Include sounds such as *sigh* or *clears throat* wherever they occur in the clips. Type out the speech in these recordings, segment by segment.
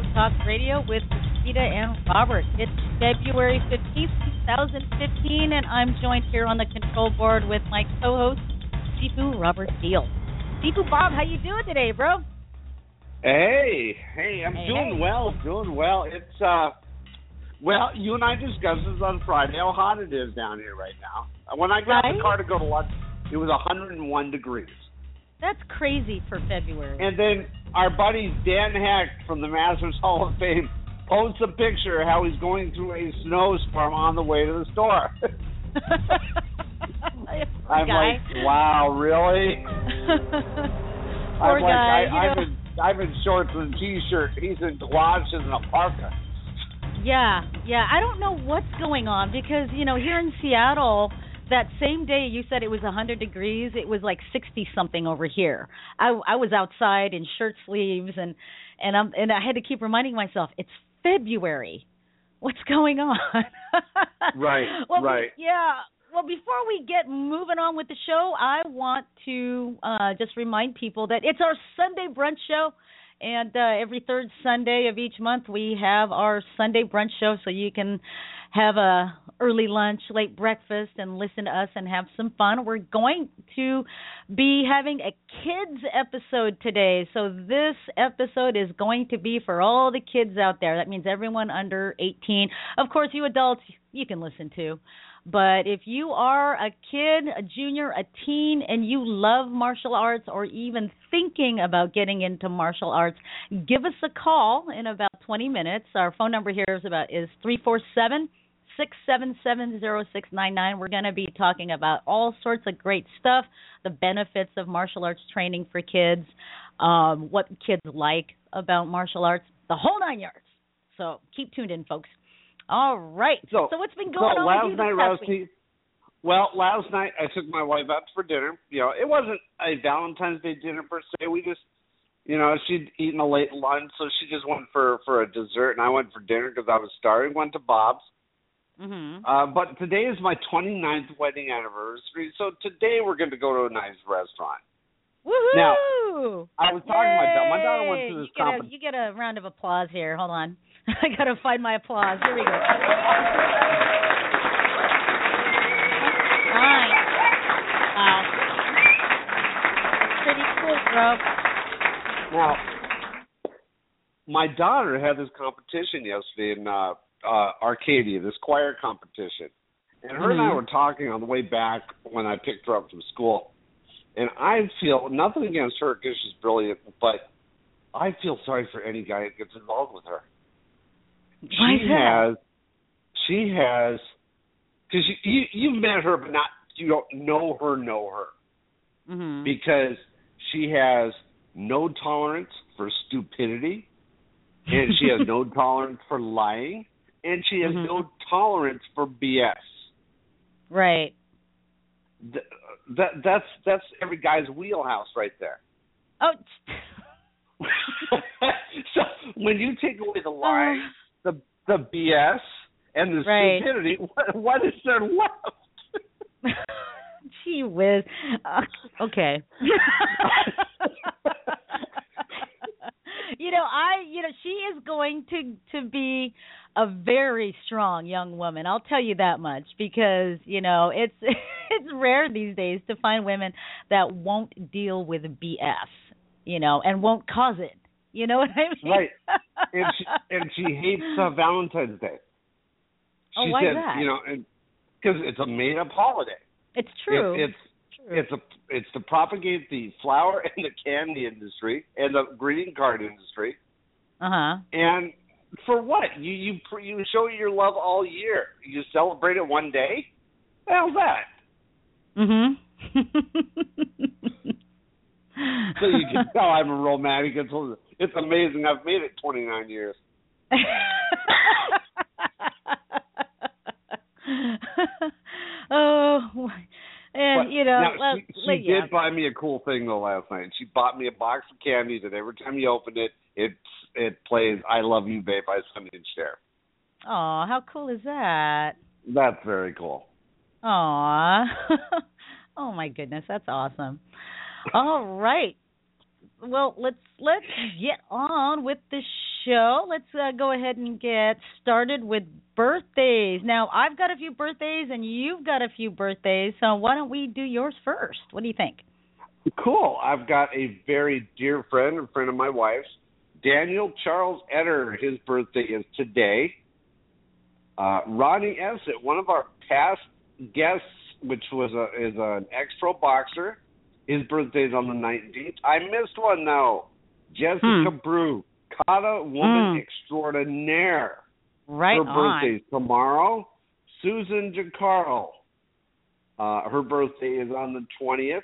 Dynamic Talk Radio with Rita and Robert. It's February 15th, 2015, and I'm joined here on the control board with my co-host, Sifu Robert Steele. Sifu Bob, how you doing today, bro? Hey, hey, I'm Hey, doing hey. well, doing well. It's uh well, you and I discussed this on Friday how hot it is down here right now. When I got in Right? the car to go to lunch, it was 101 degrees. That's crazy for February. And then our buddy Dan Hecht from the Masters Hall of Fame posts a picture how he's going through a snowstorm on the way to the store. *laughs* *laughs* I'm guy. like, wow, really? *laughs* Poor I'm like, guy. I, know. in I'm in shorts and t-shirt. He's in galoshes and a parka. Yeah, yeah. I don't know what's going on because you know here in Seattle, that same day you said it was 100 degrees, it was like 60 something over here. I I was outside in shirt sleeves and and I'm and I had to keep reminding myself it's February. What's going on? *laughs* Right, well, right. Yeah. Well, before we get moving on with the show, I want to uh, just remind people that it's our Sunday brunch show. And uh, every third Sunday of each month, we have our Sunday brunch show, so you can have a early lunch, late breakfast, and listen to us and have some fun. We're going to be having a kids episode today, so this episode is going to be for all the kids out there. That means everyone under 18. Of course, you adults, you can listen too. But if you are a kid, a junior, a teen, and you love martial arts or even thinking about getting into martial arts, give us a call in about 20 minutes. Our phone number here is about is 347 677 0699. We're going to be talking about all sorts of great stuff, the benefits of martial arts training for kids, um, what kids like about martial arts, the whole nine yards. So keep tuned in, folks. All right. So, what's been so going on last with you night, this past week? Well, last night I took my wife out for dinner. You know, it wasn't a Valentine's Day dinner per se. We just, you know, she'd eaten a late lunch, so she just went for for a dessert, and I went for dinner because I was starving. Went to Bob's. Mm-hmm. Uh, but today is my 29th wedding anniversary, so today we're going to go to a nice restaurant. Woohoo! Now, I was talking to my daughter. My daughter went to this you get, a, you get a round of applause here. Hold on. *laughs* I got to find my applause. Here we go. Nice. Wow. Pretty cool, bro. Now, my daughter had this competition yesterday in uh, uh, Arcadia, this choir competition, and her and I Mhm. were talking on the way back when I picked her up from school. And I feel nothing against her because she's brilliant, but I feel sorry for any guy that gets involved with her. Why she has, she has, because you, you you've met her, but not you don't know her, know her Mm-hmm. because she has no tolerance for stupidity and she has no *laughs* tolerance for lying and she has Mhm. no tolerance for BS. Right. Th- That that's that's every guy's wheelhouse right there. Oh. *laughs* so when you take away the lying, the the BS and the Uh. Right. stupidity, what, what is there left? *laughs* Gee whiz. Uh, okay. *laughs* you know, I you know, she is going to to be a very strong young woman. I'll tell you that much because, you know, it's *laughs* it's rare these days to find women that won't deal with BS, you know, and won't cause it. You know what I mean? Right. and she *laughs* and she hates uh, Valentine's Day. Oh, she why said, that? you know, because it's a made up holiday. it's true. It, it's true. it's a it's to propagate the flower *laughs* and the candy industry and the greeting card industry. uh-huh. And for what? You you you show your love all year. You celebrate it one day. How's that? Mhm. so you can tell I'm a romantic. It's it's amazing. I've made it 29 years. *laughs* oh, and But you know, now, well, she, she well, yeah. did buy me a cool thing though last night. She bought me a box of candy that every time you open it, it it plays "I Love You, Babe" by Sonny and Cher. Aw, how cool is that? That's very cool. Aw. *laughs* oh my goodness, that's awesome. All right. Well, let's let's get on with the show. Let's uh, go ahead and get started with birthdays. Now, I've got a few birthdays and you've got a few birthdays. So, why don't we do yours first? What do you think? Cool. I've got a very dear friend, a friend of my wife's, Daniel Charles Etter. His birthday is today. Uh, Ronnie Essett, one of our past guests, which was a, is an ex-pro boxer. His birthday is on the 19th. I missed one though. Jessica Hmm. Brew, Kata Woman Hmm. Extraordinaire. Right her birthday's tomorrow. Susan Jacarl. Uh, her birthday is on the 20th.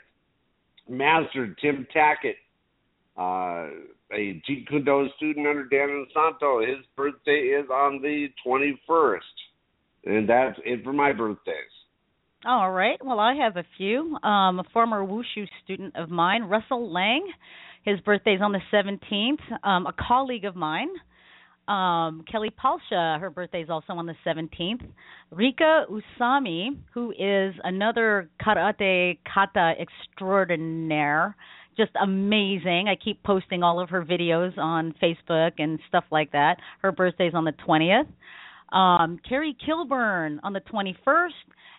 Master Tim Tackett, uh, a Jeet Kune Do student under Dan Inosanto. His birthday is on the 21st. And that's it for my birthdays. All right. Well, I have a few. Um, a former wushu student of mine, Russell Lang. His birthday's on the 17th. Um, a colleague of mine, um, Kelly Palsha. Her birthday's also on the 17th. Rika Usami, who is another karate kata extraordinaire. Just amazing. I keep posting all of her videos on Facebook and stuff like that. Her birthday's on the 20th. Um, Carrie Kilburn on the 21st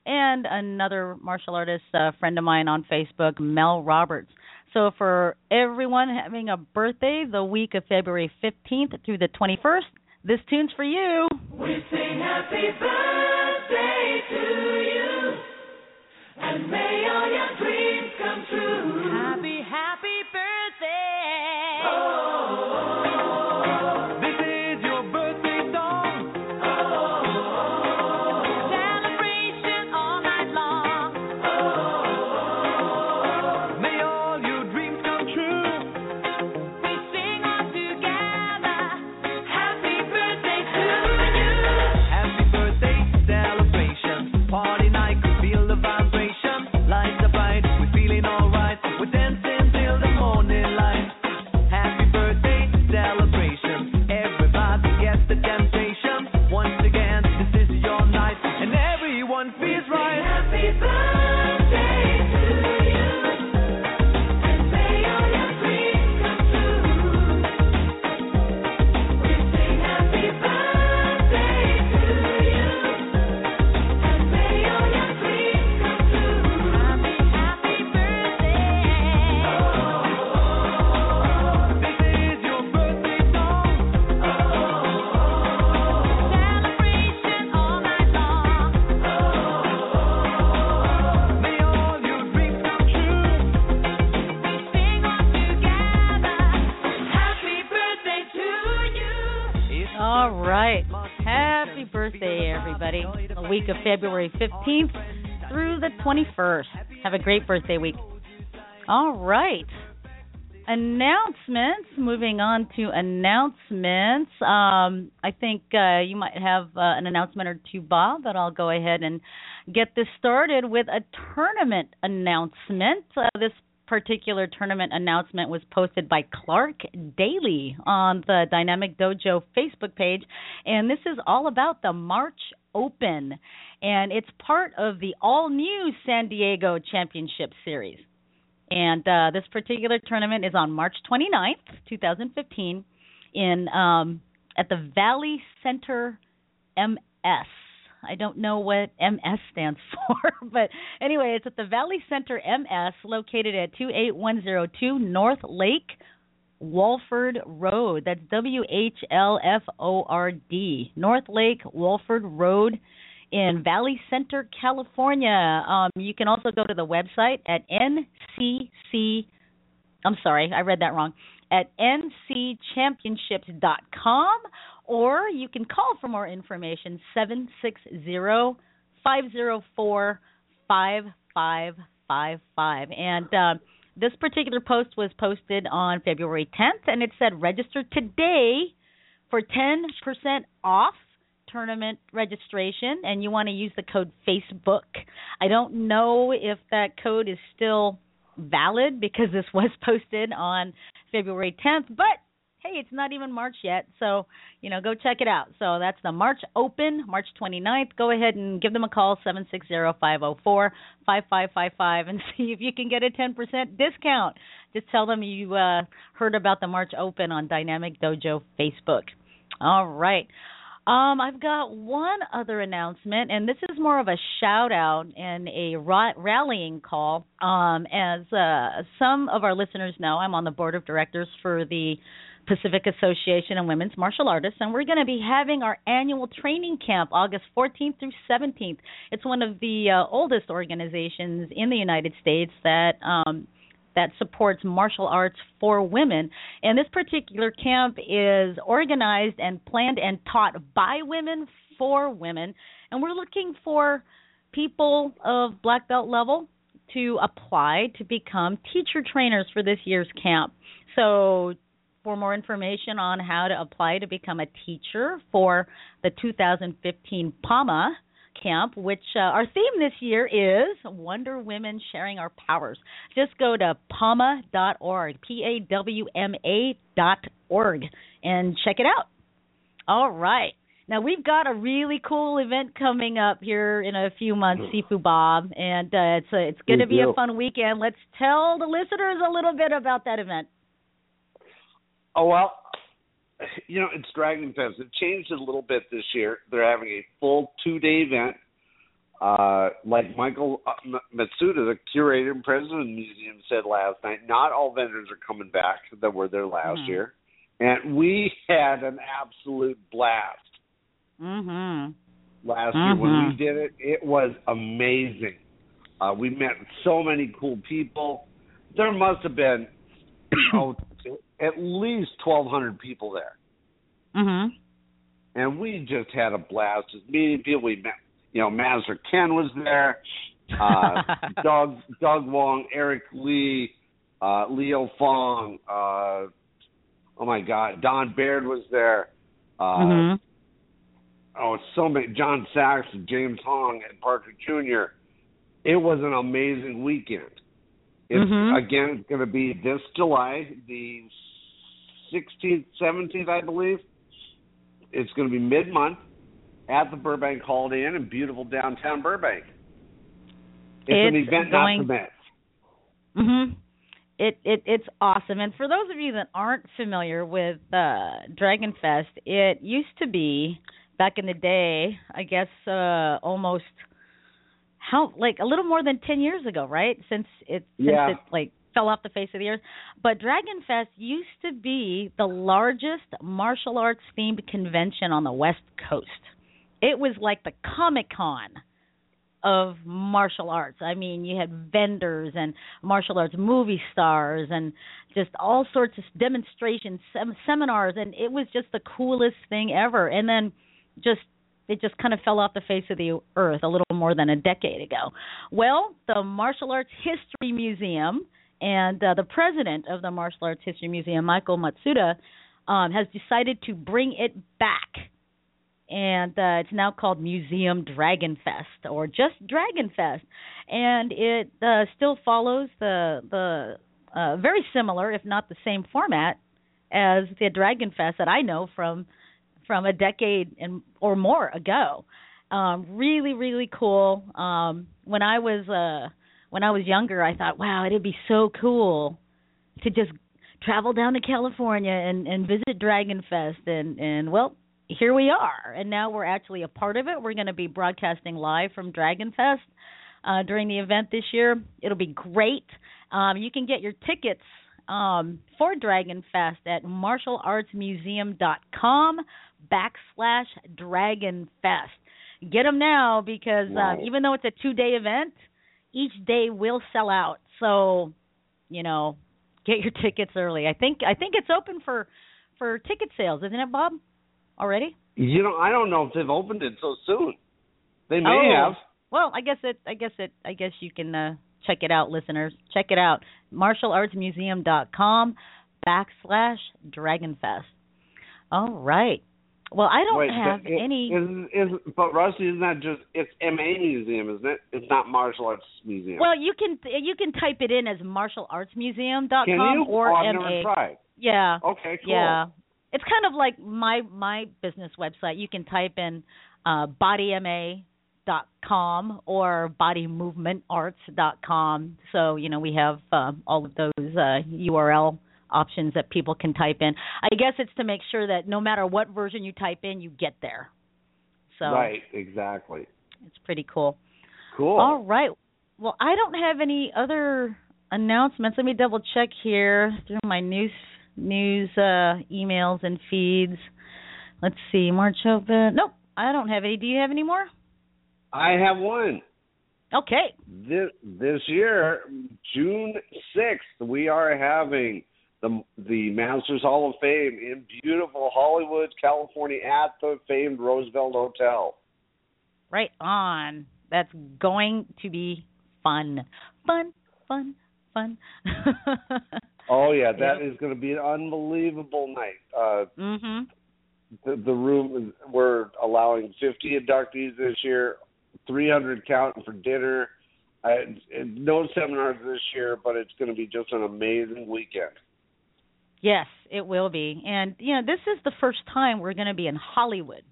and another martial artist uh, friend of mine on Facebook, Mel Roberts. So for everyone having a birthday the week of February 15th through the 21st, this tune's for you. We sing happy birthday to you, and may all your dreams come true. Birthday, everybody. The week of February 15th through the 21st. Have a great birthday week. All right. Announcements. Moving on to announcements. Um, I think uh, you might have uh, an announcement or two, Bob, but I'll go ahead and get this started with a tournament announcement. Uh, this particular tournament announcement was posted by Clark Daly on the Dynamic Dojo Facebook page, and this is all about the March Open, and it's part of the all new San Diego Championship Series. And uh, this particular tournament is on March 29th, 2015, in um, at the Valley Center MS. I don't know what MS stands *laughs* for, but anyway, it's at the Valley Center MS, located at 28102 North Lake Wohlford Road. That's W H L F O R D. North Lake Wohlford Road in Valley Center, California. Um, you can also go to the website at NCC. I'm sorry, I read that wrong. At ncchampionships.com, or you can call for more information 760 504 five five five five. And uh, this particular post was posted on February 10th, and it said register today for 10% off tournament registration, and you want to use the code Facebook. I don't know if that code is still valid because this was *laughs* posted on February 10th, but hey, it's not even March yet, so you know, go check it out. So that's the March Open, March 29th. Go ahead and give them a call, 760-504-5555, *laughs* and see if you can get a 10% discount. Just tell them you uh, heard about the March Open on Dynamic Dojo Facebook. All right. Um, I've got one other announcement, and this is more of a shout out and a ra- rallying call. Um, as uh, some of our listeners know, I'm on the board of directors for the Pacific Association of Women's Martial Artists, and we're going to be having our annual training camp August 14th through 17th. It's one of the uh, oldest organizations in the United States that um, that supports martial arts for women. And this particular camp is organized and planned and taught by women for women. And we're looking for people of black belt level to apply to become teacher trainers for this year's camp. So for more information on how to apply to become a teacher for the 2015 PAWMA camp, which uh, our theme this year is Wonder Women Sharing Our Powers. Just go to PAWMA.org, P A W M A dot org, and check it out. All right. Now we've got a really cool event coming up here in a few months, Sifu Bob, and uh, it's a, it's going to be a fun weekend. Let's tell the listeners a little bit about that event. Oh well, *sighs* you know it's Dragon Fest. It changed a little bit this year. They're having a full two-day event. Uh, like Michael uh, Matsuda, the curator and president of the museum, said last night, not all vendors are coming back that were there last Mhm. year, and we had an absolute blast Mhm. last year when we Mhm. did it. It was amazing. Uh, we met so many cool people. There must have been *clears throat* oh, at least twelve hundred people there, Mhm. and we just had a blast. Just meeting people. We met, you know, Master Ken was there. Uh, *laughs* Doug Doug Wong, Eric Lee, uh, Leo Fong. Uh, oh my God, Don Baird was there. Uh, Mhm. oh, so many. John Sachs, James Hong, and Parker Jr. It was an amazing weekend. It's Mhm. again, it's going to be this July, the 16th, 17th, I believe. It's going to be mid-month at the Burbank Holiday Inn in beautiful downtown Burbank. It's, an event going- not to. Mhm. It it it's awesome. And for those of you that aren't familiar with uh Dragon Fest, it used to be back in the day, I guess uh almost how like a little more than 10 years ago, right? Since it since Yeah. it like fell off the face of the earth. But Dragon Fest used to be the largest martial arts themed convention on the West Coast. It was like the Comic-Con of martial arts. I mean, you had vendors and martial arts movie stars and just all sorts of demonstrations, sem- seminars, and it was just the coolest thing ever. And then just it just kind of fell off the face of the earth a little more than a decade ago. Well, the Martial Arts History Museum and uh, the president of the Martial Arts History Museum, Michael Matsuda, um, has decided to bring it back and uh, it's now called Museum Dragon Fest or just Dragon Fest, and it uh, still follows the the uh, very similar, if not the same format as the Dragon Fest that I know from from a decade and or more ago. Um, really, really cool. Um, when I was uh, when I was younger, I thought, wow, it'd be so cool to just travel down to California and and visit Dragon Fest. And and well here we are. And now we're actually a part of it. We're going to be broadcasting live from Dragon Fest uh during the event this year. It'll be great. Um you can get your tickets um for Dragon Fest at martialartsmuseum.com backslash Dragon Fest. Get them now because um even though it's a two day event each day will sell out so you know get your *laughs* tickets early i think i think it's open for for ticket sales isn't it bob already You know, I don't know if they've opened it so soon. They may Oh. have. Well, I guess it. I guess it. I guess you can uh, check it out, listeners. Check it out. MartialArtsMuseum.com backslash DragonFest. All right. Well, I don't Wait, have it- any. Is, is, but Rusty, isn't that just it's MA Museum, isn't it? It's not Martial Arts Museum. Well, you can you can type it in as martialartsmuseum.com Can you? or oh, I've MA. never tried. Yeah. Okay, cool. Yeah. It's kind of like my my business website. You can type in uh bodyma.com or bodymovementarts.com. So, you know, we have uh, all of those uh URL options that people can type in. I guess it's to make sure that no matter what version you type in, you get there. So, Right, exactly. it's pretty cool. Cool. All right. Well, I don't have any other announcements. Let me double check here through my news news uh emails and feeds. Let's see. March open. Nope, I don't have any. Do you have any more? I have one. Okay. This this year, June sixth, we are having the the Masters Hall of Fame in beautiful Hollywood, California, at the famed Roosevelt Hotel. Right on. That's going to be fun. Fun, fun, fun. *laughs* Oh yeah, that is going to be an unbelievable night. Uh, mhm. the, the room we're allowing 50 inductees this year, 300 counting for dinner. I, no seminars this year, but it's going to be just an amazing weekend. Yes, it will be. And you know, this is the first time we're going to be in Hollywood.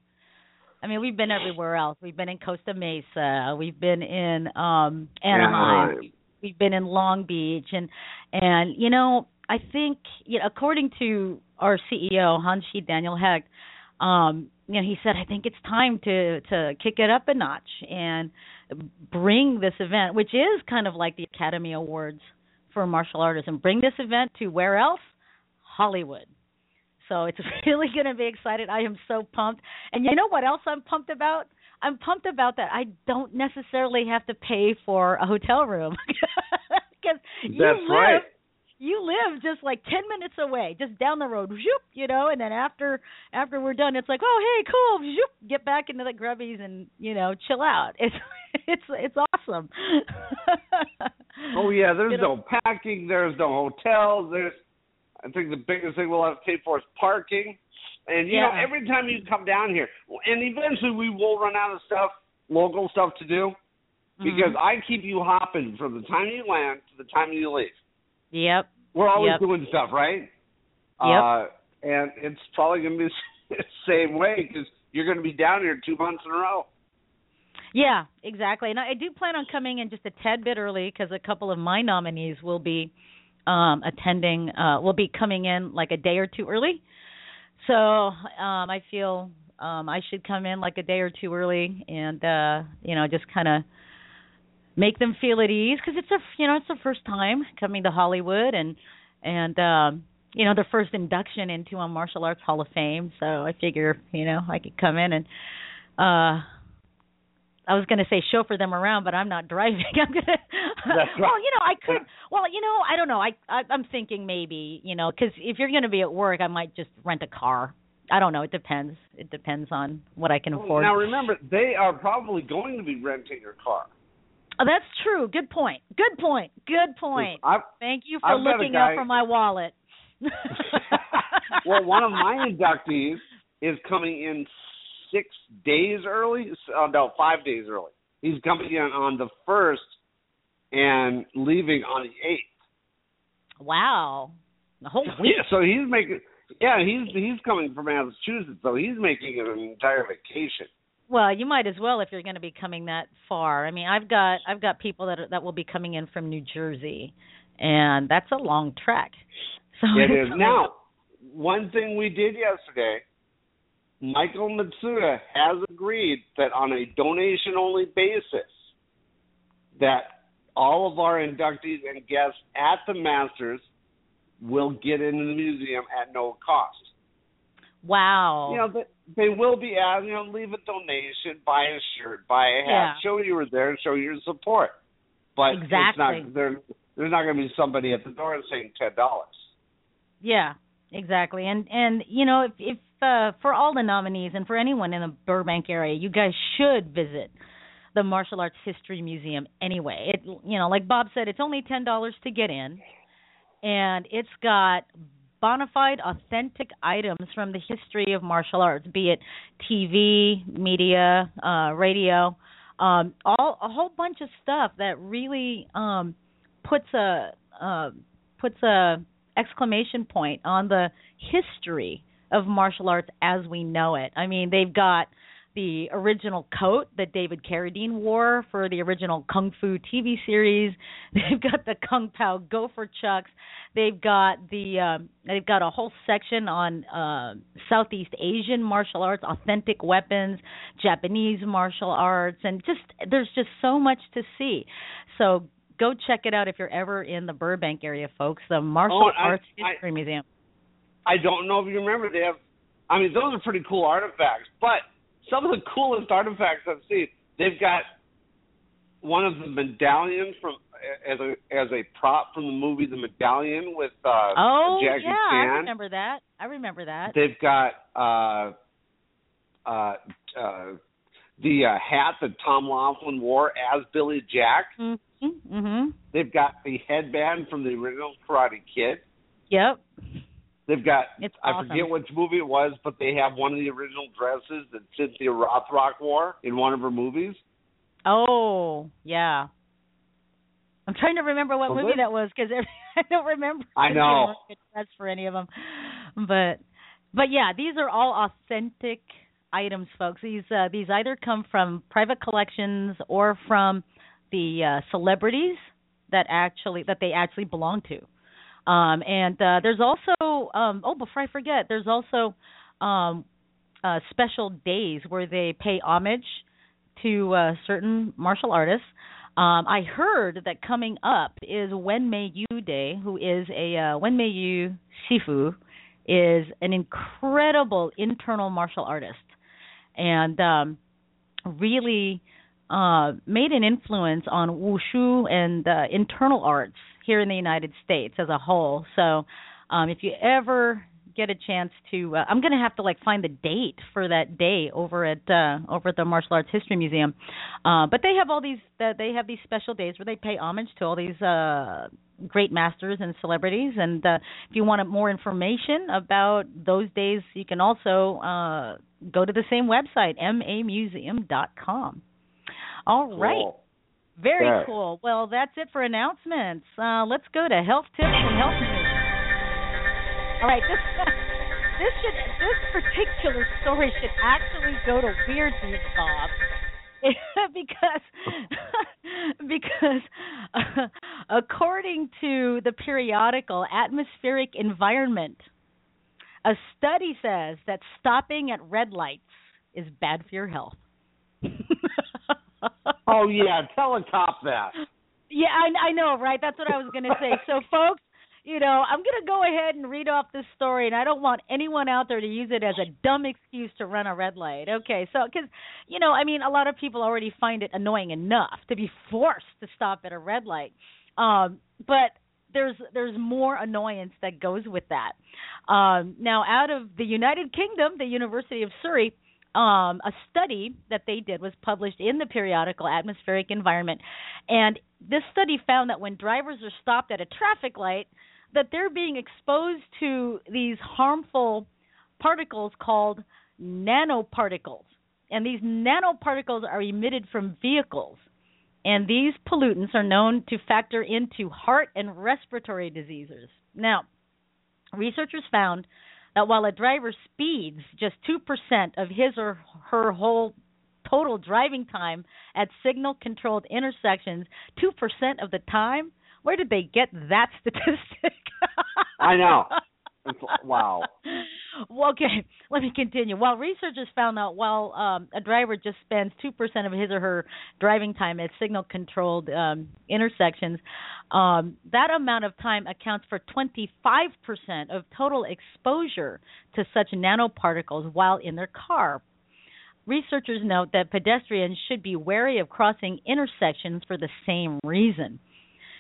I mean, we've been everywhere else. We've been in Costa Mesa. We've been in um Anaheim. Anaheim. We've been in Long Beach and and you know, I think you know, according to our CEO, Hanshi Daniel Hecht, um, you know, he said I think it's time to to kick it up a notch and bring this event, which is kind of like the Academy Awards for martial artists and bring this event to where else? Hollywood. So it's *laughs* really going to be excited. I am so pumped. And you know what else I'm pumped about? I'm pumped about that I don't necessarily have to pay for a hotel room *laughs* because you live right. you live just like 10 minutes away, just down the road, whoop, you know, and then after after we're done it's like, "Oh, hey, cool, whoop, get back into the grubbies and, you know, chill out." *laughs* It's it's it's awesome. Oh yeah, there's You know- no packing, there's no hotels, there's I think the biggest thing we'll have to pay for is parking. And you know, every time you come down here, and eventually we will run out of stuff, local stuff to do, because Mhm. I keep you hopping from the time you land to the time you leave. Yep. We're always Yep. doing stuff, right? Yep. Uh, and it's probably going to be *laughs* the same way because you're going to be down here two months in a row. Yeah, exactly. And I, I do plan on coming in just a tad bit early because a couple of my nominees will be um attending uh will be coming in like a day or two early. So, um I feel um I should come in like a day or two early and uh you know, just kind of make them feel at ease cuz it's a you know, it's the first time coming to Hollywood and and um you know, their first induction into a martial arts hall of fame. So I figure, you know, I could come in and uh I was going to say chauffeur them around, but I'm not driving. *laughs* I'm going to. Right. Well, you know, I could. Well, you know, I don't know. I, I I'm thinking maybe, you know, because if you're going to be at work, I might just rent a car. I don't know. It depends. It depends on what I can oh, afford. Now remember, they are probably going to be renting your car. Oh, that's true. Good point. Good point. Good point. I've, Thank you for I've looking out for my wallet. *laughs* well, one of my inductees is coming in six days early. Oh, no, five days early. He's coming in on the first and leaving on the eighth. wow. The whole *laughs* week. Yeah, so he's making. Yeah, he's he's coming from Massachusetts, so he's making an entire vacation. Well, you might as well if you're going to be coming that far. I mean, I've got I've got people that are, that will be coming in from New Jersey, and that's a long trek. So it's *laughs* now. One thing we did yesterday, Michael Matsuda has agreed that on a donation only basis, that all of our inductees and guests at the Masters will get into the museum at no cost. Wow. You know, they, they will be asked, you know, leave a donation, buy a shirt, buy a hat, Yeah. show you were there, show your support. But it's Exactly. not there. There's not going to be somebody at the door saying ten dollars. Yeah, exactly. And and you know, if if uh for all the nominees and for anyone in the Burbank area, you guys should visit the Martial Arts History Museum anyway. It you know, like Bob said, it's only ten dollars to get in, and it's got bona fide, authentic items from the history of martial arts, be it TV, media, uh, radio, um, all a whole bunch of stuff that really um, puts a uh, puts a exclamation point on the history of martial arts as we know it. I mean, they've got the original coat that David Carradine wore for the original Kung Fu TV series. *laughs* They've got the Kung Pow Gopher Chucks. They've got the um, they've got a whole section on uh, Southeast Asian martial arts, authentic weapons, Japanese martial arts, and just there's just so much to see. So go check it out if you're ever in the Burbank area, folks. The Martial Oh, Arts I- History Museum. I don't know if you remember. They have, I mean, those are pretty cool artifacts. But some of the coolest artifacts I've seen, they've got one of the medallions from as a as a prop from the movie The Medallion with uh Oh Jackie yeah, I remember that. I remember that. They've got uh uh uh the uh, hat that Tom Laughlin wore as Billy Jack. Mm-hmm. hmm They've got the headband from the original Karate Kid. Yep. They've got It's awesome. I forget which movie it was, but they have one of the original dresses that Cynthia Rothrock wore in one of her movies. Oh, yeah. I'm trying to remember what Was movie it? that was because *laughs* I don't remember. I know. Dress for any of them, but but yeah, these are all authentic items, folks. These uh, these either come from private collections or from the uh, celebrities that actually that they actually belong to. Um, and uh, there's also um, oh, before I forget, there's also um, uh, special days where they pay homage to uh, certain martial artists. Um, I heard that coming up is Wen Mei Yu Day, who is a uh, Wen Mei Yu Sifu, is an incredible internal martial artist, and um, really uh, made an influence on wushu and the internal arts here in the United States as a whole. So, um, if you ever get a chance to, uh, I'm going to have to like find the date for that day over at uh, over at the Martial Arts History Museum. Uh, but they have all these, uh, they have these special days where they pay homage to all these uh, great masters and celebrities. And uh, if you want more information about those days, you can also uh, go to the same website, mamuseum.com. All right. Cool. Very Okay. cool. Well, that's it for announcements. Uh, let's go to health tips and health news. All right, this *laughs* this should this particular story should actually go to Weird News, Bob, *laughs* because *laughs* because uh, according to the periodical Atmospheric Environment, a study says that stopping at red lights is bad for your health. *laughs* Oh yeah, tell a cop that. Yeah, I, I know, right? That's what I was going to say. So, *laughs* folks, you know, I'm going to go ahead and read off this story, and I don't want anyone out there to use it as a dumb excuse to run a red light. Okay, so because you know, I mean, a lot of people already find it annoying enough to be *laughs* forced to stop at a red light, um, but there's there's more annoyance that goes with that. Um, now, out of the United Kingdom, the University of Surrey um, a study that they did was published in the periodical Atmospheric Environment, and this study found that when drivers are stopped at a traffic light, that they're being exposed to these harmful particles called nanoparticles, and these nanoparticles are emitted from vehicles, and these pollutants are known to factor into heart and respiratory diseases. Now, researchers found that while a driver speeds just 2% of his or her whole total driving time at signal controlled intersections, 2% of the time, where did they get that *laughs* statistic? I know. It's, wow. *laughs* Okay, let me continue. While researchers found out while um, a driver just spends 2% of his or her driving time at signal controlled um, intersections, um, that amount of time accounts for 25% of total exposure to such nanoparticles while in their car. Researchers note that pedestrians should be wary of crossing intersections for the same reason.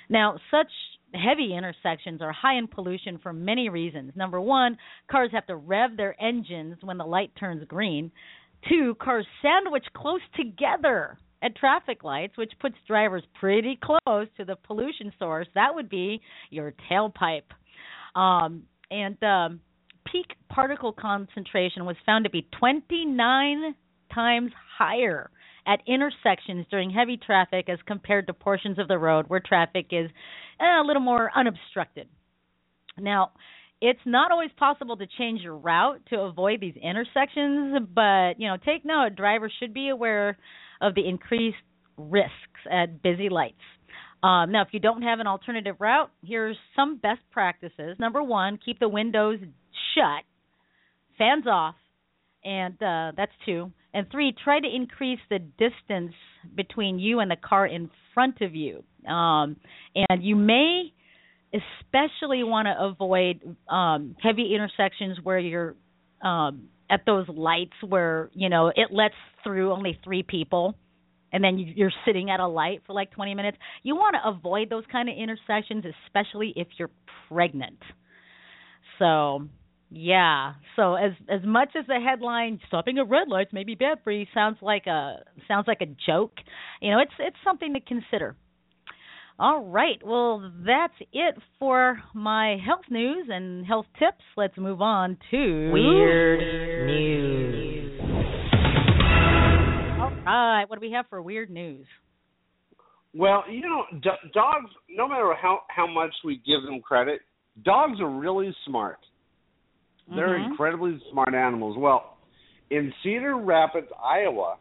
Now, such heavy intersections are high in pollution for many reasons. Number one, cars have to rev their engines when the light turns green. Two, cars sandwich close together at traffic lights, which puts drivers pretty close to the pollution source. That would be your tailpipe. Um, and um, peak particle concentration was found to be 29 times higher at intersections during heavy traffic as compared to portions of the road where traffic is eh, a little more unobstructed. Now, it's not always possible to change your route to avoid these intersections, but you know, take note, drivers should be aware of the increased risks at busy lights. Um, now, if you don't have an alternative route, here's some best practices. Number one, keep the windows shut, fans off, and uh, that's two. And three, try to increase the distance between you and the car in front of you. Um, and you may especially want to avoid um, heavy intersections where you're um, at those lights where you know it lets through only three people and then you- you're sitting at a light for like 20 minutes. You want to avoid those kind of intersections, especially if you're pregnant. So, yeah. So as as much as the headline "stopping at red lights may be bad for you" sounds like a sounds like a joke, you know, it's it's something to consider. All right. Well, that's it for my health news and health tips. Let's move on to Weird news. All right. What do we have for weird news? Well, you know, do- dogs. No matter how how much we give them credit, dogs are really smart. They're Mhm. incredibly smart animals. Well, in Cedar Rapids, Iowa,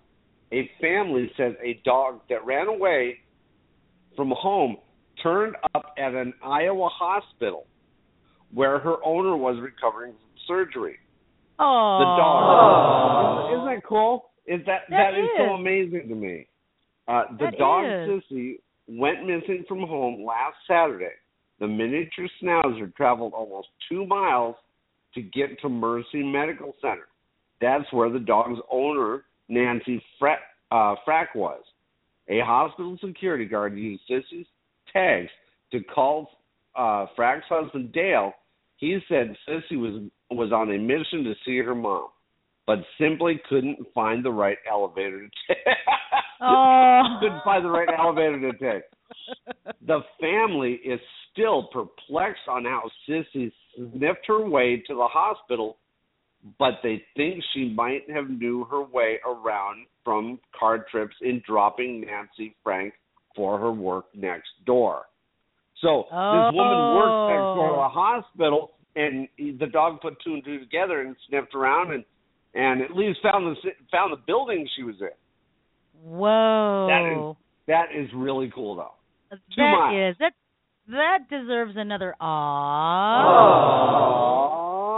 a family says a dog that ran away from home turned up at an Iowa hospital where her owner was recovering from surgery. Oh, The dog. Isn't that cool? Is that That that is, so amazing to me. Uh, the That dog is. Sissy went missing from home last Saturday. The miniature schnauzer traveled almost two miles to get to Mercy Medical Center. That's where the dog's owner, Nancy Fra- uh, Frack, was. A hospital security guard used Sissy's tags to call uh, Frack's husband Dale. He said Sissy was was on a mission to see her mom, but simply couldn't find the right elevator to take. *laughs* Oh. couldn't find the right elevator to take. *laughs* The family is still perplexed on how Sissy sniffed her way to the hospital, but they think she might have knew her way around from car trips in dropping Nancy Franck for her work next door. So this woman worked next door to the oh. hospital, and the dog put two and two together and sniffed around and and at least found the found the building she was in. Whoa. That is that is really cool though. That is- that that deserves another aw.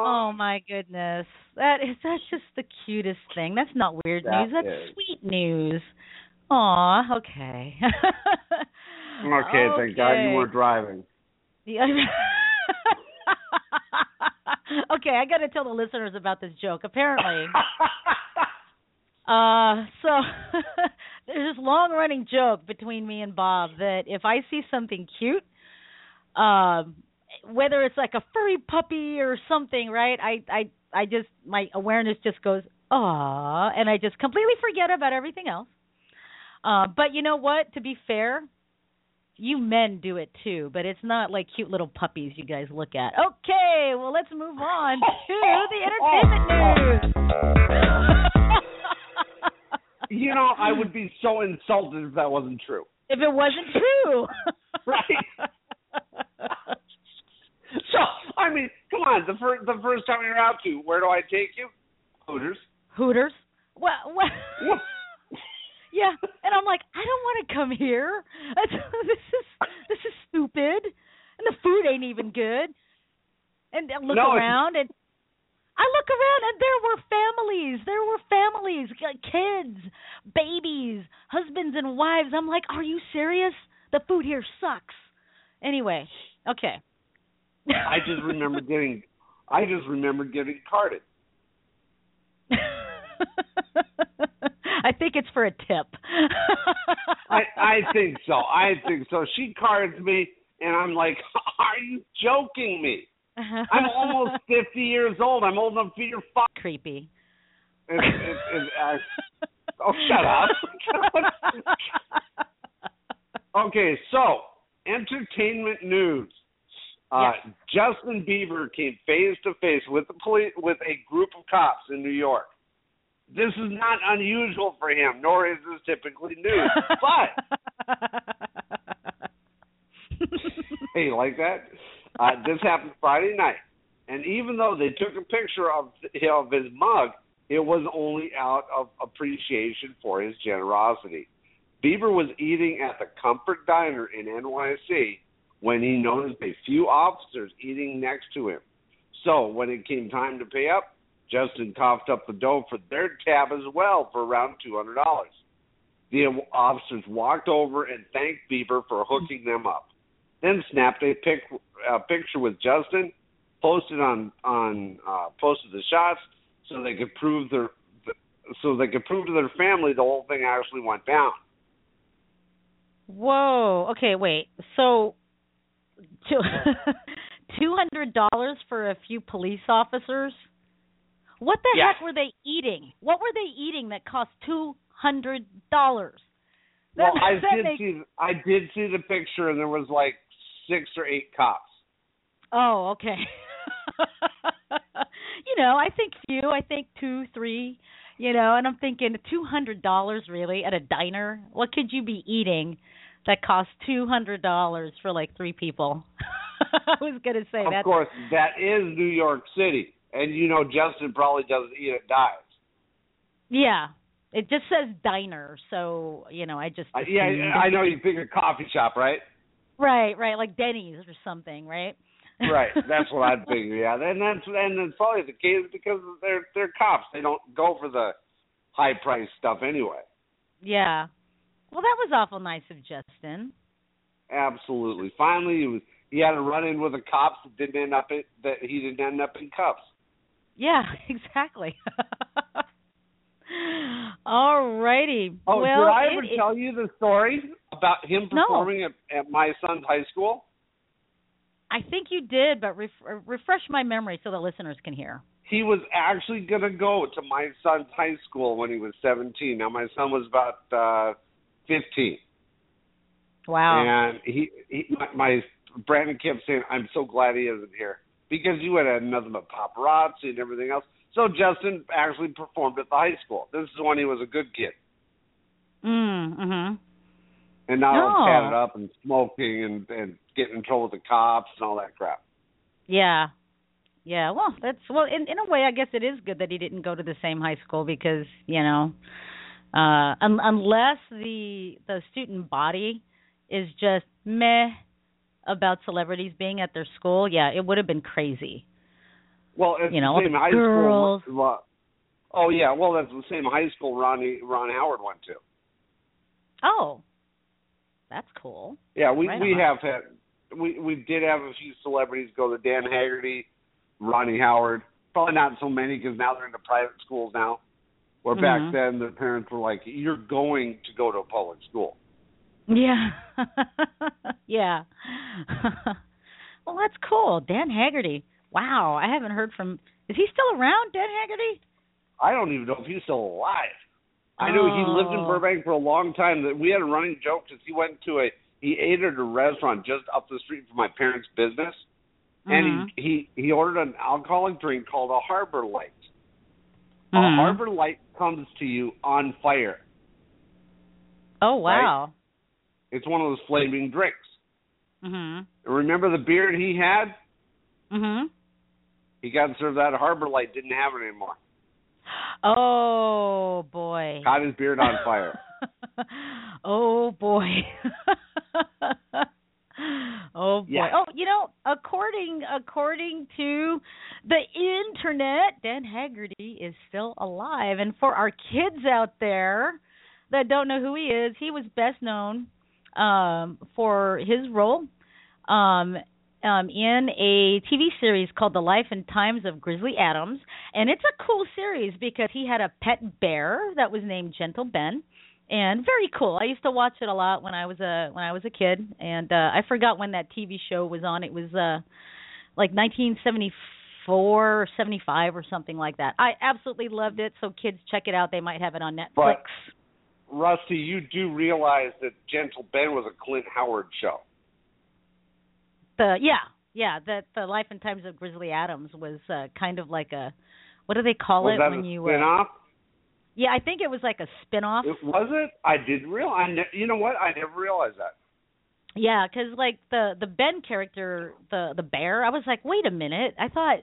Oh my goodness. That is that's just the cutest thing. That's not weird That news. That's is. sweet news. Aw, okay. Okay, thank God you weren't driving. Yeah. *laughs* okay, I got to tell the listeners about this joke. Apparently, uh, so *laughs* there's this long-running joke between me and Bob that if I see something cute, um, whether it's like a furry puppy or something, right? I, I, I just my awareness just goes, ah, and I just completely forget about everything else. Uh, but you know what? To be fair, you men do it too, but it's not like cute little puppies you guys look at. Okay, well let's move on to the entertainment news. *laughs* You know, I would be so insulted if that wasn't true. if it wasn't true. *laughs* Right. *laughs* *laughs* So, I mean, come on, the first the first time you're out to, where do I take you? Hooters. Hooters. Well, well Yeah. yeah, and I'm like, I don't want to come here. *laughs* this is this is stupid, and the food ain't even good. And I look No, around, and I look around, and there were families. There were families, uh, kids, babies, husbands, and wives. I'm like, are you serious? The food here sucks. Anyway, okay. I just remember getting I just remember getting carded. *laughs* I think it's for a tip. *laughs* I I think so. I think so. She cards me and I'm like, *laughs* Are you joking me? I'm almost fifty years old. I'm old enough to be your father. creepy. And, and, uh, Oh, shut up. okay, so entertainment news. Uh, Justin Bieber came face to face with the police with a group of cops in New York. This is not unusual for him, nor is this typically news. *laughs* but *laughs* hey, you like that? Uh, this happened Friday night, and even though they took a picture of of his mug, it was only out of appreciation for his generosity. Bieber was eating at the Comfort Diner in NYC when he noticed a few officers eating next to him. So when it came time to pay up, Justin coughed up the dough for their tab as well for around two hundred dollars. The officers walked over and thanked Bieber for hooking them up, then snapped a pic, a picture with Justin, posted on on uh, posted the shots so they could prove their so they could prove to their family the whole thing actually went down. Whoa. Okay, wait. So two *laughs* two hundred dollars for a few police officers? What the Yeah. heck were they eating? What were they eating that cost two hundred dollars? Well, I *laughs* did see I did see the picture and there was like six or eight cops. Oh, okay. *laughs* you know, I think few. I think two, three. You know, and I'm thinking two hundred dollars really at a diner. What could you be eating that costs two hundred dollars for like three people? *laughs* I was gonna say of course, that is New York City, and you know Justin probably doesn't eat at dives. yeah. It just says diner, so you know I just uh, I, yeah. I know you think a coffee shop, right? right, right, like Denny's or something, right? Right, *laughs* that's what I'd figure. Yeah, and that's and it's probably the case because they're they're cops. They don't go for the high price stuff anyway. yeah. Well, that was awful nice of Justin. Absolutely. Finally, he was he had a run in with the cops that didn't end up in, that he didn't end up in cuffs. Yeah, *laughs* exactly. All righty. Oh, well, did I ever it- tell you the story about him No. performing at, at my son's high school? I think you did, but ref- uh, refresh my memory so the listeners can hear. He was actually going to go to my son's high school when he was 17. Now my son was about uh 15. Wow. And he, he my, my Brandon kept saying, "I'm so glad he isn't here because you would have had nothing but paparazzi and everything else." So Justin actually performed at the high school. This is when he was a good kid, Mm, mhm. and all No. tatted up and smoking and and getting in trouble with the cops and all that crap. Yeah. Yeah, well, that's well in in a way I guess it is good that he didn't go to the same high school because, you know, uh un- unless the the student body is just meh about celebrities being at their school, yeah, it would have been crazy. Well, You know, same high girls. school. Oh yeah, well that's the same high school Ronnie Ron Howard went to. Oh. That's cool. Yeah, we Right we on. have had we we did have a few celebrities go to Dan Haggerty, Ronnie Howard. Probably not so many because now they're into private schools now. Where back then the parents were like, "You're going to go to a public school." Yeah. *laughs* yeah. *laughs* well, that's cool. Dan Haggerty. Wow, I haven't heard from Is he still around, Dan Haggerty? I don't even know if he's still alive. I know he lived in Oh. Burbank for a long time. That we had a running joke because he went to a he ate at a restaurant just up the street from my parents' business, and Mhm. he, he he ordered an alcoholic drink called a Harbor Light. A Mhm. Harbor Light comes to you on fire. Oh wow. It's one of those flaming drinks. Mhm. Remember the beard he had? Mhm. He got served that Harbor Light. Didn't have it anymore. Oh boy. Caught his beard on fire. *laughs* oh boy. *laughs* *laughs* oh boy. Yeah. Oh, you know, according according to the internet, Dan Haggerty is still alive. And for our kids out there that don't know who he is, he was best known um for his role um um, in a TV series called The Life and Times of Grizzly Adams, and it's a cool series because he had a pet bear that was named Gentle Ben, and very cool. I used to watch it a lot when I was a when I was a kid, and uh, I forgot when that TV show was on. It was uh, like 1974 or seventy five or something like that. I absolutely loved it. So kids, check it out. They might have it on Netflix. But- Rusty, you do realize that Gentle Ben was a Clint Howard show. the yeah yeah the the life and times of grizzly adams was uh kind of like a what do they call was it that when you spin-off? uh yeah i think it was like a spin-off It was it? I didn't realize. I ne- you know what? I never realized that. yeah because like the the ben character the the bear i was like wait a minute i thought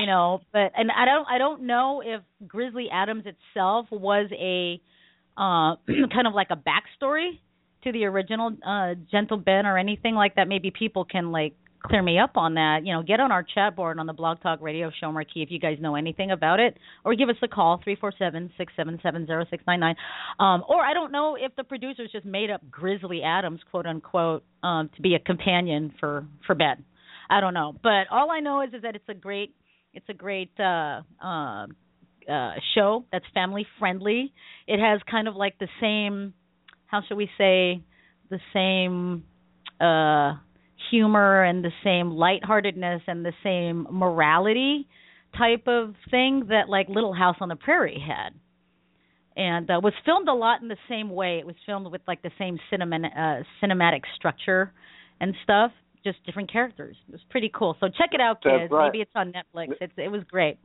you know but and i don't i don't know if grizzly adams itself was a uh *clears throat* kind of like a backstory to the original uh gentle ben or anything like that maybe people can like clear me up on that you know get on our chat board on the blog talk radio show marquee if you guys know anything about it or give us a call three four seven six seven seven zero six nine nine. Um or i don't know if the producers just made up grizzly adams quote unquote um to be a companion for for ben. I don't know. But all i know is is that it's a great it's a great uh um uh show that's family friendly. It has kind of like the same how should we say the same uh humor and the same lightheartedness and the same morality type of thing that like Little House on the Prairie had. And uh, was filmed a lot in the same way. It was filmed with like the same cinema, uh, cinematic structure and stuff, just different characters. It was pretty cool. So check it out, kids. Right. Maybe it's on Netflix. It's it was great.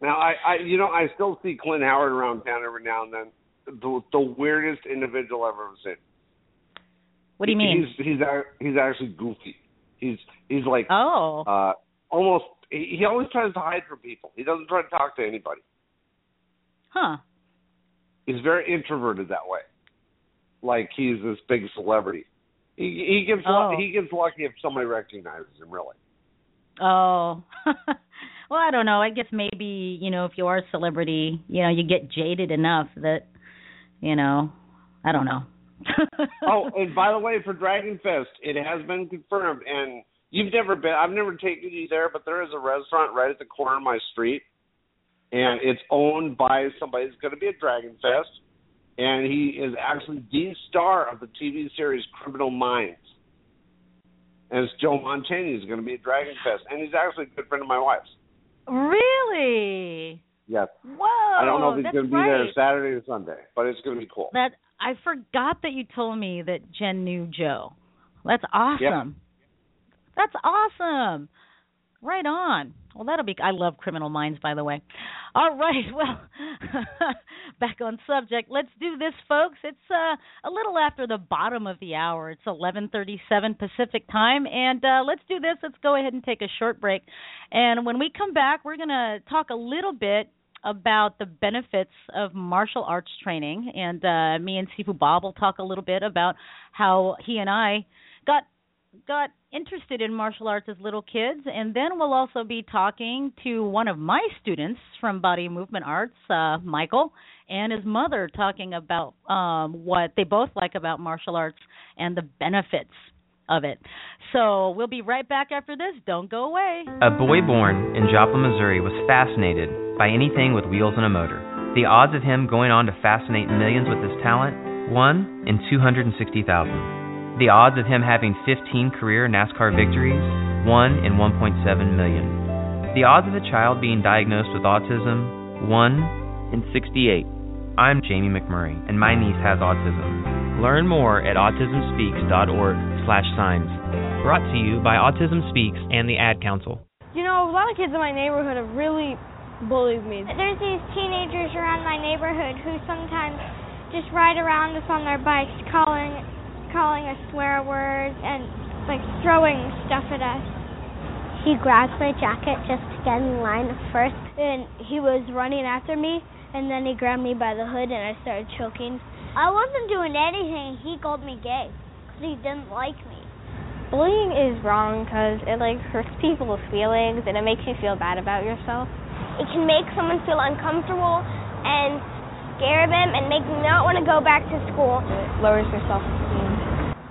Now, I, I, you know, I still see Clint Howard around town every now and then. The, the weirdest individual I've ever seen. What do you mean? He's he's he's actually goofy. He's he's like oh, uh almost. He, he always tries to hide from people. He doesn't try to talk to anybody. huh. He's very introverted that way. Like he's this big celebrity. He he gets Oh. he gets lucky if somebody recognizes him. Really. Oh. *laughs* well, I don't know. I guess maybe, you know, if you are a celebrity, you know, you get jaded enough that, you know, I don't know. *laughs* oh, and by the way, for Dragon Fest, it has been confirmed, and you've never been. I've never taken you there, but there is a restaurant right at the corner of my street, and it's owned by somebody that's going to be at Dragon Fest, and he is actually the star of the TV series Criminal Minds. And it's Joe Mantegna who's going to be at Dragon Fest, and he's actually a good friend of my wife's. really? Yes, Whoa. I don't know if he's going to be right. there Saturday or Sunday, but it's going to be cool. That I forgot that you told me that Jen knew Joe. That's awesome. That's awesome. Right on. Well, that'll be. I love Criminal Minds, by the way. All right. *laughs* Well, *laughs* back on subject. Let's do this, folks. It's uh, a little after the bottom of the hour. It's 11:37 Pacific time, and uh, let's do this. Let's go ahead and take a short break. And when we come back, we're going to talk a little bit about the benefits of martial arts training, and uh, me and Sifu Bob will talk a little bit about how he and I got got interested in martial arts as little kids, and then we'll also be talking to one of my students from Body Movement Arts, uh, Michael, and his mother, talking about um, what they both like about martial arts and the benefits of it. So we'll be right back after this. Don't go away. A boy born in Joplin, Missouri was fascinated by anything with wheels and a motor. The odds of him going on to fascinate millions with his talent? 1 in 260,000. The odds of him having 15 career NASCAR victories? 1 in 1.7 million. The odds of a child being diagnosed with autism? 1 in 68. I'm Jamie McMurray, and my niece has autism. Learn more at autismspeaks.org slash signs. Brought to you by Autism Speaks and the Ad Council. You know, a lot of kids in my neighborhood have really bullied me. There's these teenagers around my neighborhood who sometimes just ride around us on their bikes, calling calling us swear words and like throwing stuff at us. He grabbed my jacket just to get in line first. And he was running after me, and then he grabbed me by the hood, and I started choking. I wasn't doing anything. He called me gay because he didn't like me. Bullying is wrong because it like hurts people's feelings and it makes you feel bad about yourself. It can make someone feel uncomfortable and scare them and make them not want to go back to school. It lowers your self-esteem.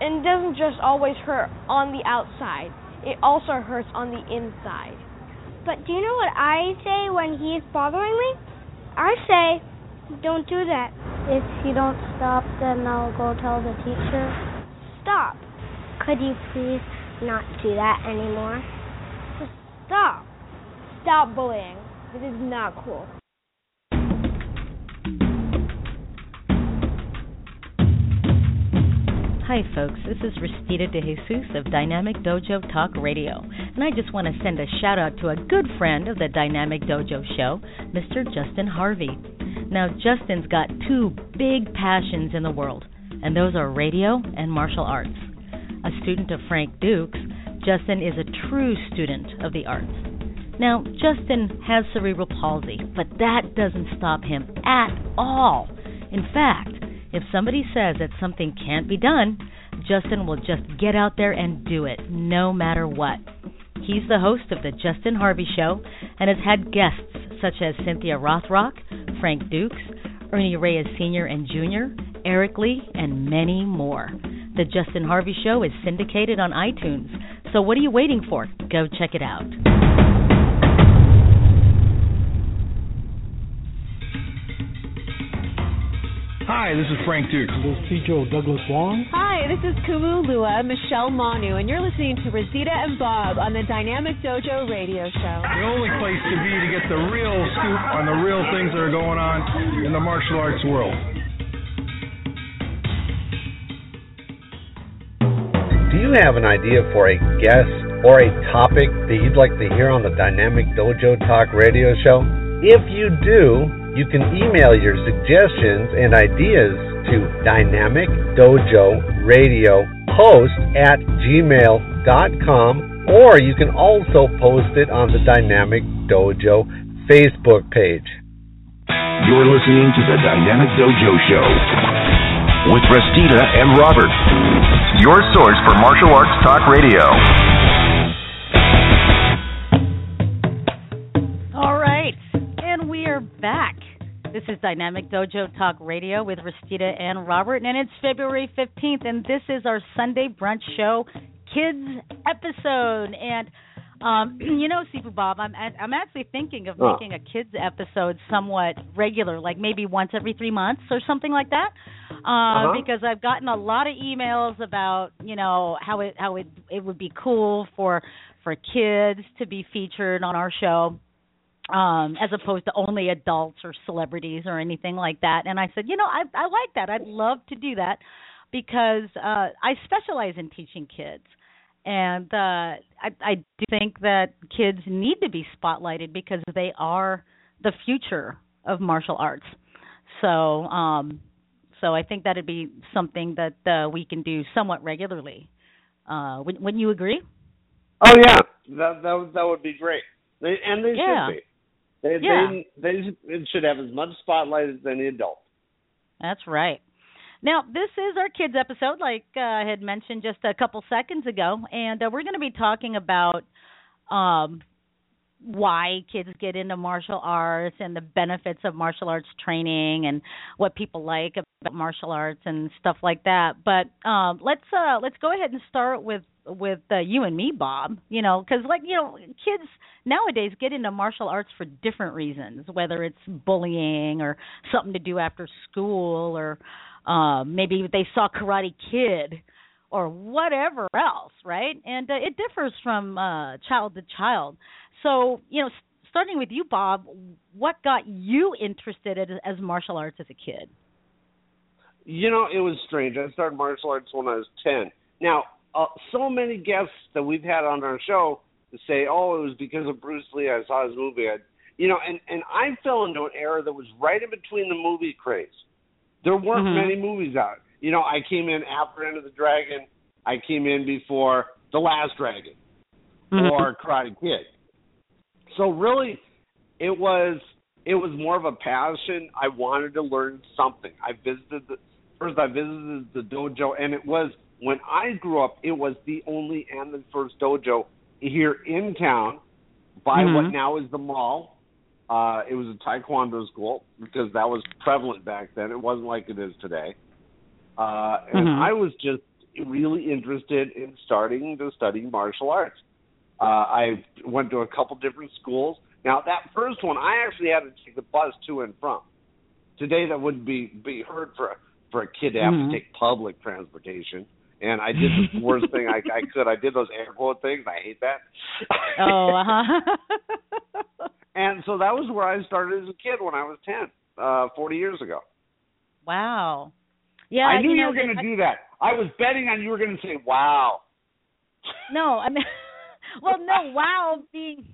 And it doesn't just always hurt on the outside. It also hurts on the inside. But do you know what I say when he's bothering me? I say, don't do that. If you don't stop, then I'll go tell the teacher. Stop. Could you please not do that anymore? Just stop. Stop bullying. This is not cool. Hi, folks. This is Restita De Jesus of Dynamic Dojo Talk Radio, and I just want to send a shout out to a good friend of the Dynamic Dojo show, Mr. Justin Harvey. Now, Justin's got two big passions in the world, and those are radio and martial arts. A student of Frank Dukes, Justin is a true student of the arts. Now, Justin has cerebral palsy, but that doesn't stop him at all. In fact, if somebody says that something can't be done, Justin will just get out there and do it, no matter what. He's the host of The Justin Harvey Show and has had guests such as Cynthia Rothrock, Frank Dukes, Ernie Reyes Sr. and Jr., Eric Lee, and many more. The Justin Harvey Show is syndicated on iTunes, so what are you waiting for? Go check it out. Hi, this is Frank Dukes. This is Pijo Douglas Wong. Hi, this is Kumu Lua, Michelle Manu, and you're listening to Rosita and Bob on the Dynamic Dojo Radio Show. The only place to be to get the real scoop on the real things that are going on in the martial arts world. Do you have an idea for a guest or a topic that you'd like to hear on the Dynamic Dojo Talk radio show? If you do, you can email your suggestions and ideas to Dynamic Dojo Radio host at gmail.com or you can also post it on the Dynamic Dojo Facebook page. You're listening to the Dynamic Dojo Show with Restita and Robert, your source for martial arts talk radio. This is Dynamic Dojo Talk Radio with Restita and Robert, and it's February 15th, and this is our Sunday brunch show kids episode. And um, *clears throat* you know, Sifu Bob, I'm I'm actually thinking of making a kids episode somewhat regular, like maybe once every three months or something like that. Uh, Uh-huh. Because I've gotten a lot of emails about you know how it how it it would be cool for for kids to be featured on our show um as opposed to only adults or celebrities or anything like that. And i said you know i i like that. I'd love to do that because uh i specialize in teaching kids. And uh i i do think that kids need to be spotlighted because they are the future of martial arts. So um so i think that'd be something that uh we can do somewhat regularly. Uh wouldn't, wouldn't you agree? Oh yeah, that that would- that would be great. They and they Yeah. should be. They Yeah. they they should- have as much spotlight as any adult. That's right. Now, this is our kids episode, like uh, I had mentioned just a couple seconds ago, and uh, we're going to be talking about um, why kids get into martial arts and the benefits of martial arts training and what people like about martial arts and stuff like that. But um, let's uh, let's go ahead and start with with uh, you and me, Bob. You know, because like you know, kids nowadays get into martial arts for different reasons, whether it's bullying or something to do after school, or uh, maybe they saw Karate Kid or whatever else, right? And uh, it differs from uh, child to child. So, you know, s- starting with you, Bob, what got you interested in, as martial arts as a kid? You know, it was strange. I started martial arts when I was ten. Now, uh, so many guests that we've had on our show say, "Oh, it was because of Bruce Lee. I saw his movie." I, you know, and and I fell into an era that was right in between the movie craze. There weren't Mhm. many movies out. You know, I came in after Enter the Dragon. I came in before The Last Dragon Mhm. or Karate Kid. So really, it was it was more of a passion. I wanted to learn something. I visited the first. I visited the dojo, and it was when I grew up. It was the only and the first dojo here in town by Mhm. what now is the mall. Uh, it was a taekwondo school because that was prevalent back then. It wasn't like it is today. Uh, and Mhm. I was just really interested in starting to study martial arts. Uh, I went to a couple different schools. Now that first one, I actually had to take the bus to and from. Today, that wouldn't be be heard for a, for a kid to have Mhm. to take public transportation. And I did the *laughs* worst thing I, I could. I did those air quote things. I hate that. Oh, uh huh. *laughs* And so that was where I started as a kid when I was ten, uh, forty years ago. Wow. Yeah, I knew you, know, were going to do that. I was betting on you were going to say, "Wow." No, I mean, *laughs* well, no. *laughs* Wow, being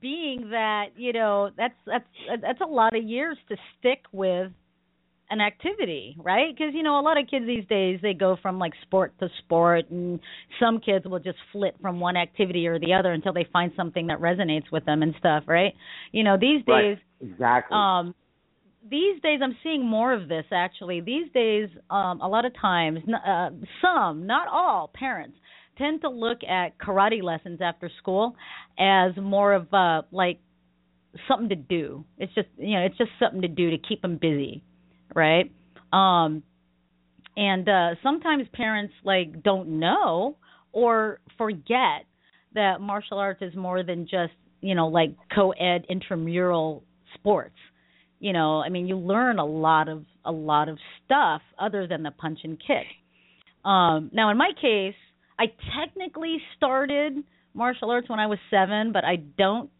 being that you know that's that's that's a lot of years to stick with an activity, right? Because you know a lot of kids these days they go from like sport to sport, and some kids will just flip from one activity or the other until they find something that resonates with them and stuff, right? You know these days. Right. Exactly. Um, these days I'm seeing more of this actually. These days, um, a lot of times, uh, some, not all, parents tend to look at karate lessons after school as more of uh like something to do. It's just you know it's just something to do to keep them busy, right? Um, and uh, sometimes parents like don't know or forget that martial arts is more than just you know like co-ed intramural sports you know i mean you learn a lot of a lot of stuff other than the punch and kick. Um now in my case i technically started martial arts when i was 7 but i don't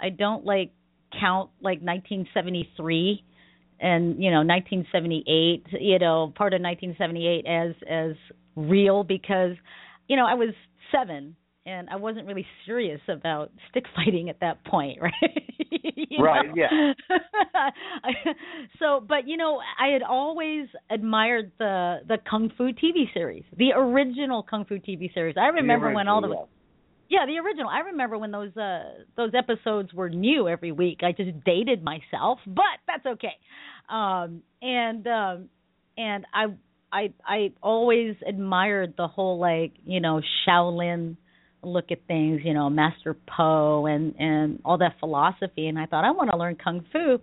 i don't like count like 1973 and you know 1978 you know part of 1978 as as real because you know i was 7 and I wasn't really serious about stick *laughs* fighting at that point, *laughs* right? Right, know? yeah. *laughs* so, but you know, I had always admired the the Kung Fu TV series, the original Kung Fu TV series. I remember when all the original, yeah, the original. I remember when those uh those episodes were new every week. I just dated myself, but that's okay. Um and um and I I I always admired the whole like, you know, Shaolin look at things, you know, Master Po and and all that philosophy and I thought I want to learn kung fu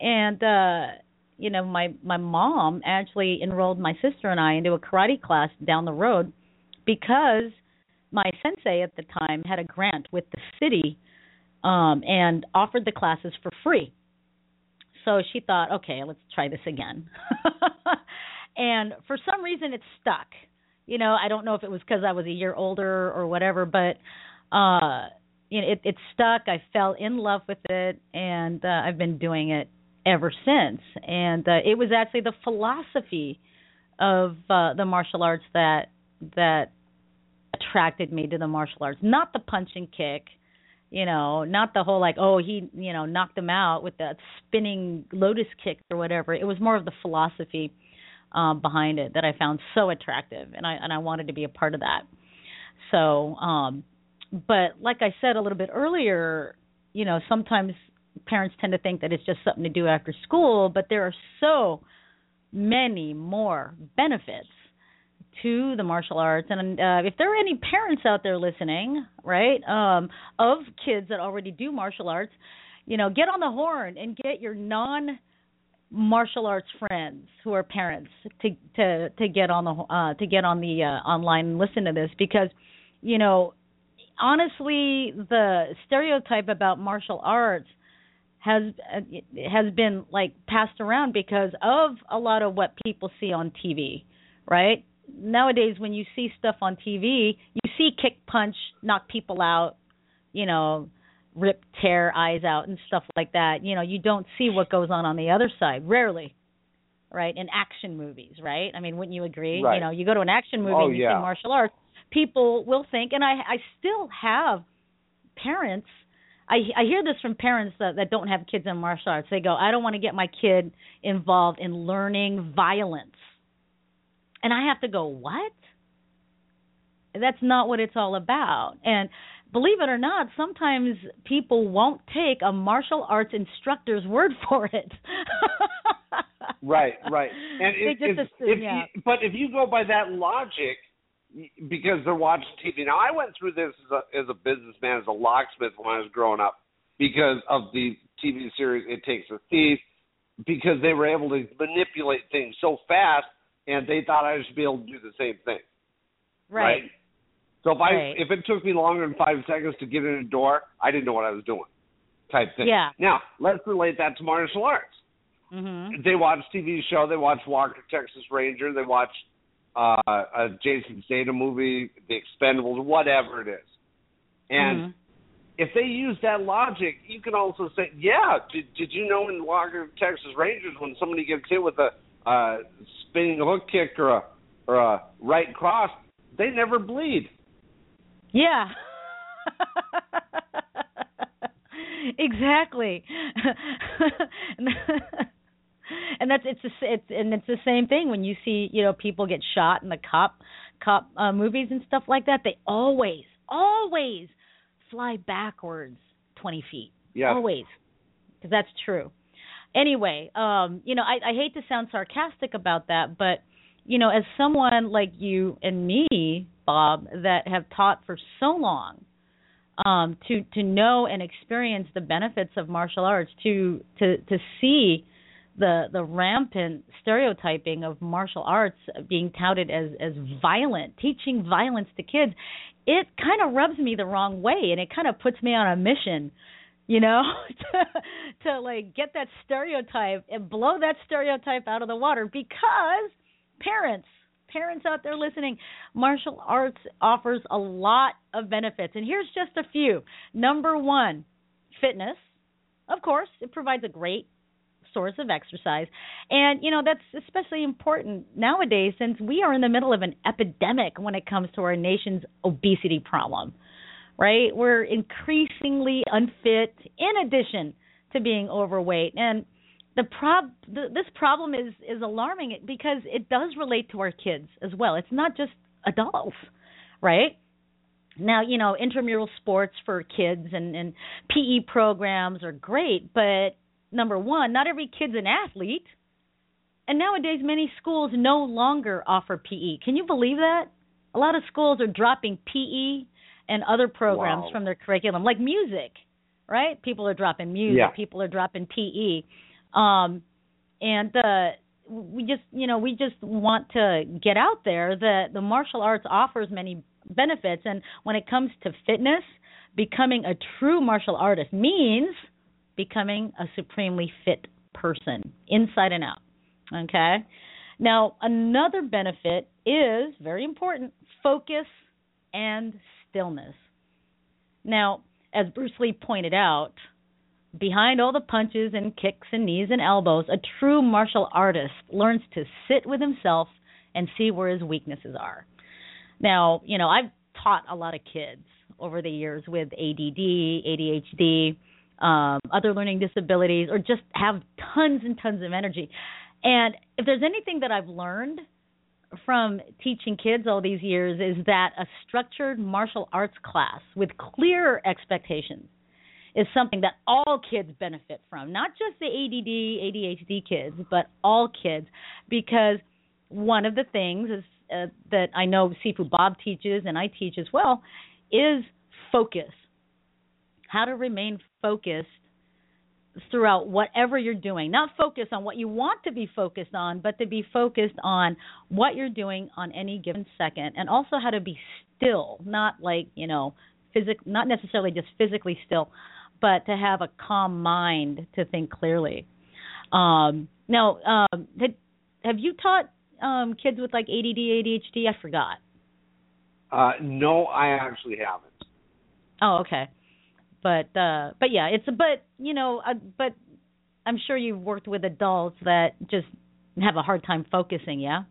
and uh you know, my my mom actually enrolled my sister and I into a karate class down the road because my sensei at the time had a grant with the city um and offered the classes for free. So she thought, okay, let's try this again. *laughs* and for some reason it stuck. You know, I don't know if it was because I was a year older or whatever, but uh you know, it it stuck. I fell in love with it and uh, I've been doing it ever since. And uh, it was actually the philosophy of uh the martial arts that that attracted me to the martial arts, not the punch and kick, you know, not the whole like, oh, he, you know, knocked him out with that spinning lotus kick or whatever. It was more of the philosophy um behind it that I found so attractive and I and I wanted to be a part of that. So, um but like I said a little bit earlier, you know, sometimes parents tend to think that it's just something to do after school, but there are so many more benefits to the martial arts and uh, if there are any parents out there listening right um of kids that already do martial arts you know get on the horn and get your non martial arts friends who are parents to to to get on the uh to get on the uh, online and listen to this because you know honestly the stereotype about martial arts has uh, has been like passed around because of a lot of what people see on TV, right? Nowadays when you see stuff on TV, you see kick punch knock people out, you know, rip tear eyes out and stuff like that. You know, you don't see what goes on on the other side rarely. Right? In action movies, right? I mean, wouldn't you agree? Right. You know, you go to an action movie Oh, and you yeah. see martial arts, people will think and I I still have parents I I hear this from parents that that don't have kids in martial arts. They go, "I don't want to get my kid involved in learning violence." And I have to go, "What?" That's not what it's all about. And believe it or not, sometimes people won't take a martial arts instructor's word *laughs* for it. Right, right. And They it, just assume, if yeah. you, but if you go by that logic, because they're watching TV. Now, I went through this as a, as a businessman, as a locksmith when I was growing up, because of the TV series It Takes a Thief, because they were able to manipulate things so fast, and they thought I should be able to do the same thing. right. So if I if it took me longer than five seconds to get in a door, I didn't know what I was doing, type thing. Yeah. Now let's relate that to martial arts Mhm. they watch TV show, they watch Walker Texas Ranger, they watch uh a Jason Statham movie, The Expendables, whatever it is. And Mhm. if they use that logic, you can also say, yeah, did, did you know in Walker Texas Rangers when somebody gets hit with a uh, spinning hook kick or a or a right cross, they never bleed. Yeah. *laughs* exactly. and that's it's, a, it's and it's the same thing when you see you know people get shot in the cop cop uh, movies and stuff like that. They always always fly backwards twenty feet. Yeah. Always, because that's true. Anyway, um, you know I, I hate to sound sarcastic about that, but you know as someone like you and me, Bob, that have taught for so long um, to to know and experience the benefits of martial arts, to to to see the the rampant stereotyping of martial arts being touted as as violent, teaching violence to kids, it kind of rubs me the wrong way, and it kind of puts me on a mission, you know, *laughs* to to like get that stereotype and blow that stereotype out of the water because parents parents out there listening, martial arts offers a lot of benefits. And here's just a few. Number one, fitness. Of course, it provides a great source of exercise. And, you know, that's especially important nowadays since we are in the middle of an epidemic when it comes to our nation's obesity problem, right? We're increasingly unfit in addition to being overweight. And the prob the, this problem is is alarming because it does relate to our kids as well. It's not just adults, right? Now, you know, intramural sports for kids and and PE programs are great, but number 1, not every kid's an athlete. And nowadays many schools no longer offer PE. Can you believe that? A lot of schools are dropping PE and other programs Wow. from their curriculum, like music, right? People are dropping music, Yeah. people are dropping PE um and we just you know we just want to get out there. That the martial arts offers many benefits. And when it comes to fitness becoming a true martial artist means becoming a supremely fit person inside and out. Okay? Now another benefit is very important focus and stillness. Now as bruce lee pointed out Behind all the punches and kicks and knees and elbows, a true martial artist learns to sit with himself and see where his weaknesses are. Now, you know, I've taught a lot of kids over the years with ADD, ADHD, um, other learning disabilities, or just have tons and tons of energy. And if there's anything that I've learned from teaching kids all these years is that a structured martial arts class with clear expectations is something that all kids benefit from, not just the ADD, ADHD kids, but all kids, because one of the things is uh, that I know Sifu Bob teaches and I teach as well is focus. How to remain focused throughout whatever you're doing. Not focus on what you want to be focused on, but to be focused on what you're doing on any given second and also how to be still, not like, you know, physic not necessarily just physically still, but to have a calm mind to think clearly. Um, now, um, had, have you taught um, kids with like ADD, ADHD? I forgot. Uh, no, I actually haven't. Oh, okay. But uh, but yeah, it's a but you know, uh, but I'm sure you've worked with adults that just have a hard time focusing. Yeah.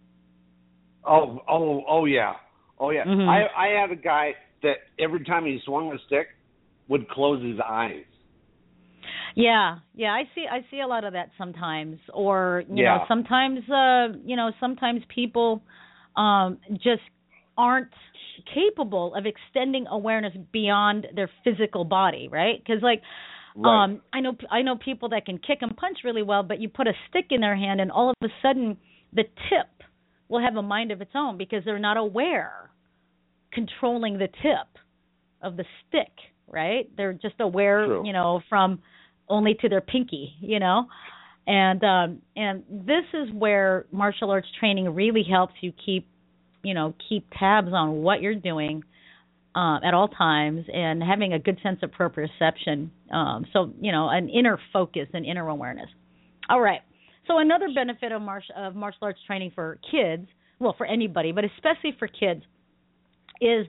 Oh, oh, oh yeah, oh yeah. Mhm. I I had a guy that every time he swung a stick would close his eyes. Yeah, yeah, I see I see a lot of that sometimes or you know, sometimes uh, you know, sometimes people um just aren't capable of extending awareness beyond their physical body, right? Cuz like Right. um I know I know people that can kick and punch really well, but you put a stick in their hand and all of a sudden the tip will have a mind of its own because they're not aware controlling the tip of the stick, right? They're just aware, True. you know, from only to their pinky, you know. And um and this is where martial arts training really helps you keep, you know, keep tabs on what you're doing um at all times and having a good sense of proprioception. Um so, you know, an inner focus and inner awareness. All right. So another benefit of martial of martial arts training for kids, well for anybody, but especially for kids is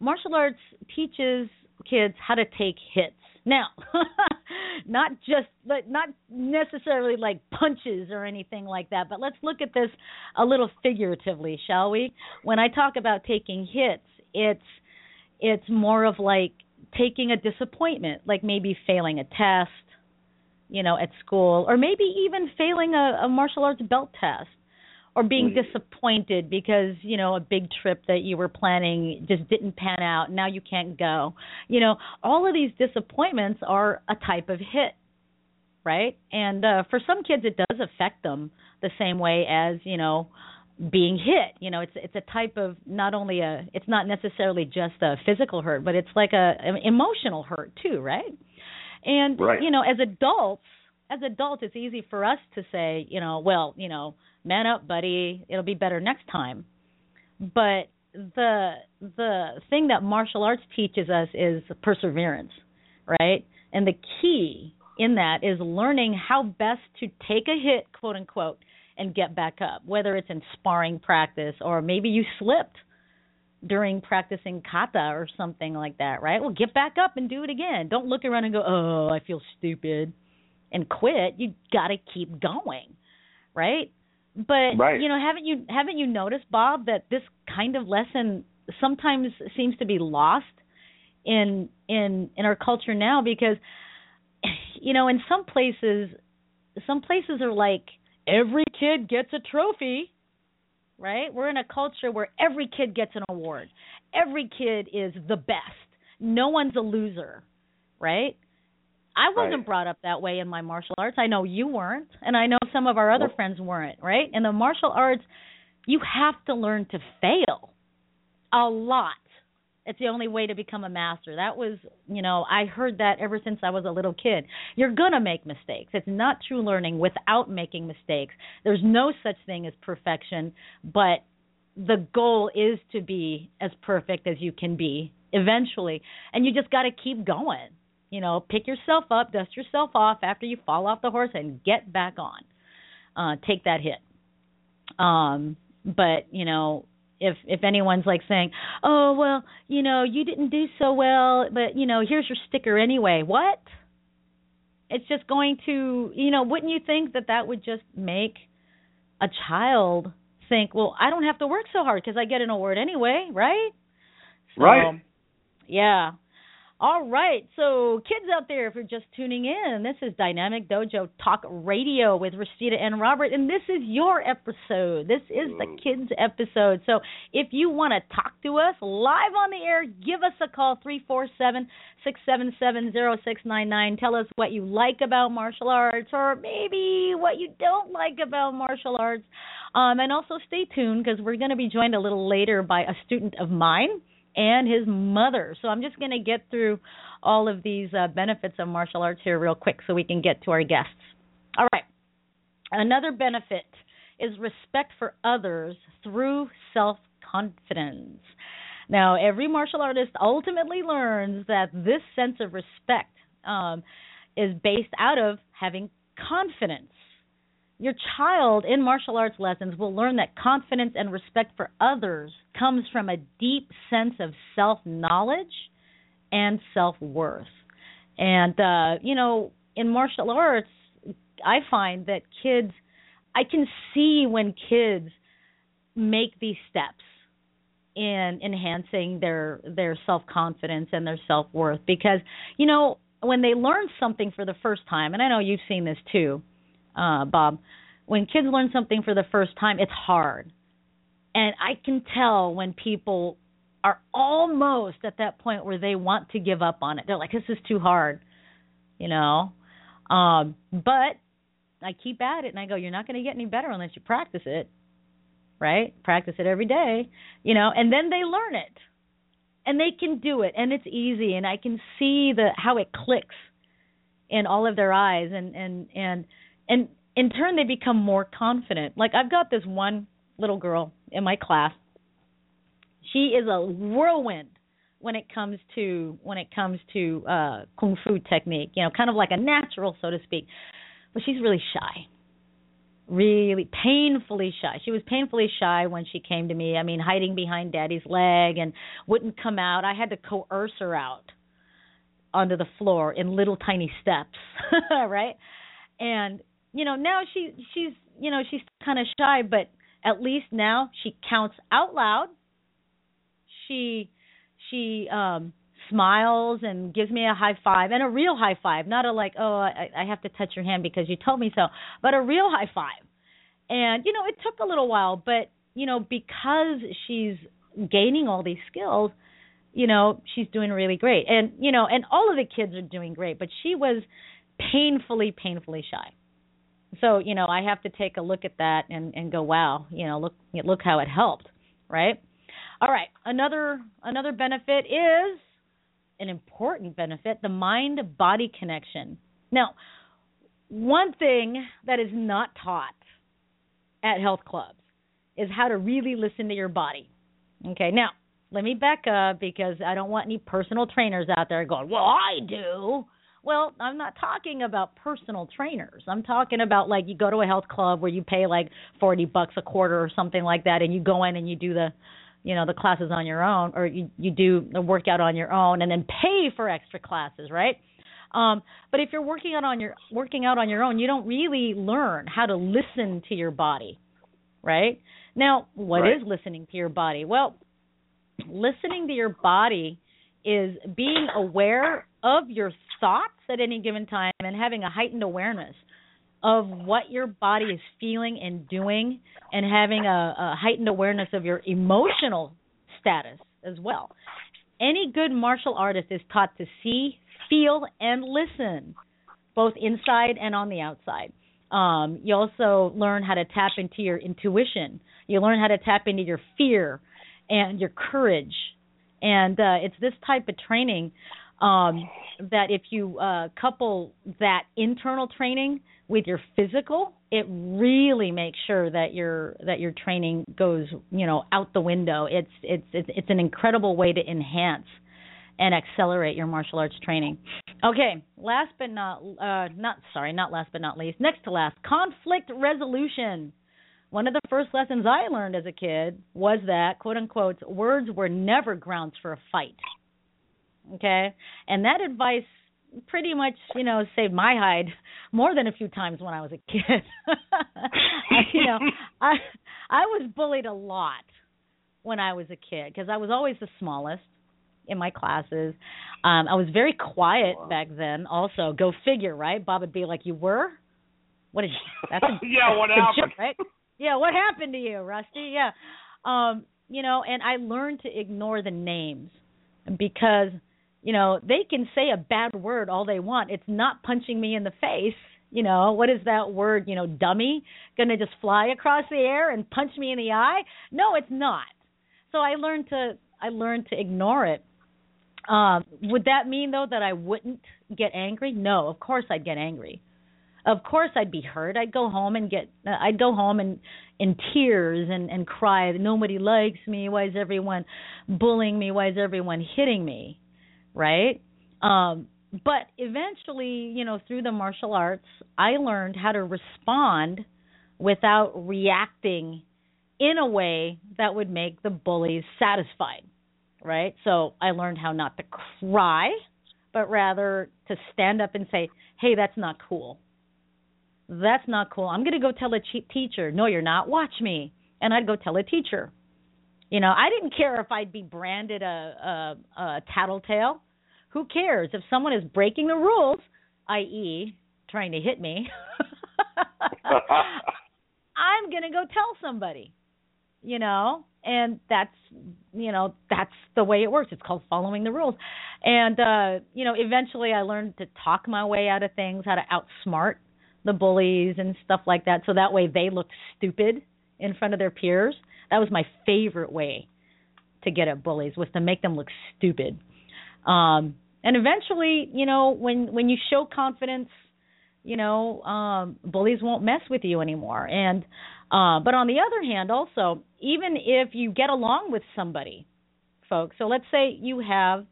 martial arts teaches kids how to take hits. Now, *laughs* not just but not necessarily like punches or anything like that, but let's look at this a little figuratively, shall we? When I talk about taking hits, it's it's more of like taking a disappointment, like maybe failing a test, you know, at school, or maybe even failing a, a martial arts belt test, or being Mm. disappointed because you know a big trip that you were planning just didn't pan out. Now you can't go. You know, all of these disappointments are a type of hit, right? And uh, for some kids, it does affect them the same way as you know being hit. You know, it's it's a type of not only a it's not necessarily just a physical hurt, but it's like a an emotional hurt too, right? And Right. you know, as adults, as adults, it's easy for us to say, you know, well, you know, man up, buddy, it'll be better next time. But the the thing that martial arts teaches us is perseverance, right? And the key in that is learning how best to take a hit, quote unquote, and get back up, whether it's in sparring practice or maybe you slipped during practicing kata or something like that, right? Well, get back up and do it again. Don't look around and go, "Oh, I feel stupid," and quit. You got to keep going, right? But Right. you know, haven't you haven't you noticed, Bob, that this kind of lesson sometimes seems to be lost in in in our culture now because you know, in some places some places are like every kid gets a trophy, right? We're in a culture where every kid gets an award. Every kid is the best. No one's a loser, right? I wasn't Right. brought up that way in my martial arts. I know you weren't, and I know some of our other Nope. friends weren't, right? In the martial arts, you have to learn to fail a lot. It's the only way to become a master. That was, you know, I heard that ever since I was a little kid. You're going to make mistakes. It's not true learning without making mistakes. There's no such thing as perfection, but the goal is to be as perfect as you can be eventually. And you just got to keep going. You know, pick yourself up, dust yourself off after you fall off the horse and get back on. Uh take that hit. Um but, you know, if if anyone's like saying, "Oh, well, you know, you didn't do so well, but you know, here's your sticker anyway." What? It's just going to, you know, wouldn't you think that that would just make a child think, "Well, I don't have to work so hard because I get an award anyway, right?" So, Right. Yeah. All right. So, kids out there, if you're just tuning in, this is Dynamic Dojo Talk Radio with Rashida and Robert, and this is your episode. This is the kids' episode. So, if you want to talk to us live on the air, give us a call 347 677 0699. Tell us what you like about martial arts or maybe what you don't like about martial arts. Um, and also stay tuned because we're going to be joined a little later by a student of mine and his mother. So I'm just going to get through all of these uh, benefits of martial arts here real quick so we can get to our guests. All right. Another benefit is respect for others through self confidence. Now, every martial artist ultimately learns that this sense of respect um, is based out of having confidence. Your child in martial arts lessons will learn that confidence and respect for others comes from a deep sense of self knowledge and self worth. And, uh, you know, in martial arts, I find that kids, I can see when kids make these steps in enhancing their their self confidence and their self worth because you know when they learn something for the first time and I know you've seen this too uh Bob when kids learn something for the first time it's hard. And I can tell when people are almost at that point where they want to give up on it. They're like this is too hard you know? Um but I keep at it and I go you're not going to get any better unless you practice it right? Practice it every day, you know, and then they learn it. And they can do it. And it's easy. And I can see the how it clicks in all of their eyes. And and and and in turn they become more confident. Like I've got this one little girl in my class. She is a whirlwind when it comes to when it comes to uh kung fu technique, you know, kind of like a natural so to speak. But she's really shy really painfully shy. She was painfully shy when she came to me. I mean, hiding behind daddy's leg and wouldn't come out. I had to coerce her out. onto the floor in little tiny steps, *laughs* right? And you know, now she she's you know, she's kind of shy, but at least now she counts out loud. She she um smiles and gives me a high five and a real high five, not a like, oh, I, I have to touch your hand because you told me so, but a real high five. And you know, it took a little while, but you know, because she's gaining all these skills, you know, she's doing really great. And you know, and all of the kids are doing great, but she was painfully, painfully shy. So you know, I have to take a look at that and and go, wow, you know, look look how it helped, right? All right, another another benefit is an important benefit, the mind body connection. Now, one thing that is not taught at health clubs is how to really listen to your body. Okay, now let me back up because I don't want any personal trainers out there going, well, I do. Well, I'm not talking about personal trainers. I'm talking about like you go to a health club where you pay like 40 bucks a quarter or something like that and you go in and you do the you know the classes on your own or you you do the workout on your own and then pay for extra classes, right? Um, but if you're working out on your working out on your own, you don't really learn how to listen to your body, right? Now, what is Right. listening to your body? Well, listening to your body is being aware of your thoughts at any given time and having a heightened awareness of what your body is feeling and doing and having a, a heightened awareness of your emotional status as well. Any good martial artist is taught to see, feel, and listen, both inside and on the outside. Um, you also learn how to tap into your intuition. You learn how to tap into your fear and your courage. And uh, it's this type of training um, that if you uh, couple that internal training with your physical, it really makes sure that your that your training goes you know out the window. It's it's it's, it's an incredible way to enhance and accelerate your martial arts training. Okay, last but not uh not sorry, not last but not least, next to last, conflict resolution. One of the first lessons I learned as a kid was that quote unquote words were never grounds for a fight. Okay? And that advice pretty much, you know, saved my hide more than a few times when I was a kid. *laughs* I, you know, *laughs* I I was bullied a lot when I was a kid because I was always the smallest in my classes. Um I was very quiet back then also. Go figure, right? Bob would be like, "You were?" What did you, *laughs* that's a, Yeah, what happened? joke, right? Yeah, what happened to you, Rusty? Yeah. Um, you know, and I learned to ignore the names because you know, they can say a bad word all they want. It's not punching me in the face. You know, what is that word, you know, dummy? Gonna just fly across the air and punch me in the eye? No, it's not. So I learned to I learned to ignore it. Um, would that mean though that I wouldn't get angry? No, of course I'd get angry. Of course I'd be hurt. I'd go home and get uh, I'd go home and in tears and and cry. Nobody likes me. Why is everyone bullying me? Why is everyone hitting me? Right? Um but eventually, you know, through the martial arts, I learned how to respond without reacting in a way that would make the bullies satisfied, right? So I learned how not to cry, but rather to stand up and say, "Hey, that's not cool. That's not cool. I'm going to go tell a che- teacher." "No, you're not. Watch me." And I'd go tell a teacher. You know, I didn't care if I'd be branded a a, a tattletale. Who cares if someone is breaking the rules, i.e., trying to hit me? *laughs* I'm going to go tell somebody. You know, and that's you know, that's the way it works. It's called following the rules. And uh, you know, eventually I learned to talk my way out of things, how to outsmart the bullies and stuff like that so that way they looked stupid in front of their peers. That was my favorite way to get at bullies was to make them look stupid. Um and eventually, you know, when when you show confidence, you know, um bullies won't mess with you anymore. And uh but on the other hand also, even if you get along with somebody, folks. So let's say you have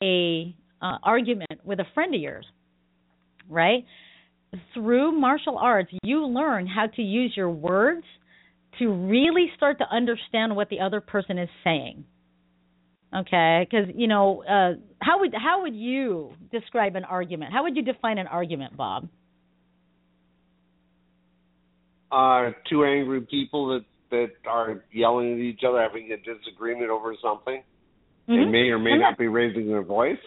a uh, argument with a friend of yours, right? Through martial arts, you learn how to use your words to really start to understand what the other person is saying. Okay, because you know, uh, how would how would you describe an argument? How would you define an argument, Bob? Uh, two angry people that that are yelling at each other, having a disagreement over something. They Mhm. may or may not be raising their voice.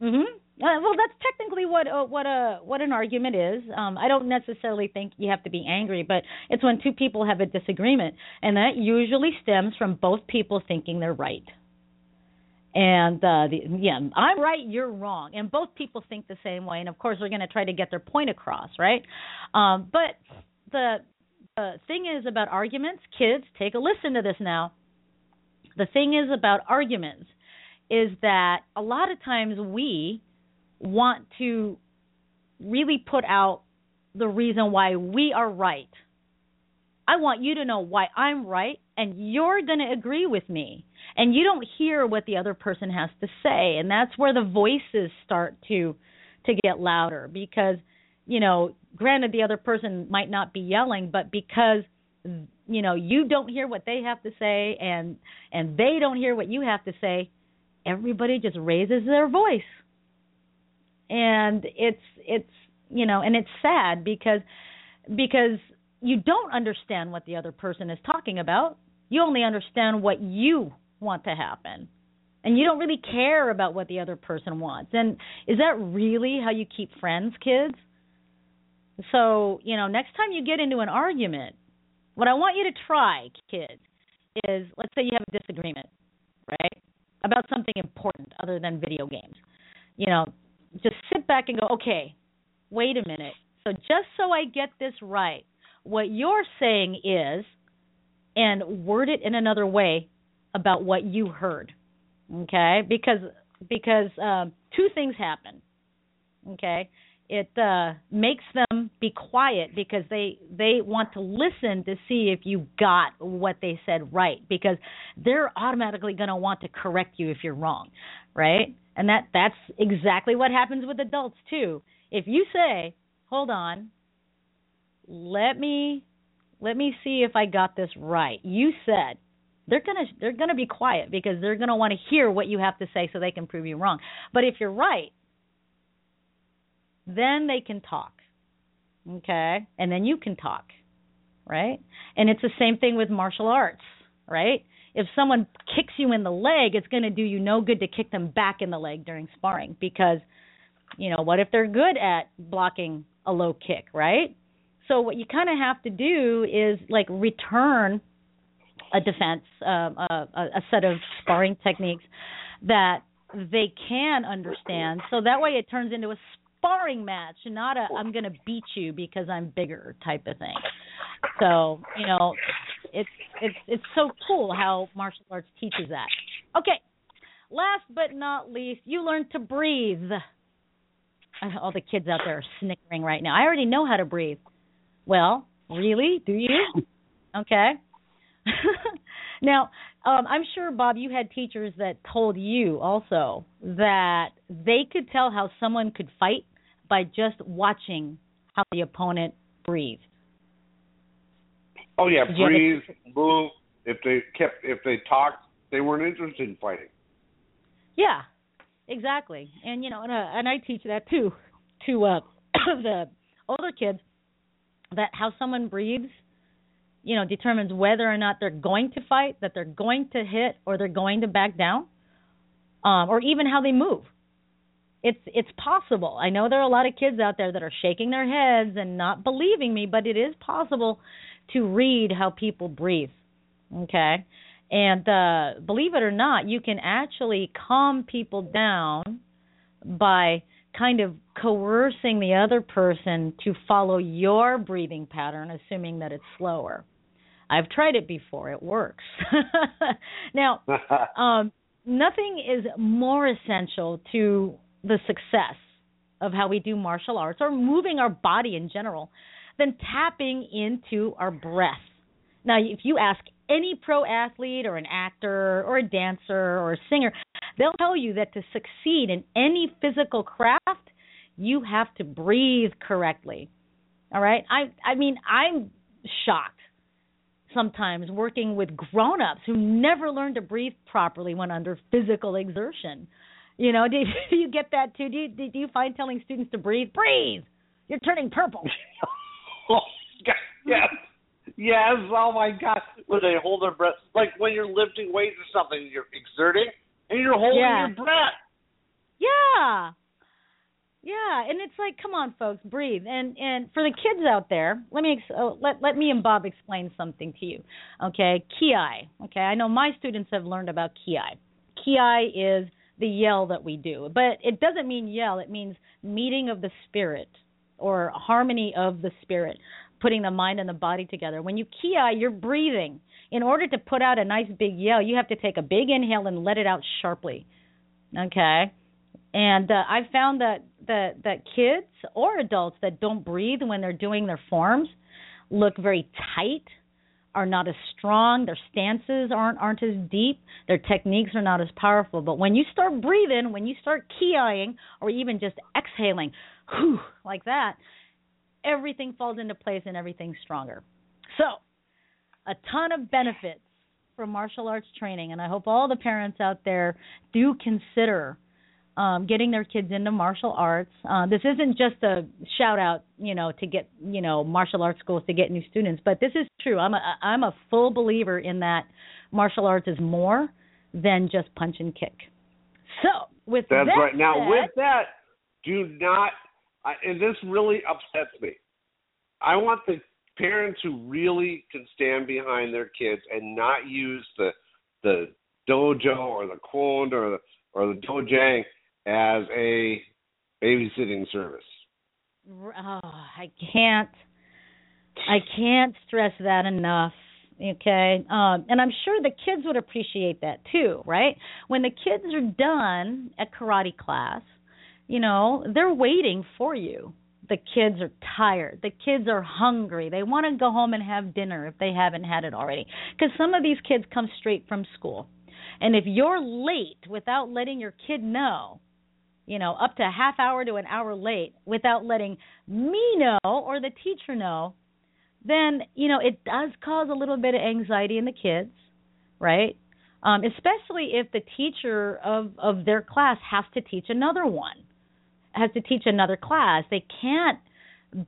Mhm. Uh, well, that's technically what uh, what a what an argument is. Um, I don't necessarily think you have to be angry, but it's when two people have a disagreement, and that usually stems from both people thinking they're right. And uh, the, yeah, I'm right, you're wrong, and both people think the same way. And of course, they're going to try to get their point across, right? Um, but the the thing is about arguments, kids, take a listen to this now. The thing is about arguments is that a lot of times we want to really put out the reason why we are right. I want you to know why I'm right and you're going to agree with me. And you don't hear what the other person has to say and that's where the voices start to to get louder because you know, granted the other person might not be yelling, but because you know, you don't hear what they have to say and and they don't hear what you have to say, everybody just raises their voice. And it's it's you know, and it's sad because because you don't understand what the other person is talking about. You only understand what you want to happen. And you don't really care about what the other person wants. And is that really how you keep friends, kids? So, you know, next time you get into an argument, what I want you to try, kids, is let's say you have a disagreement, right? About something important other than video games. You know, just sit back and go, okay, wait a minute. So, just so I get this right, what you're saying is, and word it in another way about what you heard, okay? Because because um, two things happen, okay? It uh, makes them be quiet because they they want to listen to see if you got what they said right because they're automatically going to want to correct you if you're wrong, right? And that that's exactly what happens with adults too. If you say, "Hold on, let me let me see if I got this right," you said they're gonna they're gonna be quiet because they're gonna want to hear what you have to say so they can prove you wrong. But if you're right, then they can talk. Okay? And then you can talk. Right? And it's the same thing with martial arts, right? If someone kicks you in the leg, it's going to do you no good to kick them back in the leg during sparring because you know, what if they're good at blocking a low kick, right? So what you kind of have to do is like return a defense, um, a, a, a set of sparring techniques that they can understand. So that way it turns into a sparring match, not a I'm going to beat you because I'm bigger type of thing. So you know, it's it's it's so cool how martial arts teaches that. Okay, last but not least, you learn to breathe. All the kids out there are snickering right now. I already know how to breathe. Well, really? Do you? Okay. *laughs* now, um, I'm sure, Bob, you had teachers that told you also that they could tell how someone could fight by just watching how the opponent breathes. Oh yeah, Did you have a- breathe, move. If they kept, if they talked, they weren't interested in fighting. Yeah, exactly. And you know, and, uh, and I teach that too to uh, *coughs* the older kids that how someone breathes, you know, determines whether or not they're going to fight, that they're going to hit, or they're going to back down, um, or even how they move. It's it's possible. I know there are a lot of kids out there that are shaking their heads and not believing me, but it is possible to read how people breathe. Okay? And uh believe it or not, you can actually calm people down by kind of coercing the other person to follow your breathing pattern assuming that it's slower. I've tried it before. It works. *laughs* now, *laughs* um, nothing is more essential to the success of how we do martial arts or moving our body in general than tapping into our breath. Now, if you ask any pro athlete or an actor or a dancer or a singer, they'll tell you that to succeed in any physical craft, you have to breathe correctly. All right? I I mean, I'm shocked sometimes working with grown-ups who never learned to breathe properly when under physical exertion. You know, do, *laughs* do you get that too? Do you do you find telling students to breathe? Breathe. You're turning purple. *laughs* Oh, yes. Yes. Oh my God. When they hold their breath, like when you're lifting weights or something, you're exerting and you're holding Yeah. your breath. Yeah. Yeah, and it's like, come on, folks, breathe. And and for the kids out there, let me ex- uh, let let me and Bob explain something to you. Okay, Ki. Okay, I know my students have learned about Ki. Ki is the yell that we do, but it doesn't mean yell. It means meeting of the spirit or harmony of the spirit, putting the mind and the body together. When you Ki, you're breathing. In order to put out a nice big yell, you have to take a big inhale and let it out sharply. Okay and uh, I've found that that that kids or adults that don't breathe when they're doing their forms look very tight, are not as strong, their stances aren't aren't as deep, their techniques are not as powerful. But when you start breathing, when you start keying or even just exhaling, whew, like that, everything falls into place and everything's stronger. So, a ton of benefits from martial arts training, and I hope all the parents out there do consider um, getting their kids into martial arts. Uh, this isn't just a shout out, you know, to get you know martial arts schools to get new students, but this is true. I'm a I'm a full believer in that martial arts is more than just punch and kick. So with that. That's that right. Now, said- with that, do not, I, and this really upsets me. I want the parents who really can stand behind their kids and not use the the dojo or the kwon or the or the dojang as a babysitting service. Oh, I can't. I can't stress that enough. Okay, um, and I'm sure the kids would appreciate that too, right? When the kids are done at karate class, you know they're waiting for you. The kids are tired. The kids are hungry. They want to go home and have dinner if they haven't had it already. Because some of these kids come straight from school, and if you're late without letting your kid know, you know, up to a half hour to an hour late without letting me know or the teacher know, then, you know, it does cause a little bit of anxiety in the kids, right? Um, especially if the teacher of, of their class has to teach another one, has to teach another class. They can't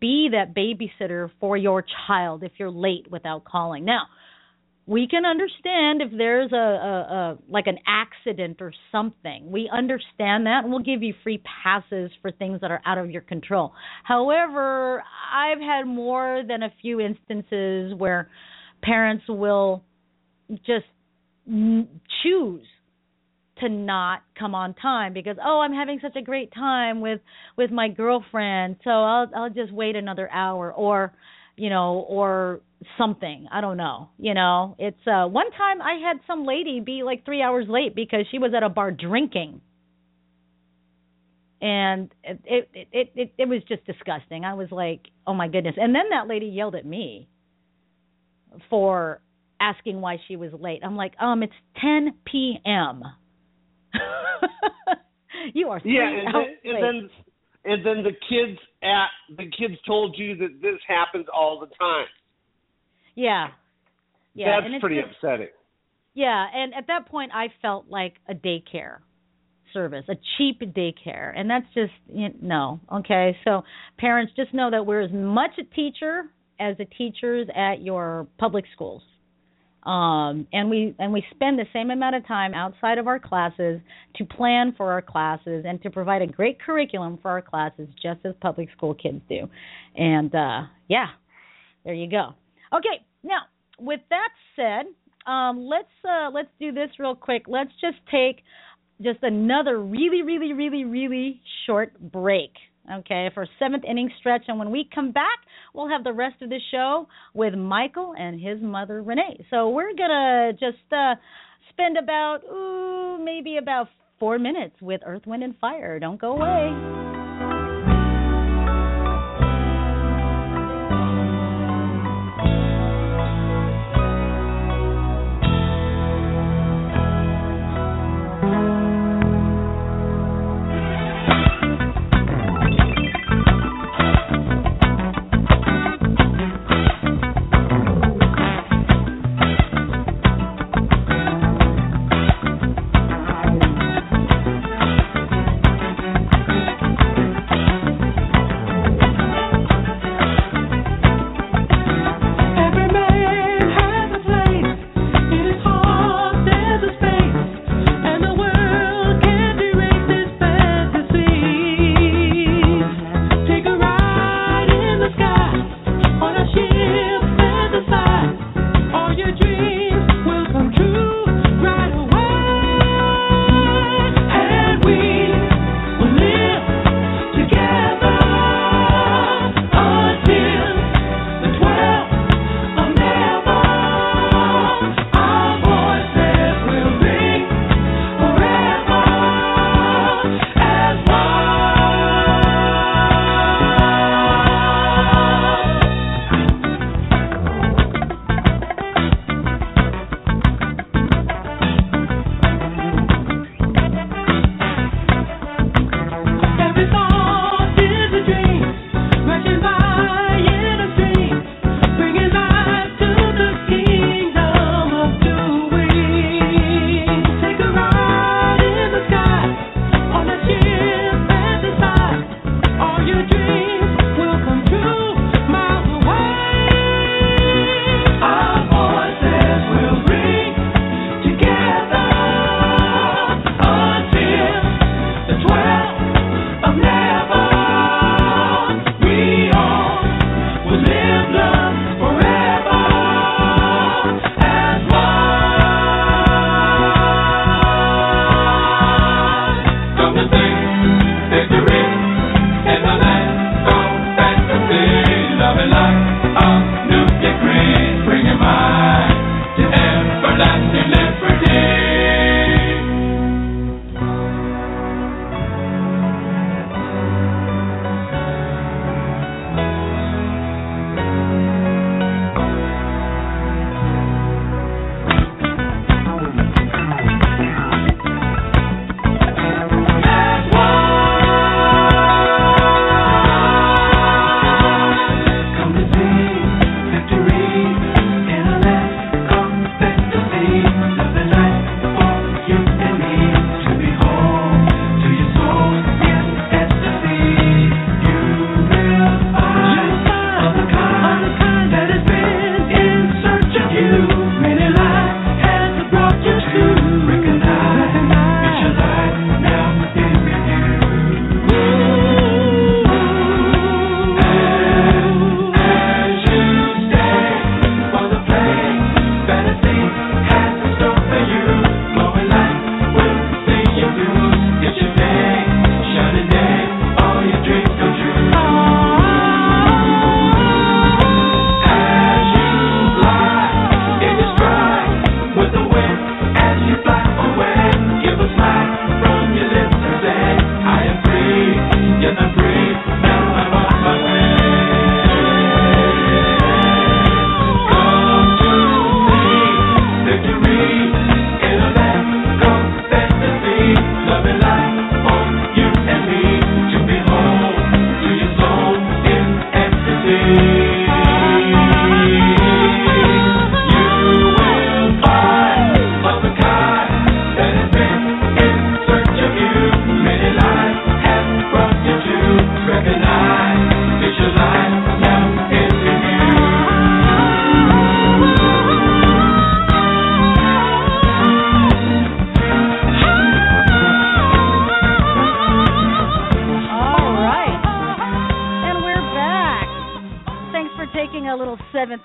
be that babysitter for your child if you're late without calling. Now, we can understand if there's a, a, a like an accident or something. We understand that and we'll give you free passes for things that are out of your control. However, I've had more than a few instances where parents will just n- choose to not come on time because oh I'm having such a great time with with my girlfriend so I'll I'll just wait another hour or you know or something. I don't know you know? It's uh one time i had some lady be like 3 hours late because she was at a bar drinking. And it it it it, it was just disgusting. I was like oh my goodness. And then that lady yelled at me for asking why she was late. I'm like um it's 10 p.m *laughs* you are three Yeah, and hours then, late. and then and then the kids at the kids told you that this happens all the time. yeah yeah That's pretty just- upsetting. Yeah, and at that point, I felt like a daycare service, a cheap daycare, and that's just you know, no. Okay, so parents just know that we're as much a teacher as the teachers at your public schools, um, and we and we spend the same amount of time outside of our classes to plan for our classes and to provide a great curriculum for our classes, just as public school kids do. And uh, yeah, there you go. Okay, now with that said, um, let's uh, let's do this real quick. Let's just take just another really, really, really, really short break. Okay, for seventh inning stretch, and when we come back, we'll have the rest of the show with Michael and his mother Renee. So we're gonna just uh, spend about ooh maybe about four minutes with Earth, Wind, and Fire. Don't go away.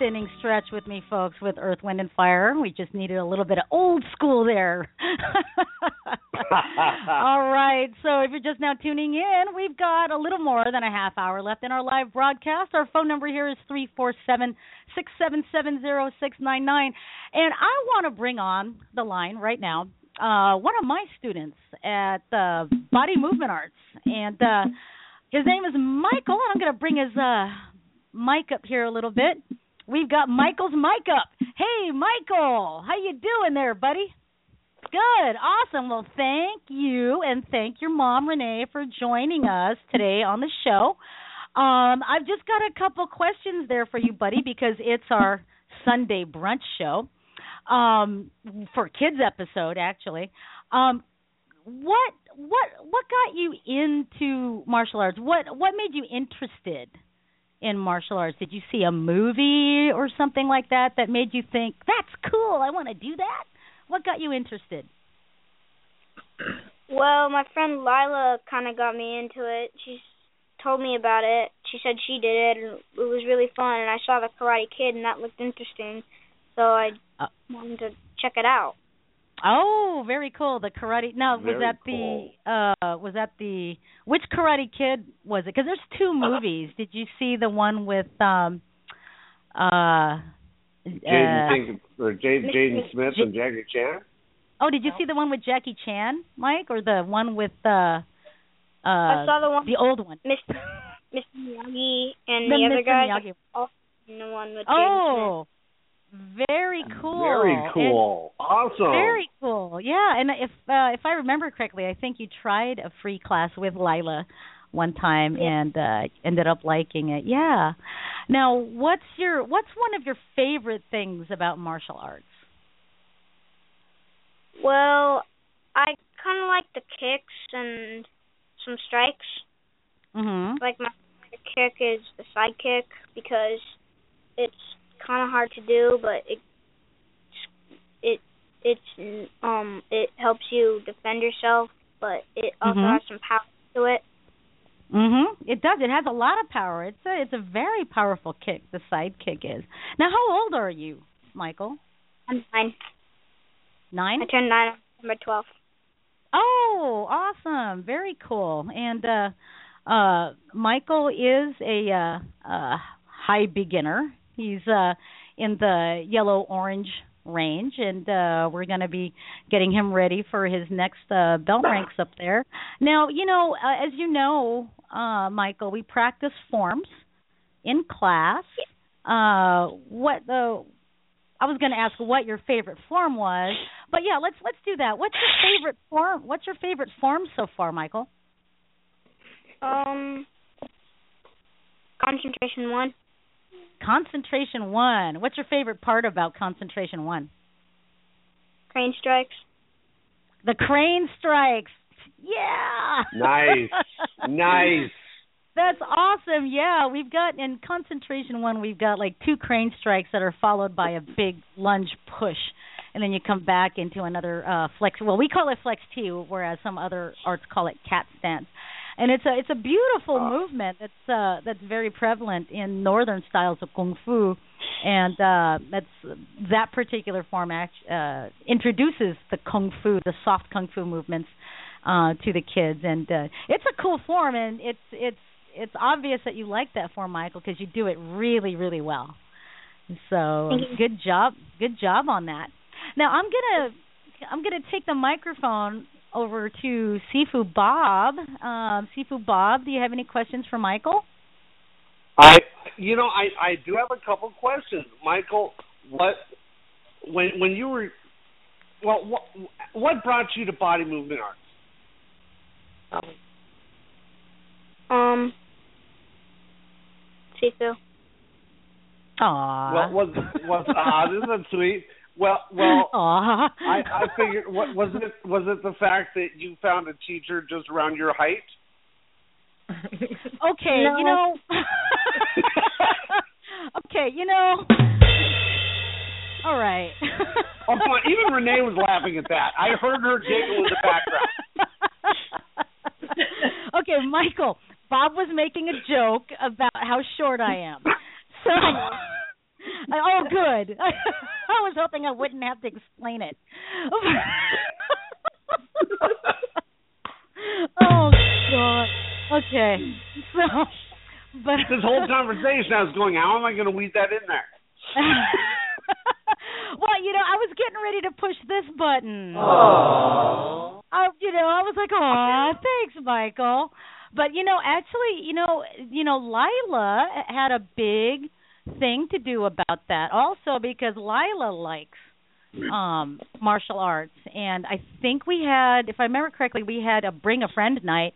Inning stretch with me, folks, with Earth, Wind, and Fire. We just needed a little bit of old school there. *laughs* All right. So if you're just now tuning in, we've got a little more than a half hour left in our live broadcast. Our phone number here is three four seven six seven seven zero six nine nine, and I want to bring on the line right now. Uh, one of my students at uh, Body Movement Arts, and uh, his name is Michael. I'm going to bring his uh, mic up here a little bit. We've got Michael's mic up. Hey, Michael, how you doing there, buddy? Good, awesome. Well, thank you, and thank your mom Renee for joining us today on the show. Um, I've just got a couple questions there for you, buddy, because it's our Sunday brunch show um, for kids episode, actually. Um, what what what got you into martial arts? What what made you interested in martial arts? Did you see a movie or something like that that made you think that's cool? I want to do that. What got you interested? Well, my friend Lila kind of got me into it. She told me about it. She said she did it, and it was really fun. And I saw the Karate Kid, and that looked interesting, so I Uh, wanted to check it out. Oh, very cool. The karate. Now, was Very that the uh was that the which Karate Kid was it? Because there's two movies. Did you see the one with um uh Jaden uh, Jenkins or Jaden Jaden Smith and Jackie Chan. Oh, did you see the one with Jackie Chan, Mike, or the one with uh uh I saw the one the old one? Mr. Mr. Miyagi and The the, other Mr. guy. Miyagi. Also the one with Jaden Oh, very cool. Very And- cool. awesome. Very cool. Yeah, and if uh, if I remember correctly, I think you tried a free class with Lila one time and uh ended up liking it. Yeah. Now, what's your what's one of your favorite things about martial arts? Well, I kind of like the kicks and some strikes. Mhm. Like my kick is the side kick because it's kind of hard to do, but it it it's um it helps you defend yourself, but it also Mhm. has some power to it. Mhm. It does. It has a lot of power. It's a it's a very powerful kick. The side kick is. Now, how old are you, Michael? I'm nine. Nine. I turned nine on December twelfth. Oh, awesome. Very cool. And uh uh Michael is a uh uh high beginner. He's uh in the yellow orange range and uh we're going to be getting him ready for his next uh belt ranks up there. Now, you know, uh, as you know, uh Michael, we practice forms in class. Uh what the I was going to ask what your favorite form was, but yeah, let's let's do that. What's your favorite form? What's your favorite form so far, Michael? Um, concentration one. Concentration one. What's your favorite part about concentration one? Crane strikes. The crane strikes. Yeah. Nice. nice. *laughs* That's awesome. Yeah, we've got in concentration one, we've got like two crane strikes that are followed by a big lunge push, and then you come back into another uh flex. Well, we call it flex T, whereas some other arts call it cat stance. And it's a it's a beautiful movement that's uh that's very prevalent in northern styles of kung fu, and uh that's that particular form act, uh introduces the kung fu, the soft kung fu movements uh to the kids. And uh it's a cool form and it's it's it's obvious that you like that form michael because you do it really really well. So good job good job on that. Now i'm gonna i'm gonna take the microphone over to sifu bob um sifu bob do you have any questions for michael I, you know, I I do have a couple questions, Michael. What when when you were, well, what what brought you to body movement arts? Um, Sifu. Aww. Well, was was ah, isn't that sweet? Well, well, *laughs* Aw. I I figured what was it was it the fact that you found a teacher just around your height? *laughs* Okay, you know. *laughs* okay, you know. All right. Oh, come on! Even Renee was laughing at that. I heard her giggle in the background. okay, Michael. Bob was making a joke about how short I am. So I, *laughs* Uh, oh, good. *laughs* I was hoping I wouldn't have to explain it. *laughs* oh God. Okay. So, but This whole conversation, I was going, how am I going to weave that in there? well, you know, I was getting ready to push this button. Oh. I, you know, I was like, "Oh, thanks, Michael." But you know, actually, you know, you know, Lila had a big thing to do about that also because Lila likes um martial arts and I think we had if I remember correctly we had a bring a friend night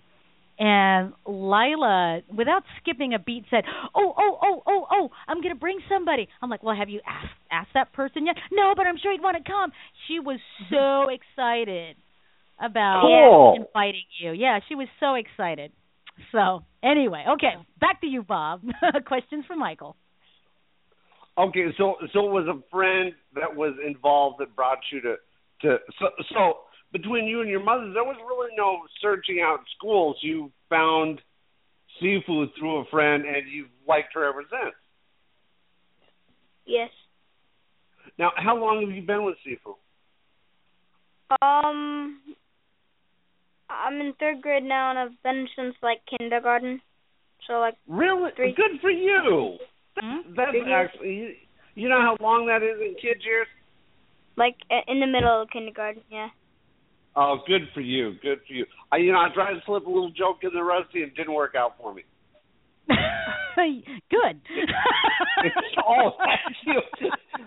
and Lila without skipping a beat said, "Oh, oh, oh, oh, oh, I'm going to bring somebody." I'm like, "Well, have you asked asked that person yet?" "No, but I'm sure he'd want to come." She was so excited about Cool. inviting you. Yeah, she was so excited. So, anyway, okay, back to you, Bob. *laughs* Questions for Michael. Okay, so so it was a friend that was involved that brought you to to so so between you and your mother there was really no searching out schools. You found Sifu through a friend and you've liked her ever since. Yes. Now, how long have you been with Sifu? Um, I'm in third grade now, and I've been since like kindergarten. So like Really? Three. Good for you. *laughs* That's, that's Three actually you, you know how long that is in kids years? like uh, in the middle of kindergarten. Yeah. Oh, good for you. Good for you. I, you know, I tried to slip a little joke in there, Rusty, and it didn't work out for me. *laughs* Good. *laughs* oh, you,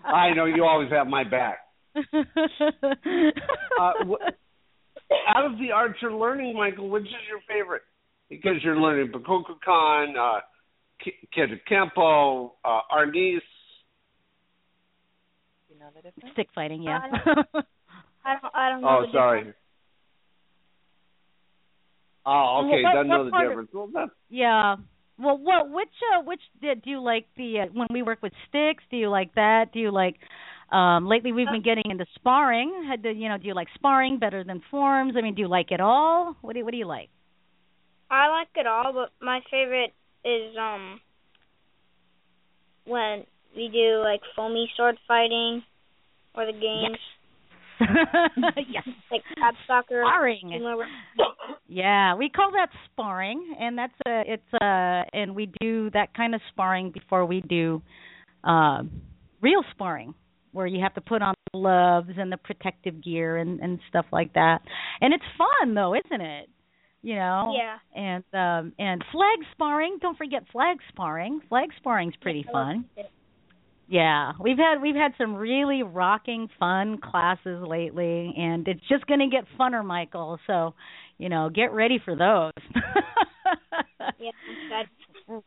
I know you always have my back. Uh, wh- out of the arts you're learning, Michael, which is your favorite? Because you're learning Bakokukan, uh, Ki- Kendo Kempo, uh, Arnis. Stick fighting, yeah. *laughs* I don't. I don't know. Oh, the sorry. difference. Oh, okay. Well, what- Doesn't know the part of- difference. Well, that's Yeah. Well, what which uh, which did do you like the uh, when we work with sticks? Do you like that? Do you like um lately we've been getting into sparring. Had to, you know, do you like sparring better than forms? I mean, do you like it all? What do you, what do you like? I like it all, but my favorite is um when we do like foamy sword fighting or the games yes. *laughs* like crab soccer. Sparring. you know, where- Yeah, we call that sparring, and that's a it's a and we do that kind of sparring before we do um real sparring, where you have to put on the gloves and the protective gear and and stuff like that. And it's fun though, isn't it? You know. Yeah. And um and flag sparring. Don't forget flag sparring. Flag sparring's pretty I fun. Yeah, we've had we've had some really rocking fun classes lately, and it's just going to get funner, Michael. So, you know, get ready for those. *laughs* Yeah, I'm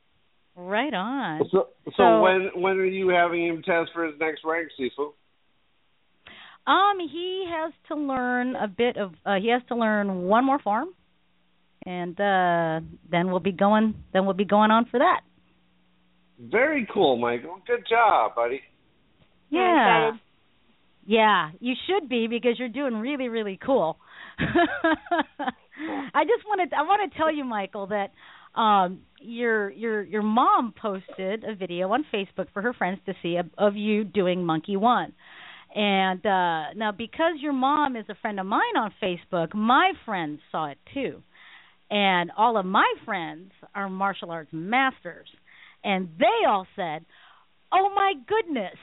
*laughs* right on. so, so. So- when when are you having him test for his next rank, Sifu? Um, he has to learn a bit of. Uh, he has to learn one more form, and uh then we'll be going. Then we'll be going on for that. Very cool, Michael. Good job, buddy. Yeah. Yeah, you should be because you're doing really, really cool. *laughs* I just wanted I want to tell you, Michael, that um your your your mom posted a video on Facebook for her friends to see of, of you doing Monkey One. And uh now because your mom is a friend of mine on Facebook, my friends saw it too. And all of my friends are martial arts masters. And they all said, "Oh my goodness,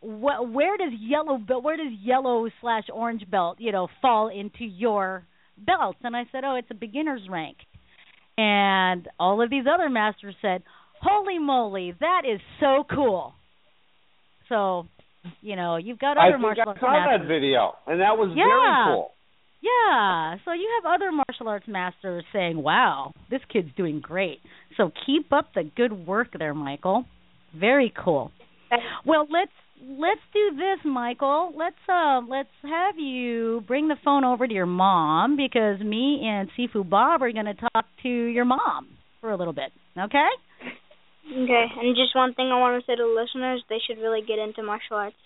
wh- where does yellow belt where does yellow slash orange belt you know fall into your belts and i said oh it's a beginner's rank and all of these other masters said holy moly that is so cool so you know you've got I other think martial I arts saw masters that video, and that was Yeah. very cool. Yeah so you have other martial arts masters saying wow this kid's doing great so keep up the good work there michael very cool well, let's let's do this, Michael. Let's uh let's have you bring the phone over to your mom because me and Sifu Bob are going to talk to your mom for a little bit. Okay? Okay, and just one thing I want to say to the listeners: they should really get into martial arts.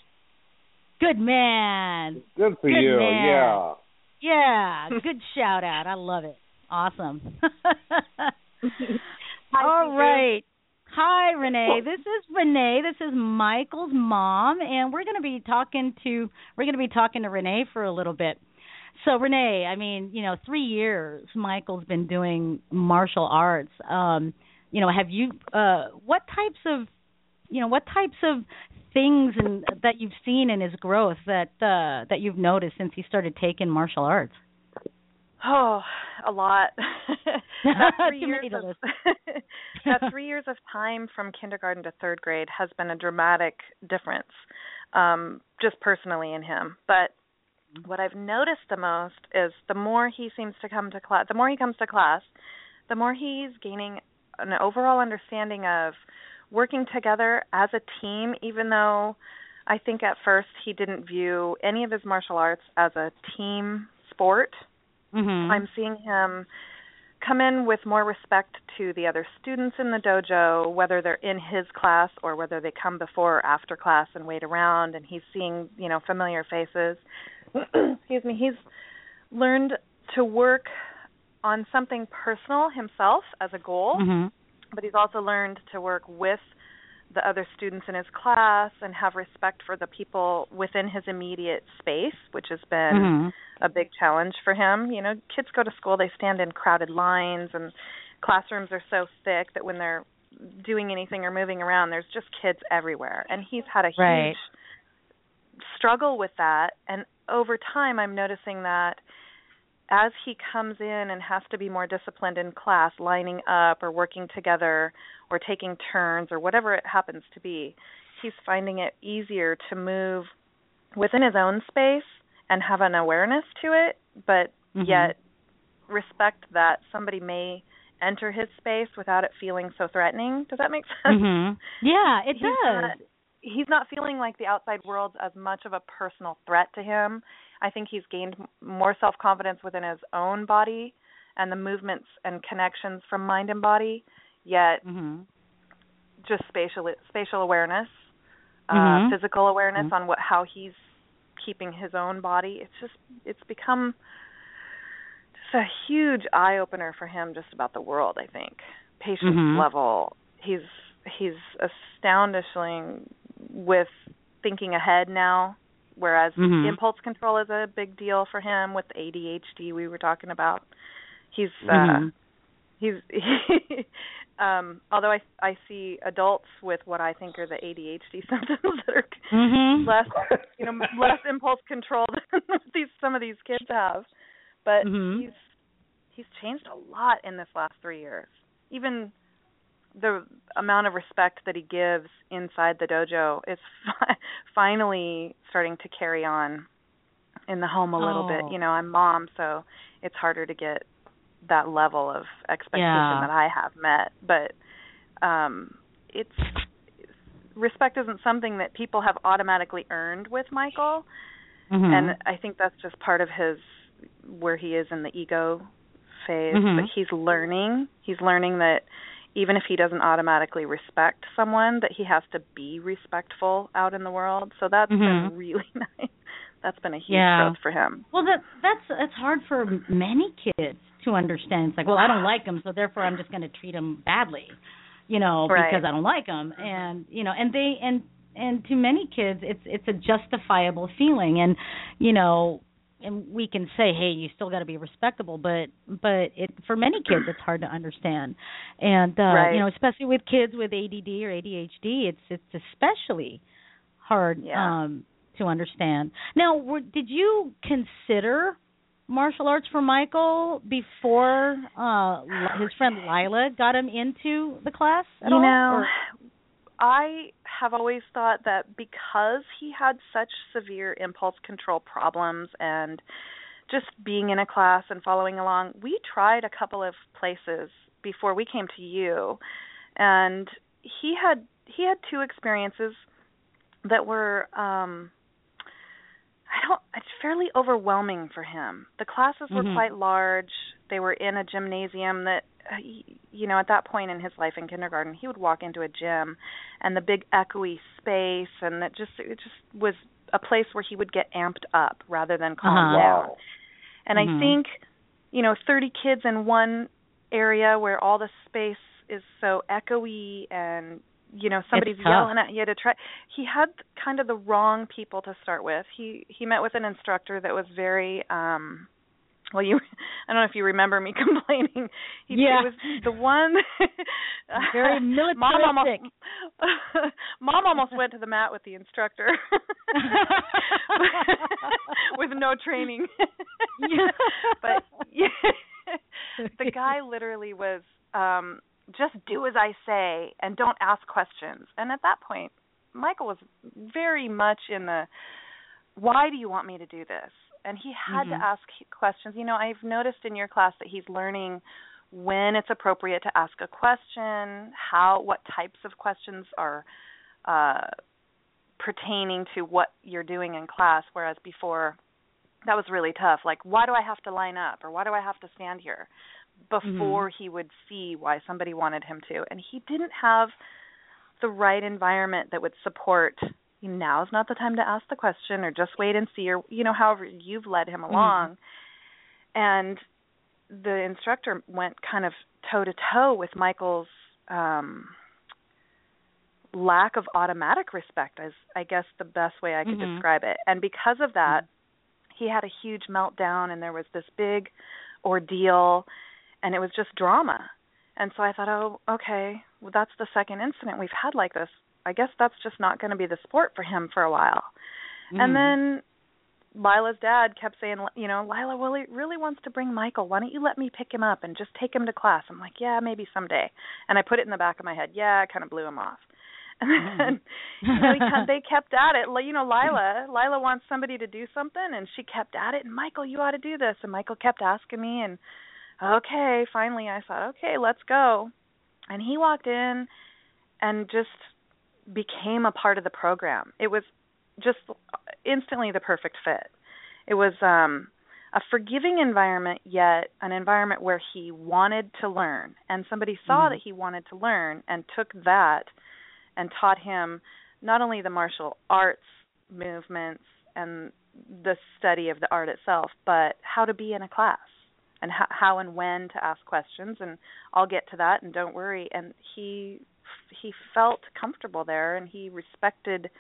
Good man. Good for Good you. man. Yeah. Yeah, good shout out. I love it. Awesome. *laughs* Hi, All right. Hi, Renee. This is Renee. This is Michael's mom, and we're going to be talking to we're going to be talking to Renee for a little bit. So Renee, I mean, you know, three years Michael's been doing martial arts. Um, you know, have you uh what types of you know, what types of things and that you've seen in his growth that uh that you've noticed since he started taking martial arts? Oh, a lot. *laughs* that three years of that *laughs* three years of time from kindergarten to third grade has been a dramatic difference, um, just personally in him. But what I've noticed the most is the more he seems to come to class, the more he comes to class, the more he's gaining an overall understanding of working together as a team, even though I think at first he didn't view any of his martial arts as a team sport. Mhm. I'm seeing him come in with more respect to the other students in the dojo, whether they're in his class or whether they come before or after class and wait around and he's seeing, you know, familiar faces. *clears throat* Excuse me, he's learned to work on something personal himself as a goal, Mhm. But he's also learned to work with the other students in his class and have respect for the people within his immediate space, which has been Mhm. a big challenge for him. You know, kids go to school, they stand in crowded lines and classrooms are so thick that when they're doing anything or moving around, there's just kids everywhere. And he's had a Right. huge struggle with that and over time I'm noticing that as he comes in and has to be more disciplined in class, lining up or working together or taking turns or whatever it happens to be, he's finding it easier to move within his own space and have an awareness to it, but Mhm. yet respect that somebody may enter his space without it feeling so threatening. Does that make sense? Mhm. Yeah, it he's does. Not, he's not feeling like the outside world's as much of a personal threat to him. I think he's gained more self-confidence within his own body and the movements and connections from mind and body, yet Mhm. just spatial spatial awareness, Mhm. uh physical awareness Mhm. on what how he's keeping his own body. It's just it's become just a huge eye opener for him just about the world, I think. Patience Mhm. level. He's he's astonishing with thinking ahead now, whereas Mhm. impulse control is a big deal for him with ADHD we were talking about. He's uh Mhm. he's *laughs* um although I I see adults with what I think are the ADHD *laughs* symptoms that are Mhm. less you know less impulse control *laughs* than these some of these kids have but Mhm. he's he's changed a lot in this last 3 years even the amount of respect that he gives inside the dojo is fi- *laughs* finally starting to carry on in the home a little Oh. bit you know I'm mom so it's harder to get that level of expectation Yeah. that I have met but um it's respect isn't something that people have automatically earned with Michael Mhm. and I think that's just part of his where he is in the ego phase Mhm. but he's learning he's learning that even if he doesn't automatically respect someone that he has to be respectful out in the world so that's Mhm. been really *laughs* nice that's been a huge Yeah. growth for him Well, that that's that's hard for many kids to understand. It's like, well, I don't like him, so therefore I'm just going to treat him badly, you know, Right. because I don't like him. And you know, and they and and to many kids, it's it's a justifiable feeling, and you know, and we can say, hey, you still got to be respectable, but but it for many kids it's hard to understand, and uh, Right. you know, especially with kids with ADD or ADHD, it's it's especially hard Yeah. um to understand. Now, were, did you consider martial arts for Michael before uh his friend Lila got him into the class at you all? know or- I have always thought that because he had such severe impulse control problems and just being in a class and following along, we tried a couple of places before we came to you and he had he had two experiences that were um I don't it's fairly overwhelming for him. The classes were Mhm. quite large. They were in a gymnasium that you know, at that point in his life in kindergarten, he would walk into a gym and the big echoey space and that just it just was a place where he would get amped up rather than calm Uh-huh. down. And Mhm. I think, you know, 30 kids in one area where all the space is so echoey and you know somebody's yelling at you to try he had kind of the wrong people to start with he he met with an instructor that was very um well you *laughs* i don't know if you remember me *laughs* complaining he Yeah. it was the one *laughs* Very mom almost militaristic. mom almost went to the mat with the instructor with no training but yeah, the guy literally was um just do as I say and don't ask questions. And at that point, Michael was very much in the why do you want me to do this? And he had Mhm. to ask questions. You know, I've noticed in your class that he's learning when it's appropriate to ask a question, how what types of questions are uh pertaining to what you're doing in class whereas before that was really tough like why do i have to line up or why do i have to stand here before he would see why somebody wanted him to and he didn't have the right environment that would support now's not the time to ask the question or just wait and see or you know however you've led him along. And the instructor went kind of toe to toe with michael's um lack of automatic respect is i guess the best way i could Mhm. describe it. And because of that he had a huge meltdown and there was this big ordeal and it was just drama. And so i thought oh okay well that's the second incident we've had like this i guess that's just not going to be the sport for him for a while Mm. and then Lila's dad kept saying, you know, Lila really really wants to bring Michael. Why don't you let me pick him up and just take him to class? I'm like, yeah, maybe someday. And I put it in the back of my head. Yeah, I kind of blew him off. *laughs* And then you know, kept, they kept at it. You know, Lila, Lila wants somebody to do something, and she kept at it. And Michael, you ought to do this. And Michael kept asking me, and okay, finally, I thought, okay, let's go. And he walked in, and just became a part of the program. It was just instantly the perfect fit. It was um a forgiving environment yet an environment where he wanted to learn and somebody saw Mhm. that he wanted to learn and took that and taught him not only the martial arts movements and the study of the art itself but how to be in a class and how, how and when to ask questions and I'll get to that and don't worry and he he felt comfortable there and he respected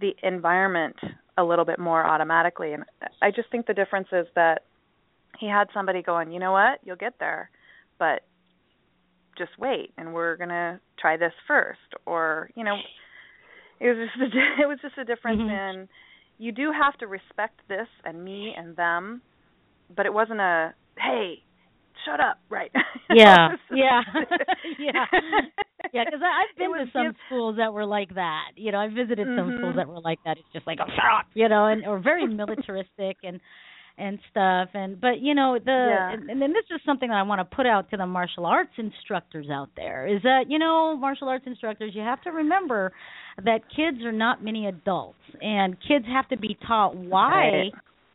the environment a little bit more automatically and I just think the difference is that he had somebody going, "You know what? You'll get there, but just wait and we're going to try this first or, you know, it was just a, *laughs* it was just a difference Mhm. in you do have to respect this and me and them, but it wasn't a hey, shut up, right? *laughs* *laughs* *laughs* Yeah, yeah, yeah, yeah. Because I've been to some give- schools that were like that. You know, I visited some Mhm. schools that were like that. It's just like, oh, shut up, you know, and or very militaristic and and stuff. And but you know the Yeah. and, and then this is something that I want to put out to the martial arts instructors out there is that you know martial arts instructors you have to remember that kids are not many adults and kids have to be taught why Right.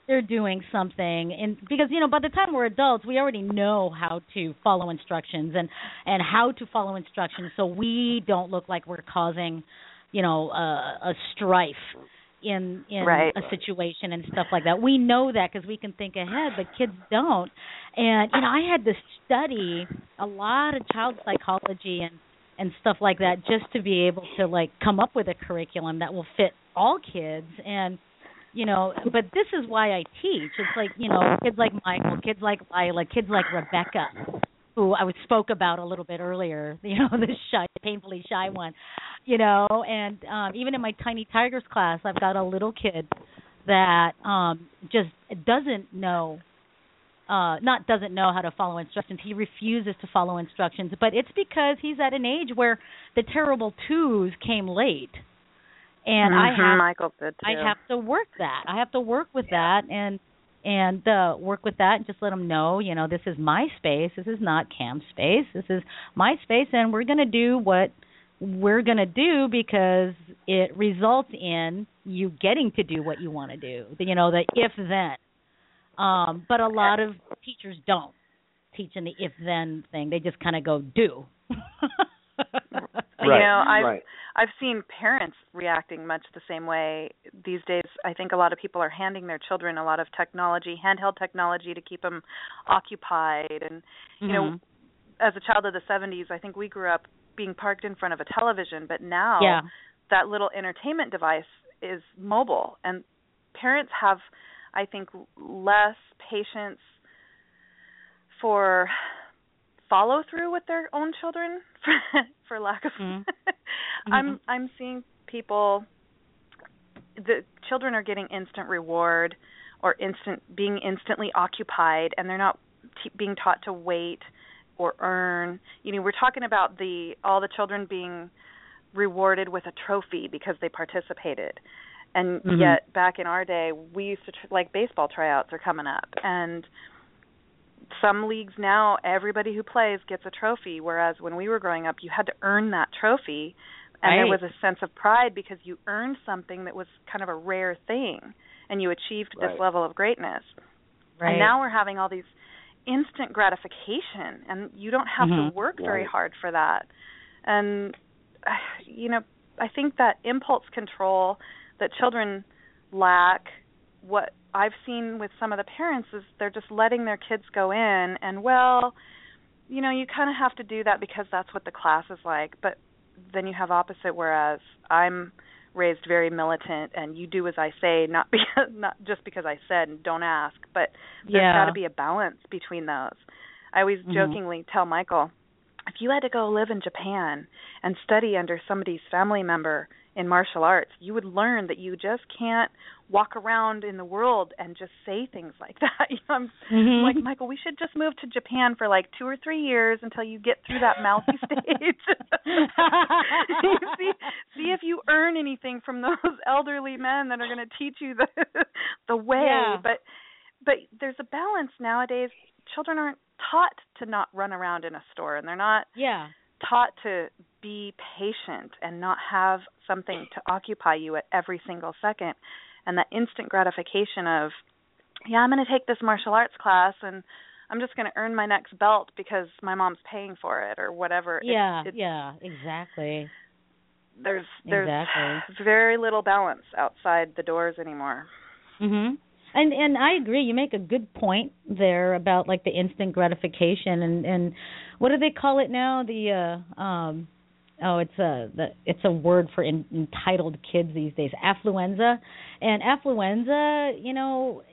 They're doing something. And because you know by the time we're adults we already know how to follow instructions and and how to follow instructions. So we don't look like we're causing you know a, a strife in in Right. a situation and stuff like that. We know that because we can think ahead but kids don't. And you know i had to study a lot of child psychology and and stuff like that just to be able to like come up with a curriculum that will fit all kids. And you know but this is why i teach. It's like you know kids like michael kids like lila kids like rebecca who i was spoke about a little bit earlier *laughs* you know the shy painfully shy one you know and um even in my tiny tigers class i've got a little kid that um just doesn't know uh not doesn't know how to follow instructions. He refuses to follow instructions but it's because he's at an age where the terrible twos came late and i Mhm, have Michael did too. I have to work that. I have to work with that and and uh work with that and just let them know, you know, this is my space. This is not Cam's space. This is my space and we're going to do what we're going to do because it results in you getting to do what you want to do. You know, the if then. Um but a lot of teachers don't teach in the if then thing. They just kind of go do. *laughs* you know, I've I've seen parents reacting much the same way these days. I think a lot of people are handing their children a lot of technology, handheld technology to keep them occupied and you know, Mhm. as a child of the 70s, I think we grew up being parked in front of a television, but now Yeah. that little entertainment device is mobile and parents have I think less patience for follow through with their own children *laughs* for, for lack of *laughs* I'm I'm seeing people the children are getting instant reward or instant being instantly occupied and they're not t- being taught to wait or earn. You know we're talking about the all the children being rewarded with a trophy because they participated. And Mhm. yet back in our day we used to tr- like baseball tryouts are coming up and some leagues now everybody who plays gets a trophy whereas when we were growing up you had to earn that trophy and there was a sense of pride because you earned something that was kind of a rare thing and you achieved Right. this level of greatness Right. and now we're having all these instant gratification and you don't have Mhm. to work very hard for that and *sighs* you know i think that impulse control that children lack what i've seen with some of the parents is they're just letting their kids go in and well you know you kind of have to do that because that's what the class is like but then you have opposite whereas i'm raised very militant and you do as i say not *laughs* because not just because i said and don't ask but there's Yeah. got to be a balance between those i always Mhm. jokingly tell michael if you had to go live in japan and study under somebody's family member in martial arts you would learn that you just can't walk around in the world and just say things like *laughs* that you know i'm Mhm. like michael we should just move to japan for like two or three years until you get through that mouthy *laughs* stage *laughs* see see if you earn anything from those elderly men that are going to teach you the the way Yeah. but but there's a balance nowadays children aren't taught to not run around in a store and they're not Yeah. taught to be patient and not have something to occupy you at every single second and that instant gratification of yeah i'm going to take this martial arts class and i'm just going to earn my next belt because my mom's paying for it or whatever It's- Yeah, it's, yeah, exactly. there's there's Exactly. very little balance outside the doors anymore Mhm. And and I agree. You make a good point there about like the instant gratification and and what do they call it now? The uh um oh it's a the it's a word for in, entitled kids these days. Affluenza. And affluenza, you know,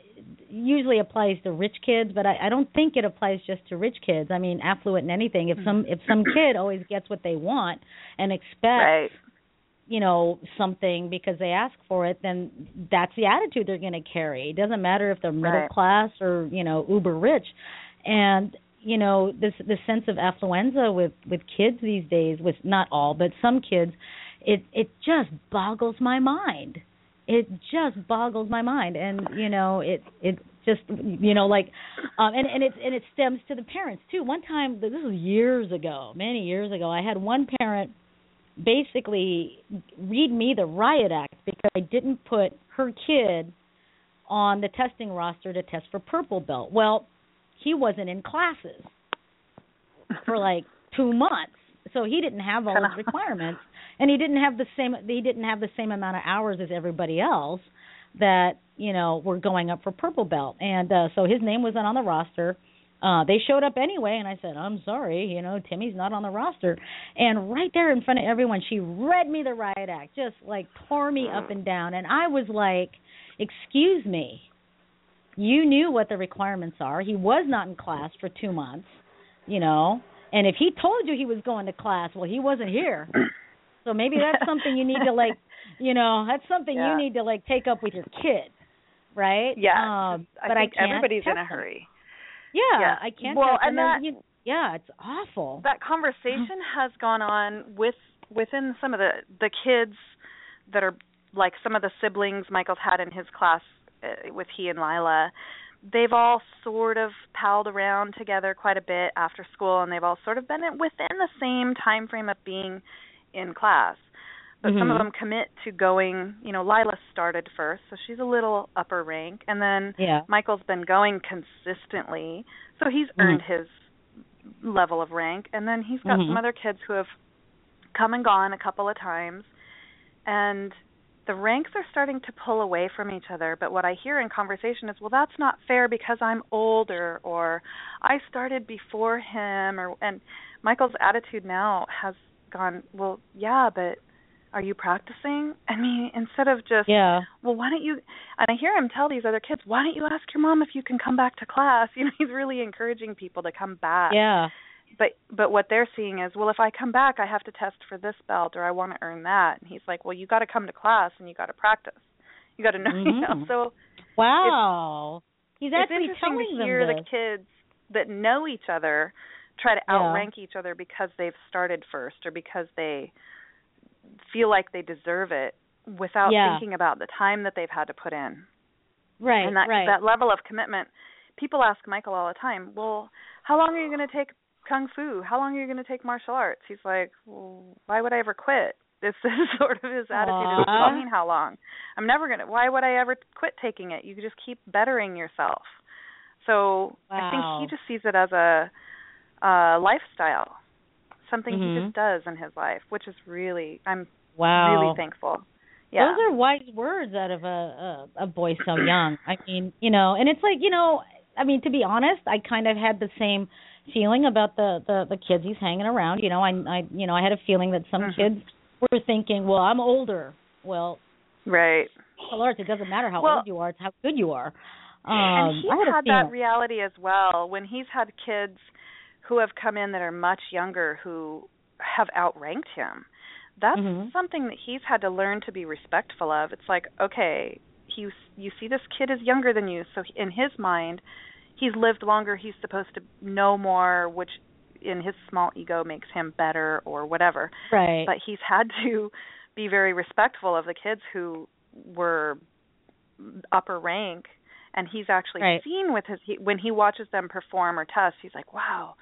usually applies to rich kids, but I, I don't think it applies just to rich kids. I mean, affluent in anything. If some if some kid always gets what they want and expects right you know something because they ask for it then that's the attitude they're going to carry it doesn't matter if they're middle Right. class or you know uber rich and you know this this sense of affluenza with with kids these days with not all but some kids it it just boggles my mind. It just boggles my mind. And you know it it just you know like um and and it and it stems to the parents too. One time this was years ago many years ago i had one parent basically read me the riot act because I didn't put her kid on the testing roster to test for purple belt. Well, he wasn't in classes *laughs* for like 2 months. So he didn't have all his requirements and he didn't have the same he didn't have the same amount of hours as everybody else that, you know, were going up for purple belt. And uh so his name wasn't on the roster. Uh they showed up anyway and I said, "I'm sorry, you know, Timmy's not on the roster." And right there in front of everyone, she read me the riot act, just like tore me up and down. And I was like, "Excuse me. You knew what the requirements are. He was not in class for 2 months, you know. And if he told you he was going to class, well, he wasn't here. So maybe that's *laughs* something you need to like, you know, that's something Yeah. you need to like take up with your kid, right? yeah Um, I but I can't everybody's in a hurry Yeah, Yeah. I can't. Well, and that- you, yeah, it's awful. that conversation *sighs* has gone on with within some of the the kids that are like some of the siblings Michael's had in his class with he and Lila. They've all sort of palled around together quite a bit after school, and they've all sort of been in- within the same time frame of being in class. But some of Mhm. them commit to going. You know, Lila started first, so she's a little upper rank, and then Yeah. Michael's been going consistently, so he's Mhm. earned his level of rank. And then he's got Mhm. some other kids who have come and gone a couple of times, and the ranks are starting to pull away from each other. But what I hear in conversation is, well, that's not fair because I'm older, or I started before him, or and Michael's attitude now has gone, well, yeah, but are you practicing? *laughs* I mean, instead of just, Yeah. well, why don't you? And I hear him tell these other kids, why don't you ask your mom if you can come back to class? *laughs* You know, he's really encouraging people to come back. Yeah. But but what they're seeing is, well, if I come back, I have to test for this belt or I want to earn that. And he's like, well, you got to come to class and you got to practice. You got to know. *laughs* You know, mm-hmm. so Wow. He's it's actually interesting telling to hear the kids that know each other try to Yeah. outrank each other because they've started first or because they feel like they deserve it without Yeah. thinking about the time that they've had to put in. Right. and that right. that level of commitment. People ask Michael all the time, "Well, how long are you going to take kung fu? How long are you going to take martial arts?" He's like, well, "Why would I ever quit?" This *laughs* is sort of his attitude. Is, what do Aw. you mean how long? I'm never going to. Why would I ever quit taking it? You just keep bettering yourself. So I think he just sees it as a, a lifestyle, something he Mhm. just does in his life, which is really I'm Wow. really thankful. Yeah. Those are wise words out of a, a a boy so young. I mean, you know, and it's like, you know, I mean, to be honest, I kind of had the same feeling about the the the kids he's hanging around. You know, I I you know, I had a feeling that some Mhm. kids were thinking, well, I'm older. Well, right. arts, it doesn't matter how Well- old you are; it's how good you are. Um, and he's I had, had that reality as well when he's had kids who have come in that are much younger who have outranked him. That's Mhm. something that he's had to learn to be respectful of. It's like, okay, you you see this kid is younger than you, so in his mind, he's lived longer, he's supposed to know more, which in his small ego makes him better or whatever. Right. But he's had to be very respectful of the kids who were upper rank and he's actually Right. seen with his he, when he watches them perform or test he's like wow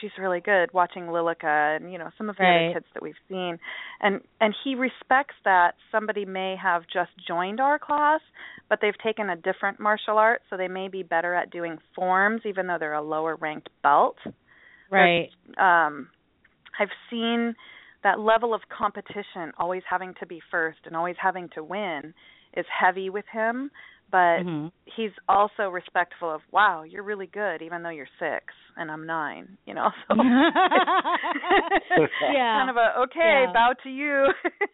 she's really good watching lilica and you know some of the Right. other kids that we've seen and and he respects that somebody may have just joined our class but they've taken a different martial art so they may be better at doing forms even though they're a lower ranked belt right. um I've seen that level of competition always having to be first and always having to win is heavy with him but Mhm. he's also respectful of wow you're really good even though you're six and i'm nine you know so *laughs* Yeah. kind of a okay Yeah. bow to you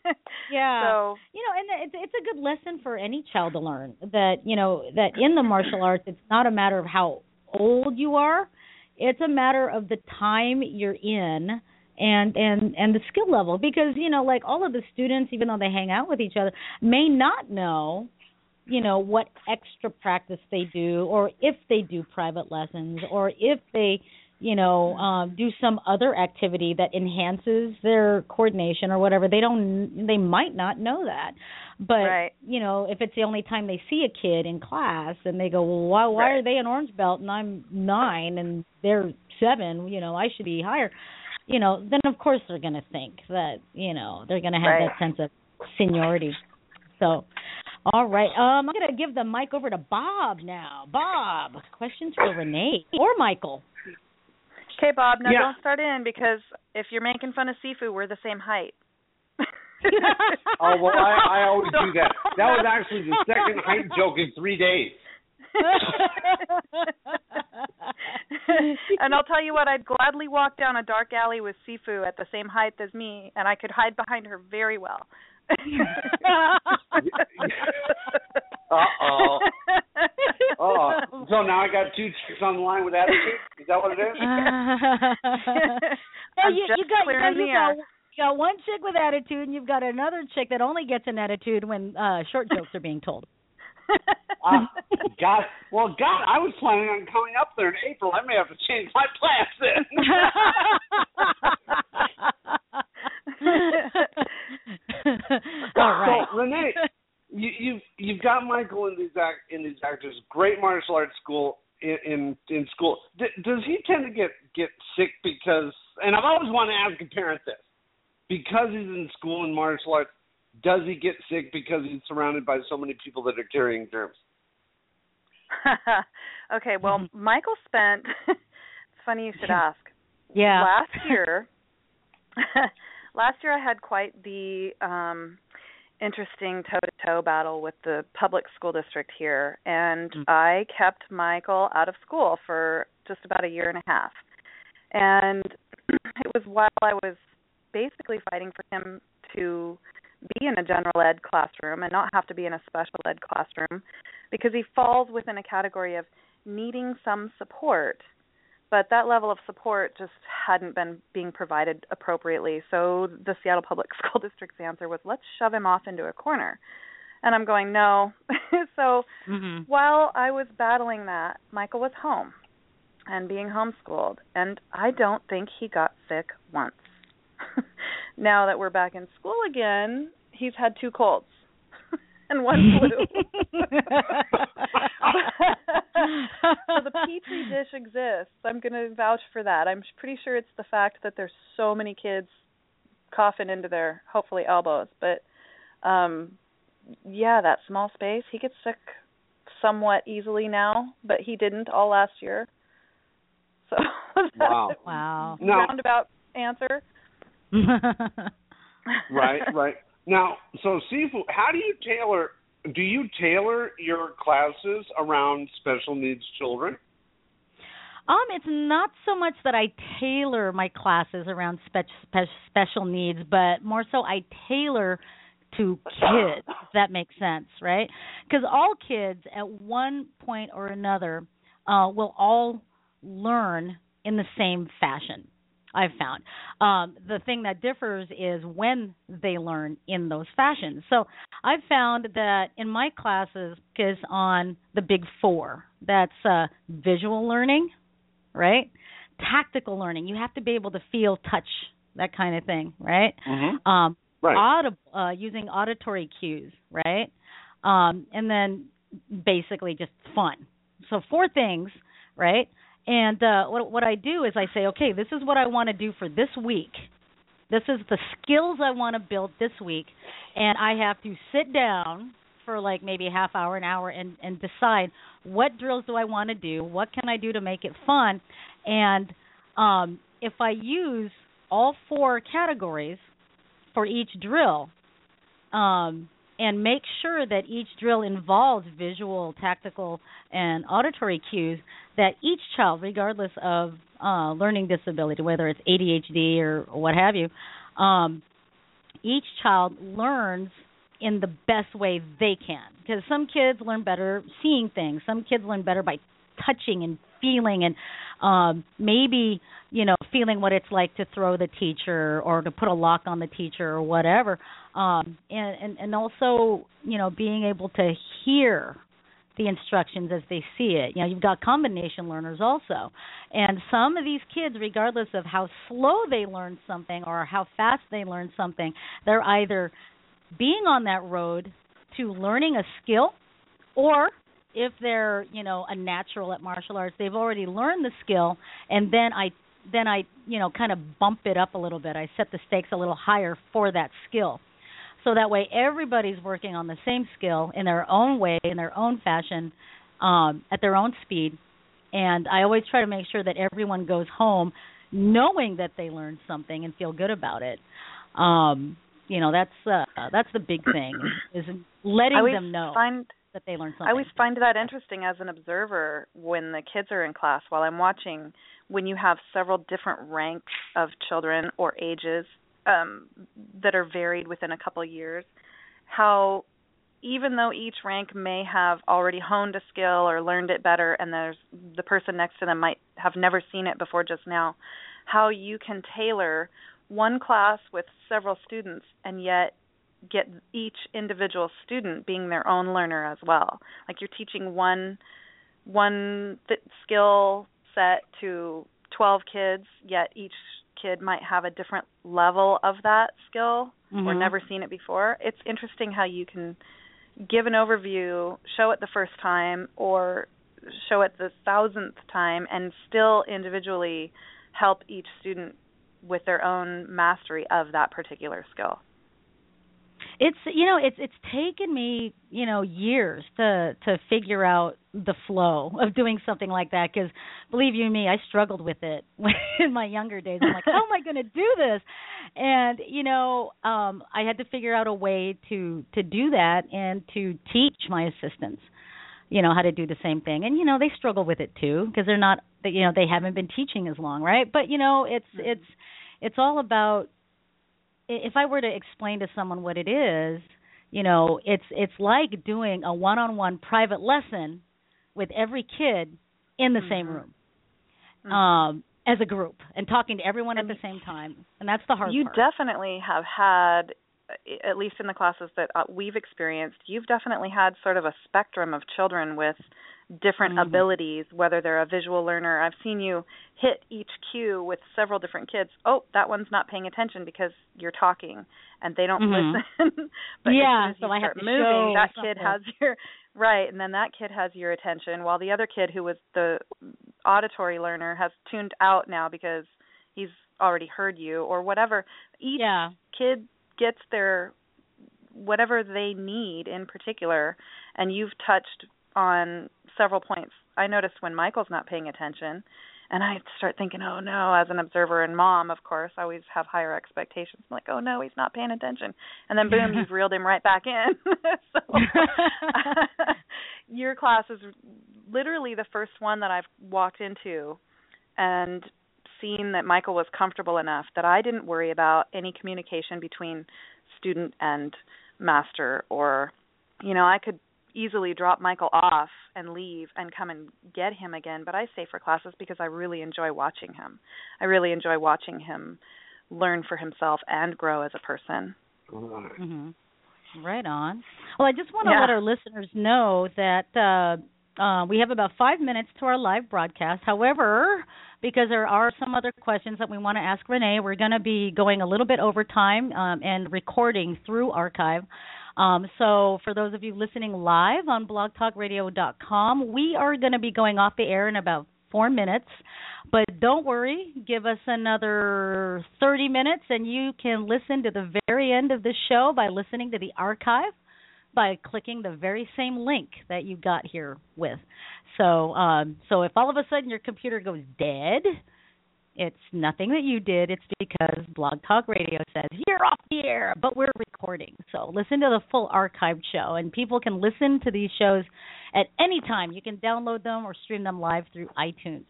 *laughs* Yeah. so you know, and it's it's a good lesson for any child to learn that you know that in the martial arts it's not a matter of how old you are, it's a matter of the time you're in and and and the skill level because you know like all of the students even though they hang out with each other may not know you know what extra practice they do or if they do private lessons or if they you know um do some other activity that enhances their coordination or whatever they don't they might not know that but Right. you know if it's the only time they see a kid in class and they go well why why Right. are they an orange belt and I'm 9 and they're 7 you know I should be higher you know then of course they're going to think that you know they're going to have Right. that sense of seniority so all right. Um, I'm going to give the mic over to Bob now. Bob, questions for Renee or Michael? okay bob now Yeah. don't start in because if you're making fun of sifu we're the same height *laughs* Oh well, I, I always do that. That was actually the second height joke in three days. and I'll tell you what, I'd gladly walk down a dark alley with Sifu at the same height as me, and I could hide behind her very well. Uh-oh. Oh, so now I got two chicks on the line with attitude. Is that what it is? *laughs* Well, you, you got you got, you got you got one chick with attitude, and you've got another chick that only gets an attitude when uh short jokes are being told. *laughs* Uh, God, well, God, I was planning on coming up there in April. I may have to change my plans then. *laughs* *laughs* All right. So, Renee, you, you've you've got Michael in these act in these actors. Great martial arts school in in, in school. D- does he tend to get get sick because? And I've always wanted to ask a parent this because he's in school in martial arts. Does he get sick because he's surrounded by so many people that are carrying germs? *laughs* okay, well, mm-hmm. Michael spent. it's *laughs* funny you should ask. Yeah. Last year, last year I had quite the um interesting toe-to-toe battle with the public school district here, and I kept Michael out of school for just about a year and a half. And *clears throat* it was while I was basically fighting for him to be in a general ed classroom and not have to be in a special ed classroom because he falls within a category of needing some support but that level of support just hadn't been being provided appropriately so the Seattle Public *laughs* School District's answer was let's shove him off into a corner and I'm going no *laughs* so Mm-hmm. while I was battling that Michael was home and being homeschooled and I don't think he got sick once *laughs* now that we're back in school again, he's had two colds and one flu. *laughs* so the petri dish exists. I'm going to vouch for that. I'm pretty sure it's the fact that there's so many kids coughing into their hopefully elbows, but um yeah, that small space, he gets sick somewhat easily now, but he didn't all last year. So *laughs* Wow. Wow. No. roundabout answer. *laughs* right, right. Now, so Sifu. How do you tailor? Do you tailor your classes around special needs children? Um, it's not so much that I tailor my classes around spe- spe- special needs, but more so I tailor to kids. That makes sense, right? Because all kids, at one point or another, uh, will all learn in the same fashion. I've found. Um, the thing that differs is when they learn in those fashions. So I've found that in my classes, because on the big four, that's uh, visual learning, right? Tactical learning. You have to be able to feel, touch, that kind of thing, right? Mm-hmm. Um, Right. audible, uh, using auditory cues, right? Um, and then basically just fun. So four things, right? And uh, what what I do is I say, okay, this is what I want to do for this week. This is the skills I want to build this week, and I have to sit down for like maybe a half hour, an hour, and and decide what drills do I want to do, what can I do to make it fun, and um, if I use all four categories for each drill, um, and make sure that each drill involves visual, tactical, and auditory cues that each child, regardless of uh, learning disability, whether it's ADHD or what have you, um, each child learns in the best way they can. Because some kids learn better seeing things, some kids learn better by touching and feeling and um maybe you know feeling what it's like to throw the teacher or to put a lock on the teacher or whatever um and and, and also you know being able to hear the instructions as they see it. You know you've got combination learners also. And some of these kids regardless of how slow they learn something or how fast they learn something they're either being on that road to learning a skill or if they're you know a natural at martial arts they've already learned the skill and then i then i you know kind of bump it up a little bit. I set the stakes a little higher for that skill so that way everybody's working on the same skill in their own way in their own fashion um at their own speed. And i always try to make sure that everyone goes home knowing that they learned something and feel good about it. Um you know that's uh that's the big thing is letting them know find that they learned something I always find that interesting as an observer when the kids are in class while I'm watching when you have several different ranks of children or ages um that are varied within a couple years how even though each rank may have already honed a skill or learned it better and there's the person next to them might have never seen it before just now how you can tailor one class with several students and yet get each individual student being their own learner as well. Like you're teaching one one skill set to 12 kids yet each kid might have a different level of that skill or Mhm. never seen it before it's interesting how you can give an overview show it the first time or show it the thousandth time and still individually help each student with their own mastery of that particular skill it's you know it's it's taken me you know years to to figure out the flow of doing something like that because believe you me i struggled with it *laughs* in my younger days. I'm like *laughs* how am i going to do this? And you know um i had to figure out a way to to do that and to teach my assistants you know how to do the same thing. And you know they struggle with it too because they're not you know they haven't been teaching as long right? But you know it's it's it's all about if I were to explain to someone what it is, you know, it's it's like doing a one-on-one private lesson with every kid in the same room, um, as a group, and talking to everyone at the same time, and that's the hard you part. You definitely have had at least in the classes that uh, we've experienced you've definitely had sort of a spectrum of children with different Mhm. abilities whether they're a visual learner i've seen you hit each cue with several different kids oh that one's not paying attention because you're talking and they don't Mhm. listen *laughs* but Yeah, as so as you I have to moving show that kid something. has *laughs* your right and then that kid has your attention while the other kid who was the auditory learner has tuned out now because he's already heard you or whatever each Yeah. kid gets their whatever they need in particular and you've touched on several points. I noticed when michael's not paying attention and i start thinking oh no as an observer and mom of course i always have higher expectations. I'm like oh no he's not paying attention. And then boom *laughs* you've reeled him right back in. *laughs* So *laughs* your class is literally the first one that I've walked into and seen that Michael was comfortable enough that I didn't worry about any communication between student and master or you know, I could easily drop Michael off and leave and come and get him again, but I stay for classes because I really enjoy watching him. I really enjoy watching him learn for himself and grow as a person. hmm Right on. Well, I just want to Yeah. let our listeners know that uh, uh, we have about five minutes to our live broadcast. However, because there are some other questions that we want to ask Renee, we're going to be going a little bit over time um, and recording through archive. Um, so, for those of you listening live on blogtalkradio.com, we are going to be going off the air in about four minutes. But don't worry, give us another 30 minutes and you can listen to the very end of the show by listening to the archive by clicking the very same link that you got here with. So, um, so if all of a sudden your computer goes dead, it's nothing that you did. It's because Blog Talk Radio says you're off the air, but we're recording. So listen to the full archived show, and people can listen to these shows at any time. You can download them or stream them live through iTunes.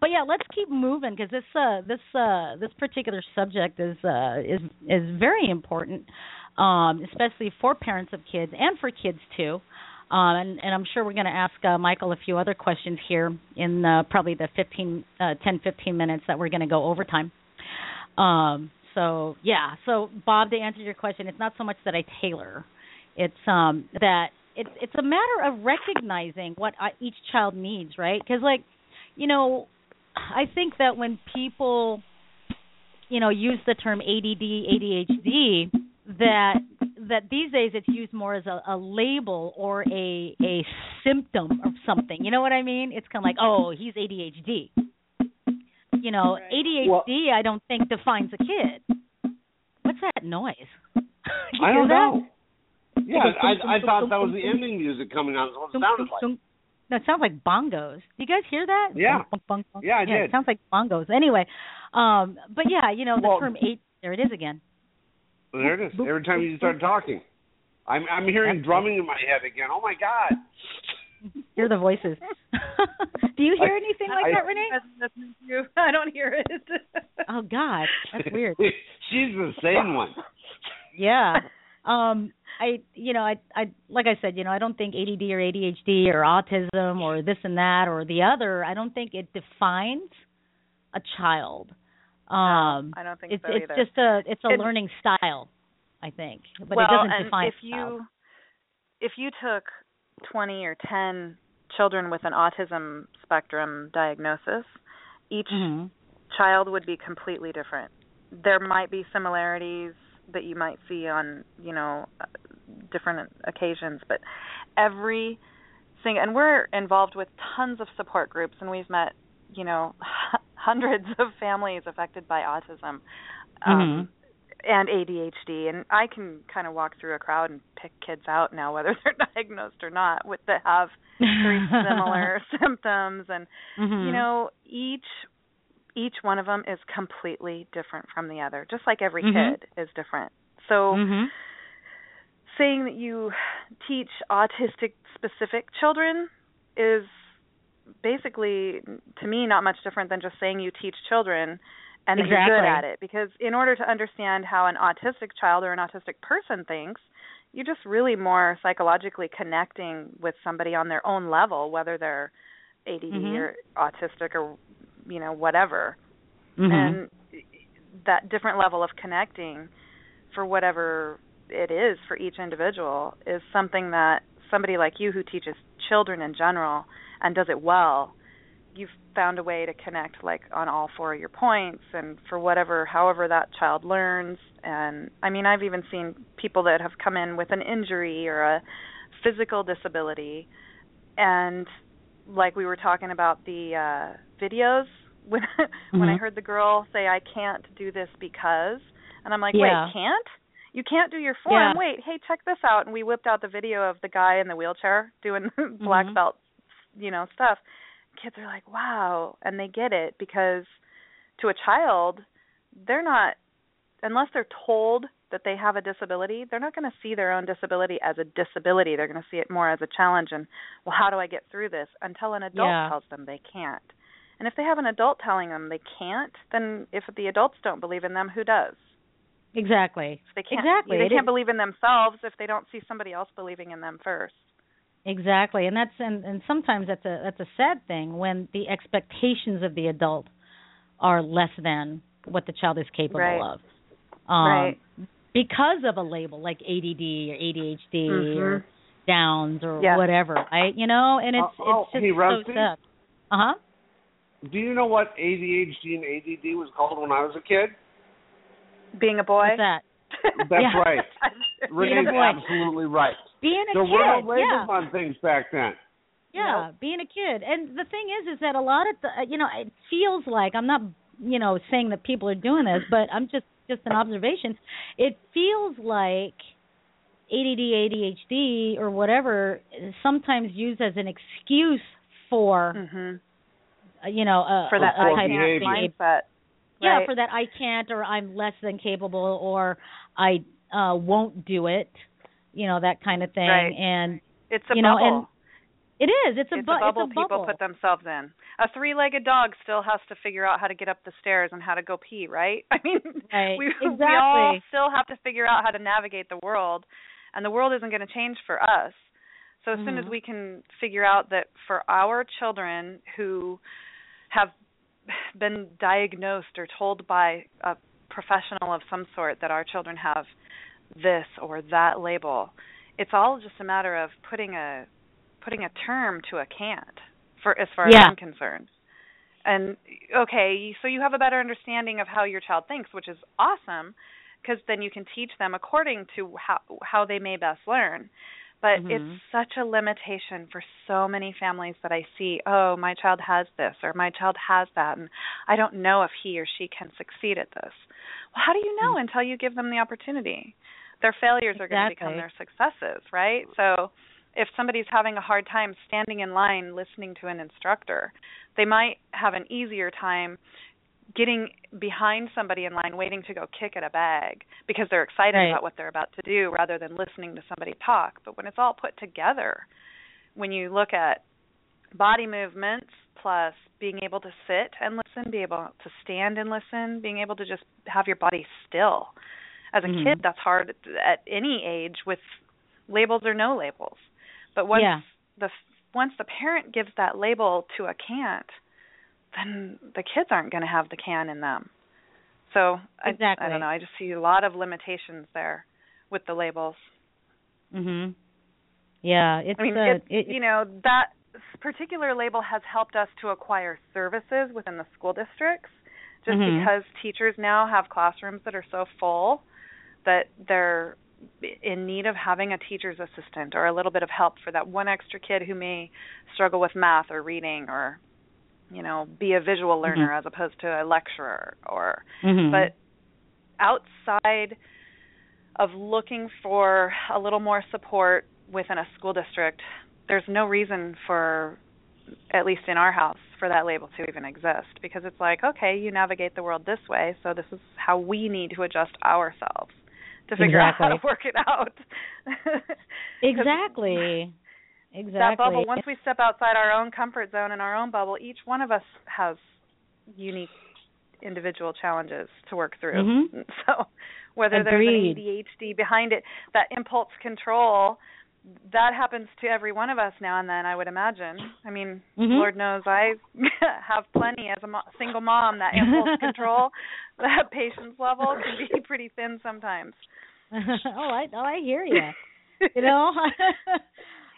But yeah, let's keep moving because this uh, this uh, this particular subject is uh, is is very important, um, especially for parents of kids and for kids too. Um, and, and I'm sure we're going to ask uh, Michael a few other questions here in uh, probably the 15, uh, 10, 15 minutes that we're going to go overtime. Um, so yeah, so Bob, to answer your question, it's not so much that I tailor; it's um, that it's it's a matter of recognizing what I, each child needs, right? Because like, you know, I think that when people, you know, use the term ADD, ADHD, that that these days it's used more as a, a label or a a symptom of something. You know what I mean? It's kind of like, oh, he's ADHD. You know, ADHD I don't think defines a kid. What's that noise? *laughs* You I don't that? know. Yeah, I I thought that was the ending music coming on. That's what it sounded like. No, it sounds like bongos. Do you guys hear that? Yeah. Bong, bong, bong. Yeah, I yeah, did. It sounds like bongos. Anyway, um, but yeah, you know the Well- term eight. There it is again. Well, there it is. Every time you start talking, I'm I'm hearing drumming in my head again. Oh my god! *laughs* Hear the voices. *laughs* Do you hear I- anything like I- that, Renee? Listening to. I don't hear it. *laughs* Oh God, that's weird. She's the sane one. yeah. Um I you know, I I like I said, you know, I don't think ADD or ADHD or autism or this and that or the other, I don't think it defines a child. Um I don't think it's so it's either. just a it's a learning style, I think. But well, it doesn't and define if you if you took 20 or 10 children with an autism spectrum diagnosis, each Mm-hmm. child would be completely different. There might be similarities that you might see on, you know, uh, different occasions, but every thing and we're involved with tons of support groups and we've met, you know, hundreds of families affected by autism. Um, and ADHD, and I can kind of walk through a crowd and pick kids out now, whether *laughs* they're diagnosed or not, with that have very similar *laughs* symptoms, and Mhm. you know, each each one of them is completely different from the other, just like every Mhm. kid is different. So, Mhm. saying that you teach autistic specific children is basically to me not much different than just saying you teach children and that you're good at it because in order to understand how an autistic child or an autistic person thinks you're just really more psychologically connecting with somebody on their own level whether they're ADD Mhm. or autistic or you know whatever Mhm. and that different level of connecting for whatever it is for each individual is something that somebody like you who teaches children in general and does it well you've found a way to connect like on all four of your points and for whatever however that child learns and i mean i've even seen people that have come in with an injury or a physical disability and like we were talking about the uh videos *laughs* when when i Mhm. heard the girl say i can't do this because and i'm like Yeah. wait can't you can't do your form Yeah. wait hey check this out and we whipped out the video of the guy in the wheelchair doing *laughs* black Mhm. belt you know stuff kids are like wow and they get it because to a child they're not unless they're told that they have a disability they're not going to see their own disability as a disability they're going to see it more as a challenge and well how do i get through this until an adult Yeah. tells them they can't and if they have an adult telling them they can't then if the adults don't believe in them who does Exactly. if they can't Exactly. they It can't is- believe in themselves if they don't see somebody else believing in them first Exactly, and that's and, and sometimes that's a that's a sad thing when the expectations of the adult are less than what the child is capable Right. of. Um, Right. Because of a label like ADD or ADHD or Mhm. Downs or Yeah. whatever, right? You know, and it's Oh, oh, it's just hey, so sad. Uh huh. Do you know what ADHD and ADD was called when I was a kid? being a boy What's that? *laughs* That's Yeah. right. *laughs* Being a Renee's absolutely right. Being a there kid, were no labels yeah. on things back then. Yeah, being a kid. And the thing is is that a lot of the you know, it feels like I'm not you know saying that people are doing this, but I'm just just an observation. It feels like ADD, ADHD or whatever is sometimes used as an excuse for Mhm. uh, you know, a, for that a, a I type can't of behavior. mindset Yeah, for that I can't or I'm less than capable or I uh won't do it, you know, that kind of thing. Right. And it's a you know, bubble and it is. It's a, it's bu- a bubble it's a people bubble. put themselves in. A three-legged dog still has to figure out how to get up the stairs and how to go pee, right? *laughs* I mean, Right. we exactly. we all still have to figure out how to navigate the world, and the world isn't going to change for us. So as soon as Mhm. we can figure out that for our children who have been diagnosed or told by a professional of some sort that our children have this or that label, it's all just a matter of putting a putting a term to a can't for as far as I'm concerned. And okay, so you have a better understanding of how your child thinks, which is awesome because then you can teach them according to how how they may best learn. But Mhm. it's such a limitation for so many families that I see, oh, my child has this or my child has that and I don't know if he or she can succeed at this. How do you know mm. until you give them the opportunity? Their failures are going to become their successes, right? So if somebody's having a hard time standing in line listening to an instructor, they might have an easier time getting behind somebody in line waiting to go kick at a bag because they're excited Right. about what they're about to do rather than listening to somebody talk. But when it's all put together, when you look at body movements plus being able to sit and listen, be able to stand and listen, being able to just have your body still. As a Mhm. kid, that's hard at any age with labels or no labels. But once Yeah. the once the parent gives that label to a can't, then the kids aren't going to have the can in them. So I, Exactly. I don't know. I just see a lot of limitations there with the labels. Mhm. Yeah, it's I mean, uh, it, you know that particular label has helped us to acquire services within the school districts, just Mhm. because teachers now have classrooms that are so full that they're in need of having a teacher's assistant or a little bit of help for that one extra kid who may struggle with math or reading or you know be a visual learner Mhm. as opposed to a lecturer or Mhm. but outside of looking for a little more support within a school district, there's no reason for, at least in our house, for that label to even exist because it's like, okay, you navigate the world this way, so this is how we need to adjust ourselves to figure out how to work it out *laughs* exactly. Exactly. That bubble, once we step outside our own comfort zone and our own bubble, each one of us has unique individual challenges to work through. Mhm. *laughs* So whether Agreed. there's an ADHD behind it, that impulse control, that happens to every one of us now and then, I would imagine. I mean, Mhm. Lord knows I *laughs* have plenty as a mo- single mom. That impulse *laughs* control, that patience level can be *laughs* pretty thin sometimes. oh, I oh, I hear you. You know,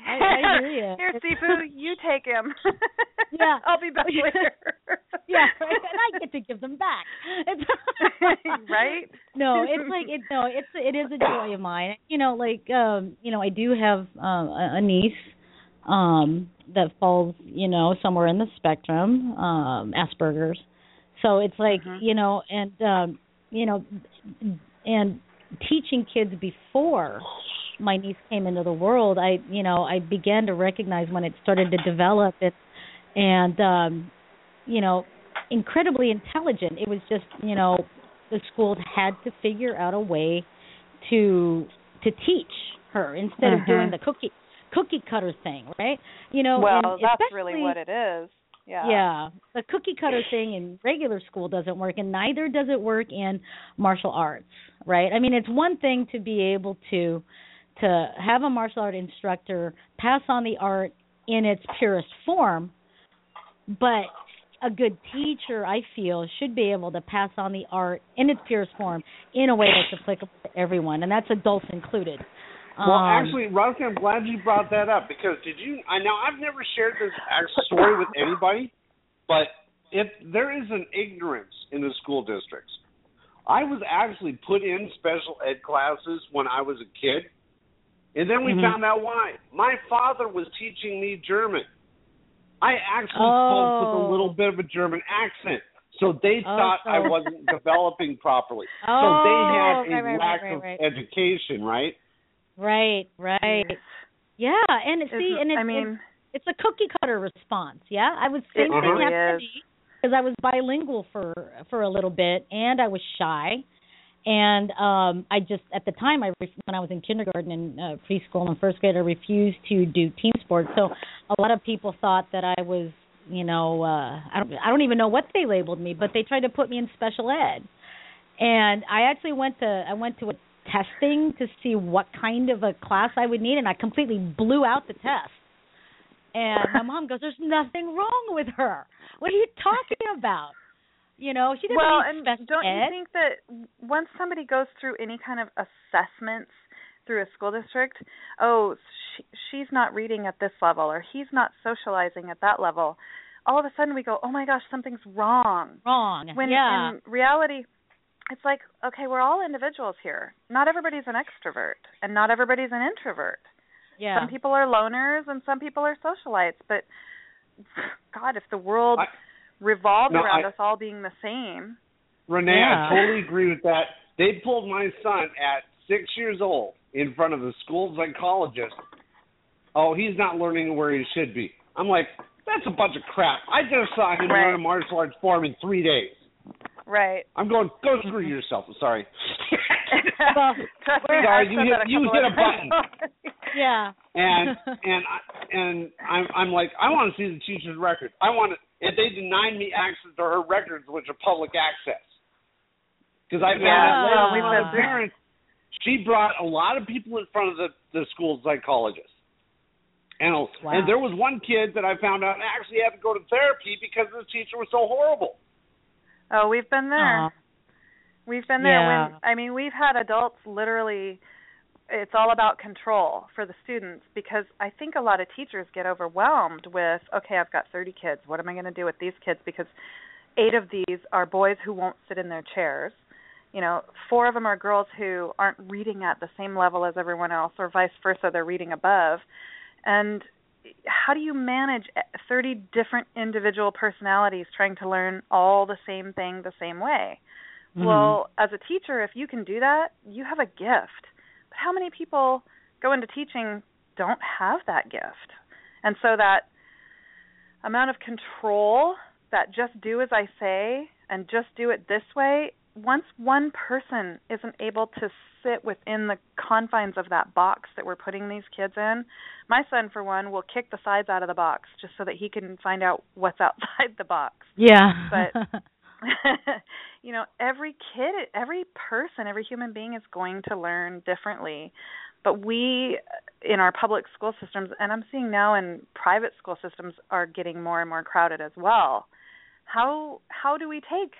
I, I hear you. *laughs* Here, Sifu, you take him. *laughs* Yeah. I'll be back *laughs* later. yeah, and I get to give them back. Right? No, it's like it. No, it's it is a joy of mine. You know, like um, you know, I do have um, a, a niece um that falls, you know, somewhere in the spectrum, um, Asperger's. So it's like you know, and um, you know, and teaching kids before my niece came into the world, I you know I began to recognize when it started to develop it, and um, you know, incredibly intelligent. It was just you know the schools had to figure out a way to to teach her instead of doing the cookie cookie cutter thing, right? You know, well, and that's really what it is. Yeah. yeah, the cookie cutter thing in regular school doesn't work, and neither does it work in martial arts, right? I mean, it's one thing to be able to to have a martial art instructor pass on the art in its purest form, but a good teacher, I feel, should be able to pass on the art in its purest form in a way that's applicable to everyone, and that's adults included. Well, Um, actually, Rosie, I'm glad you brought that up because did you? I know I've never shared this story with anybody, but if there is an ignorance in the school districts, I was actually put in special ed classes when I was a kid, and then we Mhm. found out why. My father was teaching me German. I actually spoke with a Oh. little bit of a German accent. So they Oh, thought I wasn't *laughs* developing properly. Oh, so they had right, a right, right, lack right, of education, right? Right, right. Yeah, and it- see, and it's, I mean- it's, it's a cookie cutter response. Yeah, I was same It thing really happened is. because I was bilingual for for a little bit, and I was shy, and um I just at the time I when I was in kindergarten and uh, preschool and first grade I refused to do team sports. So a lot of people thought that I was, you know, uh I don't I don't even know what they labeled me, but they tried to put me in special ed. And I actually went to I went to a testing to see what kind of a class I would need and I completely blew out the test. And my mom goes, "There's nothing wrong with her. What are you talking about?" You know, she doesn't well, need and special don't ed. you think that once somebody goes through any kind of assessments through a school district, oh, she, she's not reading at this level or he's not socializing at that level, all of a sudden we go, oh my gosh, something's wrong. Wrong. When yeah. in reality, it's like, okay, we're all individuals here. Not everybody's an extrovert, and not everybody's an introvert. yeah. Some people are loners, and some people are socialites. But God, if the world I- revolved No, around I- us all being the same, Renee, Yeah. I totally agree with that. They pulled my son at six years old in front of the school psychologist. Oh, he's not learning where he should be. I'm like, that's a bunch of crap. I just saw him Right. learn a martial arts form in three days. right? I'm going, go screw yourself. I'm sorry. *laughs* Well, Sorry, you hit- a you hit a button. *laughs* yeah. and *laughs* and I, and I'm I'm like, I want to see the teacher's record. I want to. If they denied me access to her records, which are public access, because I found Yeah, out later well, on we've the been there. parents, she brought a lot of people in front of the the school psychologist. And Wow. and there was one kid that I found out actually had to go to therapy because the teacher was so horrible. Oh, we've been there. Aw. We've been there. Yeah. When I mean, we've had adults literally. It's all about control for the students because I think a lot of teachers get overwhelmed with, okay, I've got 30 kids. What am I going to do with these kids? Because eight of these are boys who won't sit in their chairs. You know, four of them are girls who aren't reading at the same level as everyone else, or vice versa, they're reading above. And how do you manage 30 different individual personalities trying to learn all the same thing the same way? Mhm. Well, as a teacher, if you can do that, you have a gift. How many people go into teaching don't have that gift? And so that amount of control, that just do as I say and just do it this way, once one person isn't able to sit within the confines of that box that we're putting these kids in, my son, for one, will kick the sides out of the box just so that he can find out what's *laughs* outside the box. Yeah. But *laughs* you know, every kid, every person, every human being is going to learn differently. But we in our public school systems and I'm seeing now in private school systems are getting more and more crowded as well. How how do we take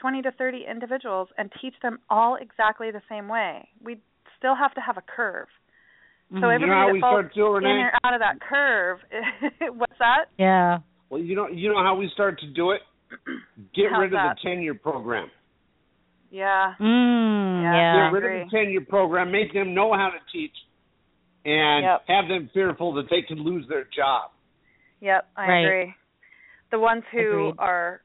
20 to 30 individuals and teach them all exactly the same way? We still have to have a curve. So Mhm. You know everybody how that we falls start to, in Renee? or out of that curve, *laughs* what's that? Yeah. Well, you know, you know how we start to do it. *clears throat* Get How's rid of that? the tenure program. Yeah. Mm, Yeah, yeah. Get rid of the tenure program. Make them know how to teach, and Yep. have them fearful that they could lose their job. Yep, I Right. agree. The ones who Agreed. are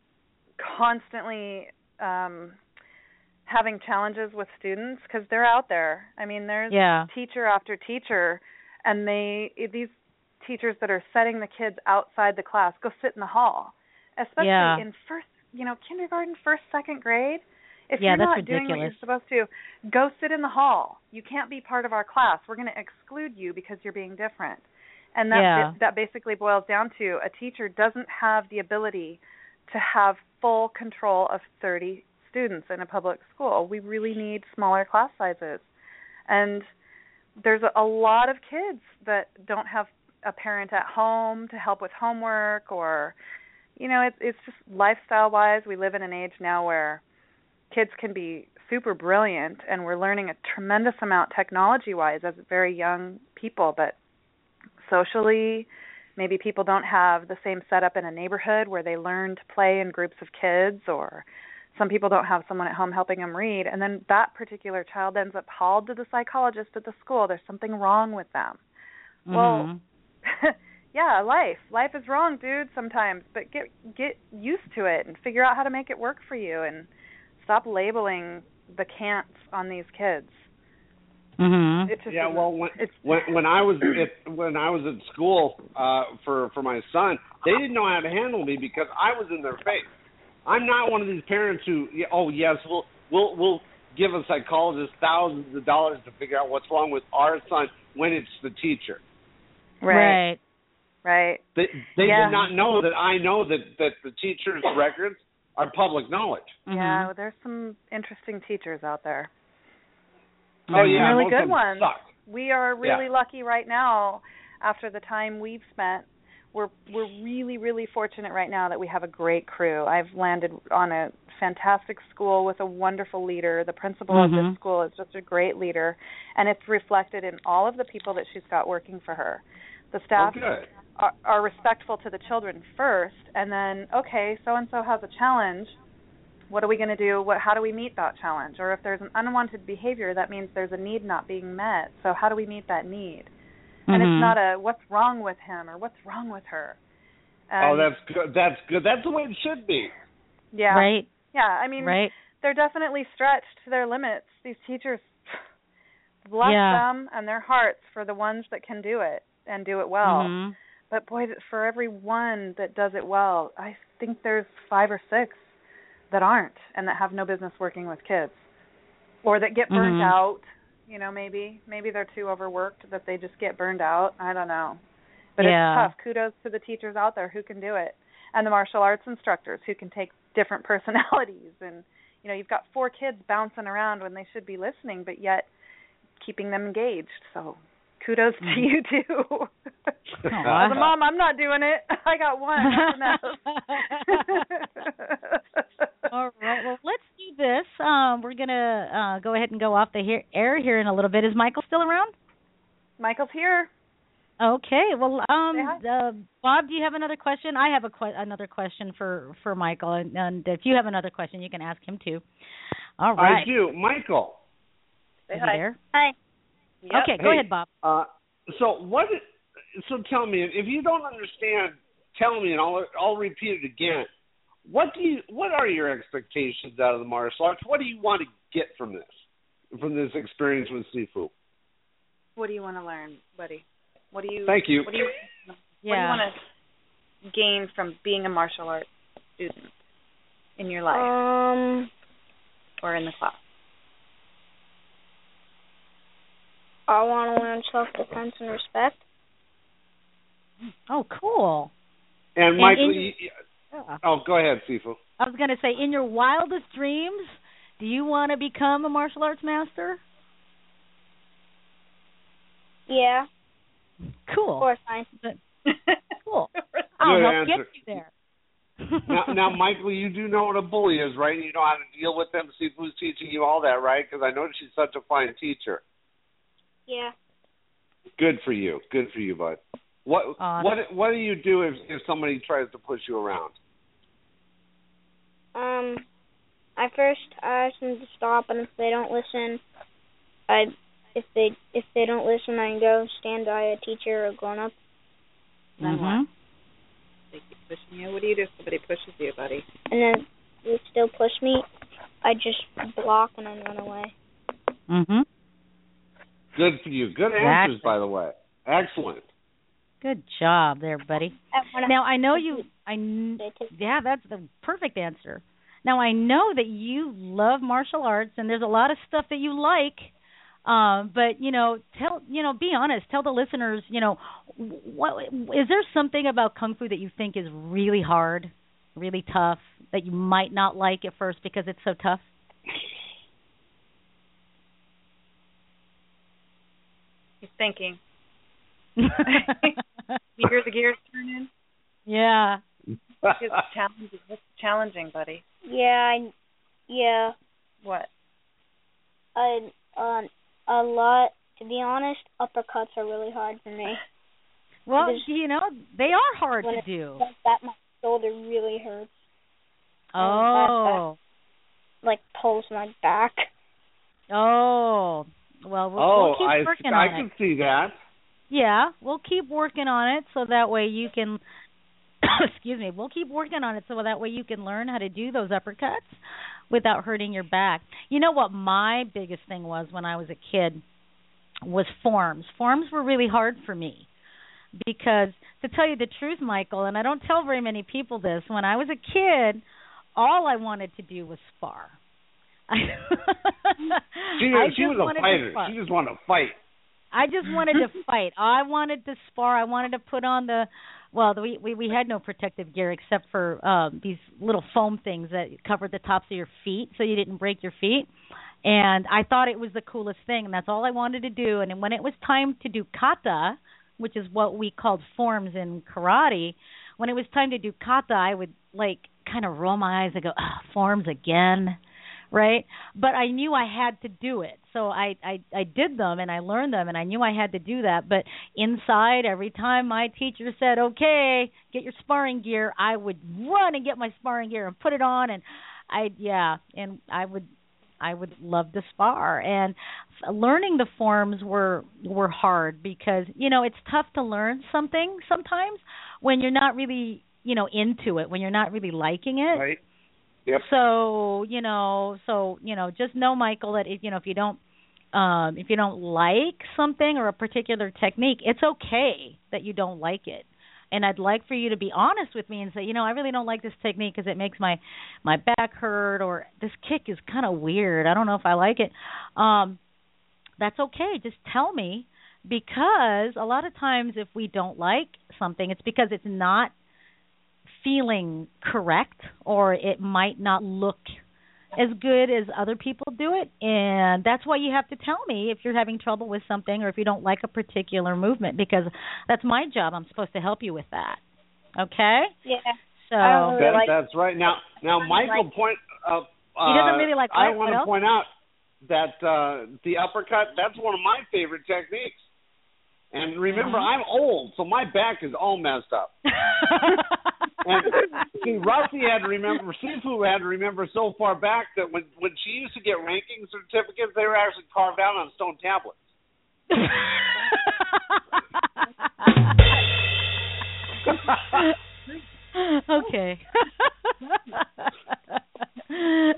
constantly um having challenges with students because they're out there. I mean, there's Yeah. teacher after teacher and they these teachers that are setting the kids outside the class go sit in the hall. Especially Yeah. in first, you know, kindergarten, first, second grade. If Yeah, you're not doing what you're supposed to, go sit in the hall. You can't be part of our class. We're going to exclude you because you're being different. And that Yeah. that basically boils down to a teacher doesn't have the ability to have full control of 30 students in a public school. We really need smaller class sizes. And there's a lot of kids that don't have a parent at home to help with homework or you know, it's it's just lifestyle wise we live in an age now where kids can be super brilliant and we're learning a tremendous amount technology wise as very young people but socially maybe people don't have the same setup in a neighborhood where they learn to play in groups of kids or some people don't have someone at home helping them read and then that particular child ends up hauled to the psychologist at the school there's something wrong with them well Mhm. *laughs* yeah life life is wrong dude sometimes but get get used to it and figure out how to make it work for you and stop labeling the can'ts on these kids Mhm. It just yeah, well, when it's when, when I was at, when I was at school uh, for for my son, they didn't know how to handle me because I was in their face. I'm not one of these parents who, oh yes, we'll we'll we'll give a psychologist thousands of dollars to figure out what's wrong with our son when it's the teacher. right right They they Yeah. did not know that I know that that the teacher's records are public knowledge. Mm-hmm. yeah there's some interesting teachers out there Oh There's yeah, some really most good ones suck. we are really Yeah. lucky right now after the time we've spent we're we're really really fortunate right now that we have a great crew i've landed on a fantastic school with a wonderful leader the principal of Mhm. this school is just a great leader and it's reflected in all of the people that she's got working for her the staff Oh, good. Are, are respectful to the children first and then okay so and so has a challenge what are we going to do what how do we meet that challenge or if there's an unwanted behavior that means there's a need not being met so how do we meet that need and Mhm. it's not a what's wrong with him or what's wrong with her oh, that's good. That's good. That's the way it should be. yeah Right. yeah i mean Right. they're definitely stretched to their limits these teachers bless Yeah. them and their hearts for the ones that can do it and do it well Mhm. But boy for every one that does it well i think there's five or six that aren't and that have no business working with kids. Or that get burned Mhm. out you know maybe maybe they're too overworked that they just get burned out i don't know. But Yeah. it's tough. Kudos to the teachers out there who can do it. And the martial arts instructors who can take different *laughs* personalities and you know you've got four kids bouncing around when they should be listening but yet keeping them engaged. So kudos to Mhm. you too Aw. *laughs* as a mom i'm not doing it *laughs* i got one That's enough. *laughs* All right. Well, let's do this. Um, we're gonna uh, go ahead and go off the here, air here in a little bit. Is Michael still around? michael's here Okay. Well, um, uh, Bob, do you have another question? I have a que- another question for for Michael, and, and if you have another question, you can ask him too. All right. I do, Michael. Is he there? Hi. Okay. Go Hey, ahead, Bob. Uh, so what? So tell me, if you don't understand, tell me, and I'll I'll repeat it again. What do you? What are your expectations out of the martial arts? What do you want to get from this, from this experience with Sifu? what do you want to learn buddy what do you Thank you. what do you Yeah. what do you want to gain from being a martial arts student in your life Um, or in the class I want to learn self-defense and respect. Oh, cool. And And Michael, in- you, you- Yeah. oh, go ahead, Sifu. I was going to say, in your wildest dreams, do you want to become a martial arts master? Yeah. Cool. Of course, I. cool. I'll Good help answer. get you there. *laughs* now, now, Michael, you do know what a bully is, right? You know how to deal with them, see who's teaching you all that, right? Because I know she's such a fine teacher. Yeah. Good for you. Good for you, bud. What Aw, what what do you do if if somebody tries to push you around? Um, I first ask them to stop, and if they don't listen, I if they if they don't listen, I go stand by a teacher or grown up. Then Mhm. what? They keep pushing you. What do you do if somebody pushes you, buddy? And then they still push me. I just block and then run away. Mhm. Good for you. Good answers, by the way. Excellent. Good job there, buddy. Now I know you. *laughs* I yeah, that's the perfect answer. Now I know that you love martial arts, and there's a lot of stuff that you like. Um, but you know, tell you know, be honest. Tell the listeners, you know, what is there something about kung fu that you think is really hard, really tough, that you might not like at first because it's so tough? He's thinking. *laughs* you hear the gears turning? yeah. It's challenging. It's challenging, buddy. Yeah, I yeah. What? I um a lot. To be honest, uppercuts are really hard for me. Well, Because you know, they are hard when to do. Like that, my shoulder really hurts. Oh. Like pulls my back. Oh. Well, we'll, oh, we'll keep I working I on can it. I can see that. Yeah, we'll keep working on it so that way you can *coughs* excuse me, we'll keep working on it so that way you can learn how to do those uppercuts without hurting your back. You know what my biggest thing was when I was a kid was forms. Forms were really hard for me because to tell you the truth, Michael, and I don't tell very many people this, when I was a kid, all I wanted to do was spar. *laughs* She, I she was a fighter. She just wanted to fight. I just wanted to fight. *laughs* I wanted to spar. I wanted to put on the well, we we we had no protective gear except for um these little foam things that covered the tops of your feet so you didn't break your feet. And I thought it was the coolest thing and that's all I wanted to do and when it was time to do kata, which is what we called forms in karate, when it was time to do kata, I would like kind of roll my eyes and go, oh, forms again right? But i knew i had to do it. So I, I i did them and i learned them and i knew i had to do that. But inside every time my teacher said okay get your sparring gear i would run and get my sparring gear and put it on and i yeah and i would i would love to spar. And learning the forms were were hard because you know it's tough to learn something sometimes when you're not really you know into it when you're not really liking it. Right. Yep. so you know, so you know, just know, Michael, that if you know if you don't um if you don't like something or a particular technique, it's okay that you don't like it. And I'd like for you to be honest with me and say, you know, I really don't like this technique because it makes my my back hurt or this kick is kind of weird. I don't know if I like it. Um that's okay. Just tell me because a lot of times if we don't like something, it's because it's not feeling correct or it might not look as good as other people do it and that's why you have to tell me if you're having trouble with something or if you don't like a particular movement because that's my job I'm supposed to help you with that okay Yeah. so really That, like- that's right. Now, now, Michael, point. Uh, He doesn't uh, really like I want to point out that uh, the uppercut. That's one of my favorite techniques. And remember, Uh-huh. I'm old, so my back is all messed up. *laughs* and see, Rusty had to remember, Sifu had to remember so far back that when when she used to get ranking certificates, they were actually carved out on stone tablets. okay. *laughs* *laughs*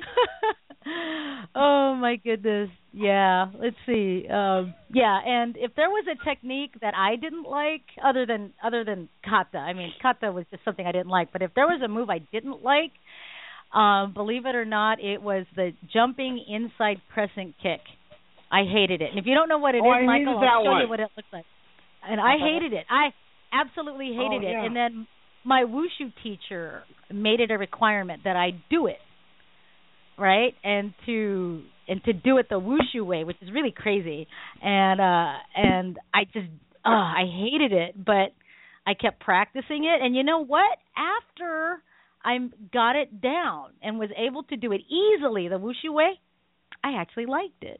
oh my goodness. Yeah. Let's see. Um yeah, and if there was a technique that I didn't like other than other than kata, I mean kata was just something I didn't like, but if there was a move I didn't like, um believe it or not, it was the jumping inside crescent kick. I hated it. And if you don't know what it is, Oh, I Michael, I'll show one. you what it looks like. And I hated it. I absolutely hated Oh, it. And then my wushu teacher made it a requirement that I do it, right? And to and to do it the wushu way, which is really crazy. And uh and I just uh I hated it, but I kept practicing it and you know what? After I got it down and was able to do it easily the wushu way, I actually liked it.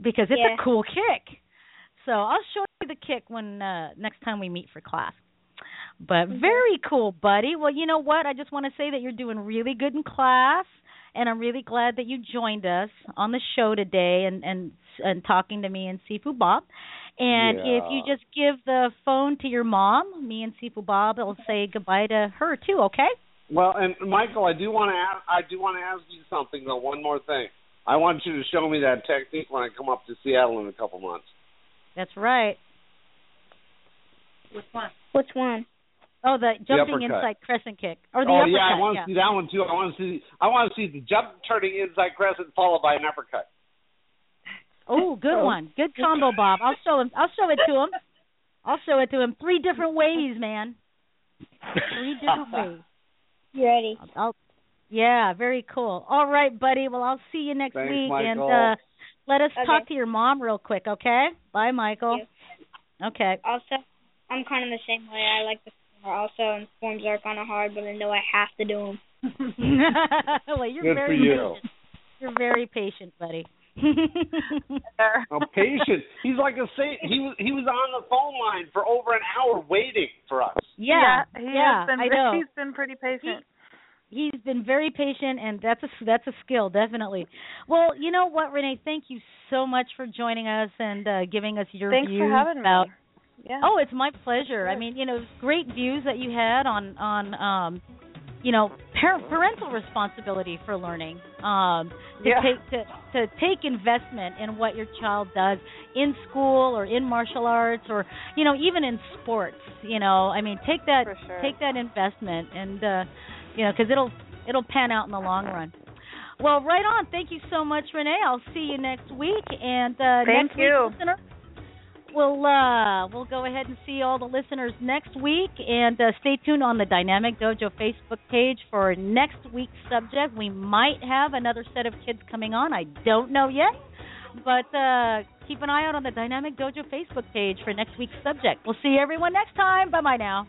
Because it's Yeah. a cool kick. So I'll show you the kick when uh next time we meet for class. But very cool, buddy. Well, you know what? I just want to say that you're doing really good in class, and I'm really glad that you joined us on the show today and and and talking to me and Sifu Bob. And if you just give the phone to your mom, me and Sifu Bob will say goodbye to her too. Okay? Well, and Michael, I do want to ask, I do want to ask you something though. One more thing. I want you to show me that technique when I come up to Seattle in a couple months. That's right. Which one? Which one? Oh, the jumping uppercut. inside crescent kick or the oh uppercut. yeah, I want to yeah. see that one too. I want to see. I want to see the jump turning inside crescent followed by an uppercut. Oh, good one. Good combo, Bob. I'll show him. I'll show it to him. I'll show it to him. Three different *laughs* ways, man. Three different *laughs* ways. You ready? I'll, yeah, very cool. All right, buddy. Well, I'll see you next Thanks, week, and uh let us Okay. talk to your mom real quick, okay? Bye, Michael. Okay. Also, I'm kind of the same way. I like the former also, and forms are kind of hard, but I know I have to do them. *laughs* well, you're Good for very you. patient. You're very patient, buddy. *laughs* I'm patient. He's like a saint. He was he was on the phone line for over an hour waiting for us. Yeah, he yeah, has been I know. he's been pretty patient. he's been very patient and that's a that's a skill definitely well you know what renee thank you so much for joining us and uh giving us your Thanks views for having about me. Yeah. oh it's my pleasure i mean you know great views that you had on on um you know parent parental responsibility for learning um to Yeah. take to to take investment in what your child does in school or in martial arts or you know even in sports you know i mean take that sure. take that investment and uh you know because it'll it'll pan out in the long run well right on thank you so much renee i'll see you next week and uh Thank next you. week listener We'll uh we'll go ahead and see all the listeners next week and uh, stay tuned on the Dynamic Dojo Facebook page for next week's subject. We might have another set of kids coming on. I don't know yet. But uh keep an eye out on the Dynamic Dojo Facebook page for next week's subject. We'll see everyone next time. Bye bye now.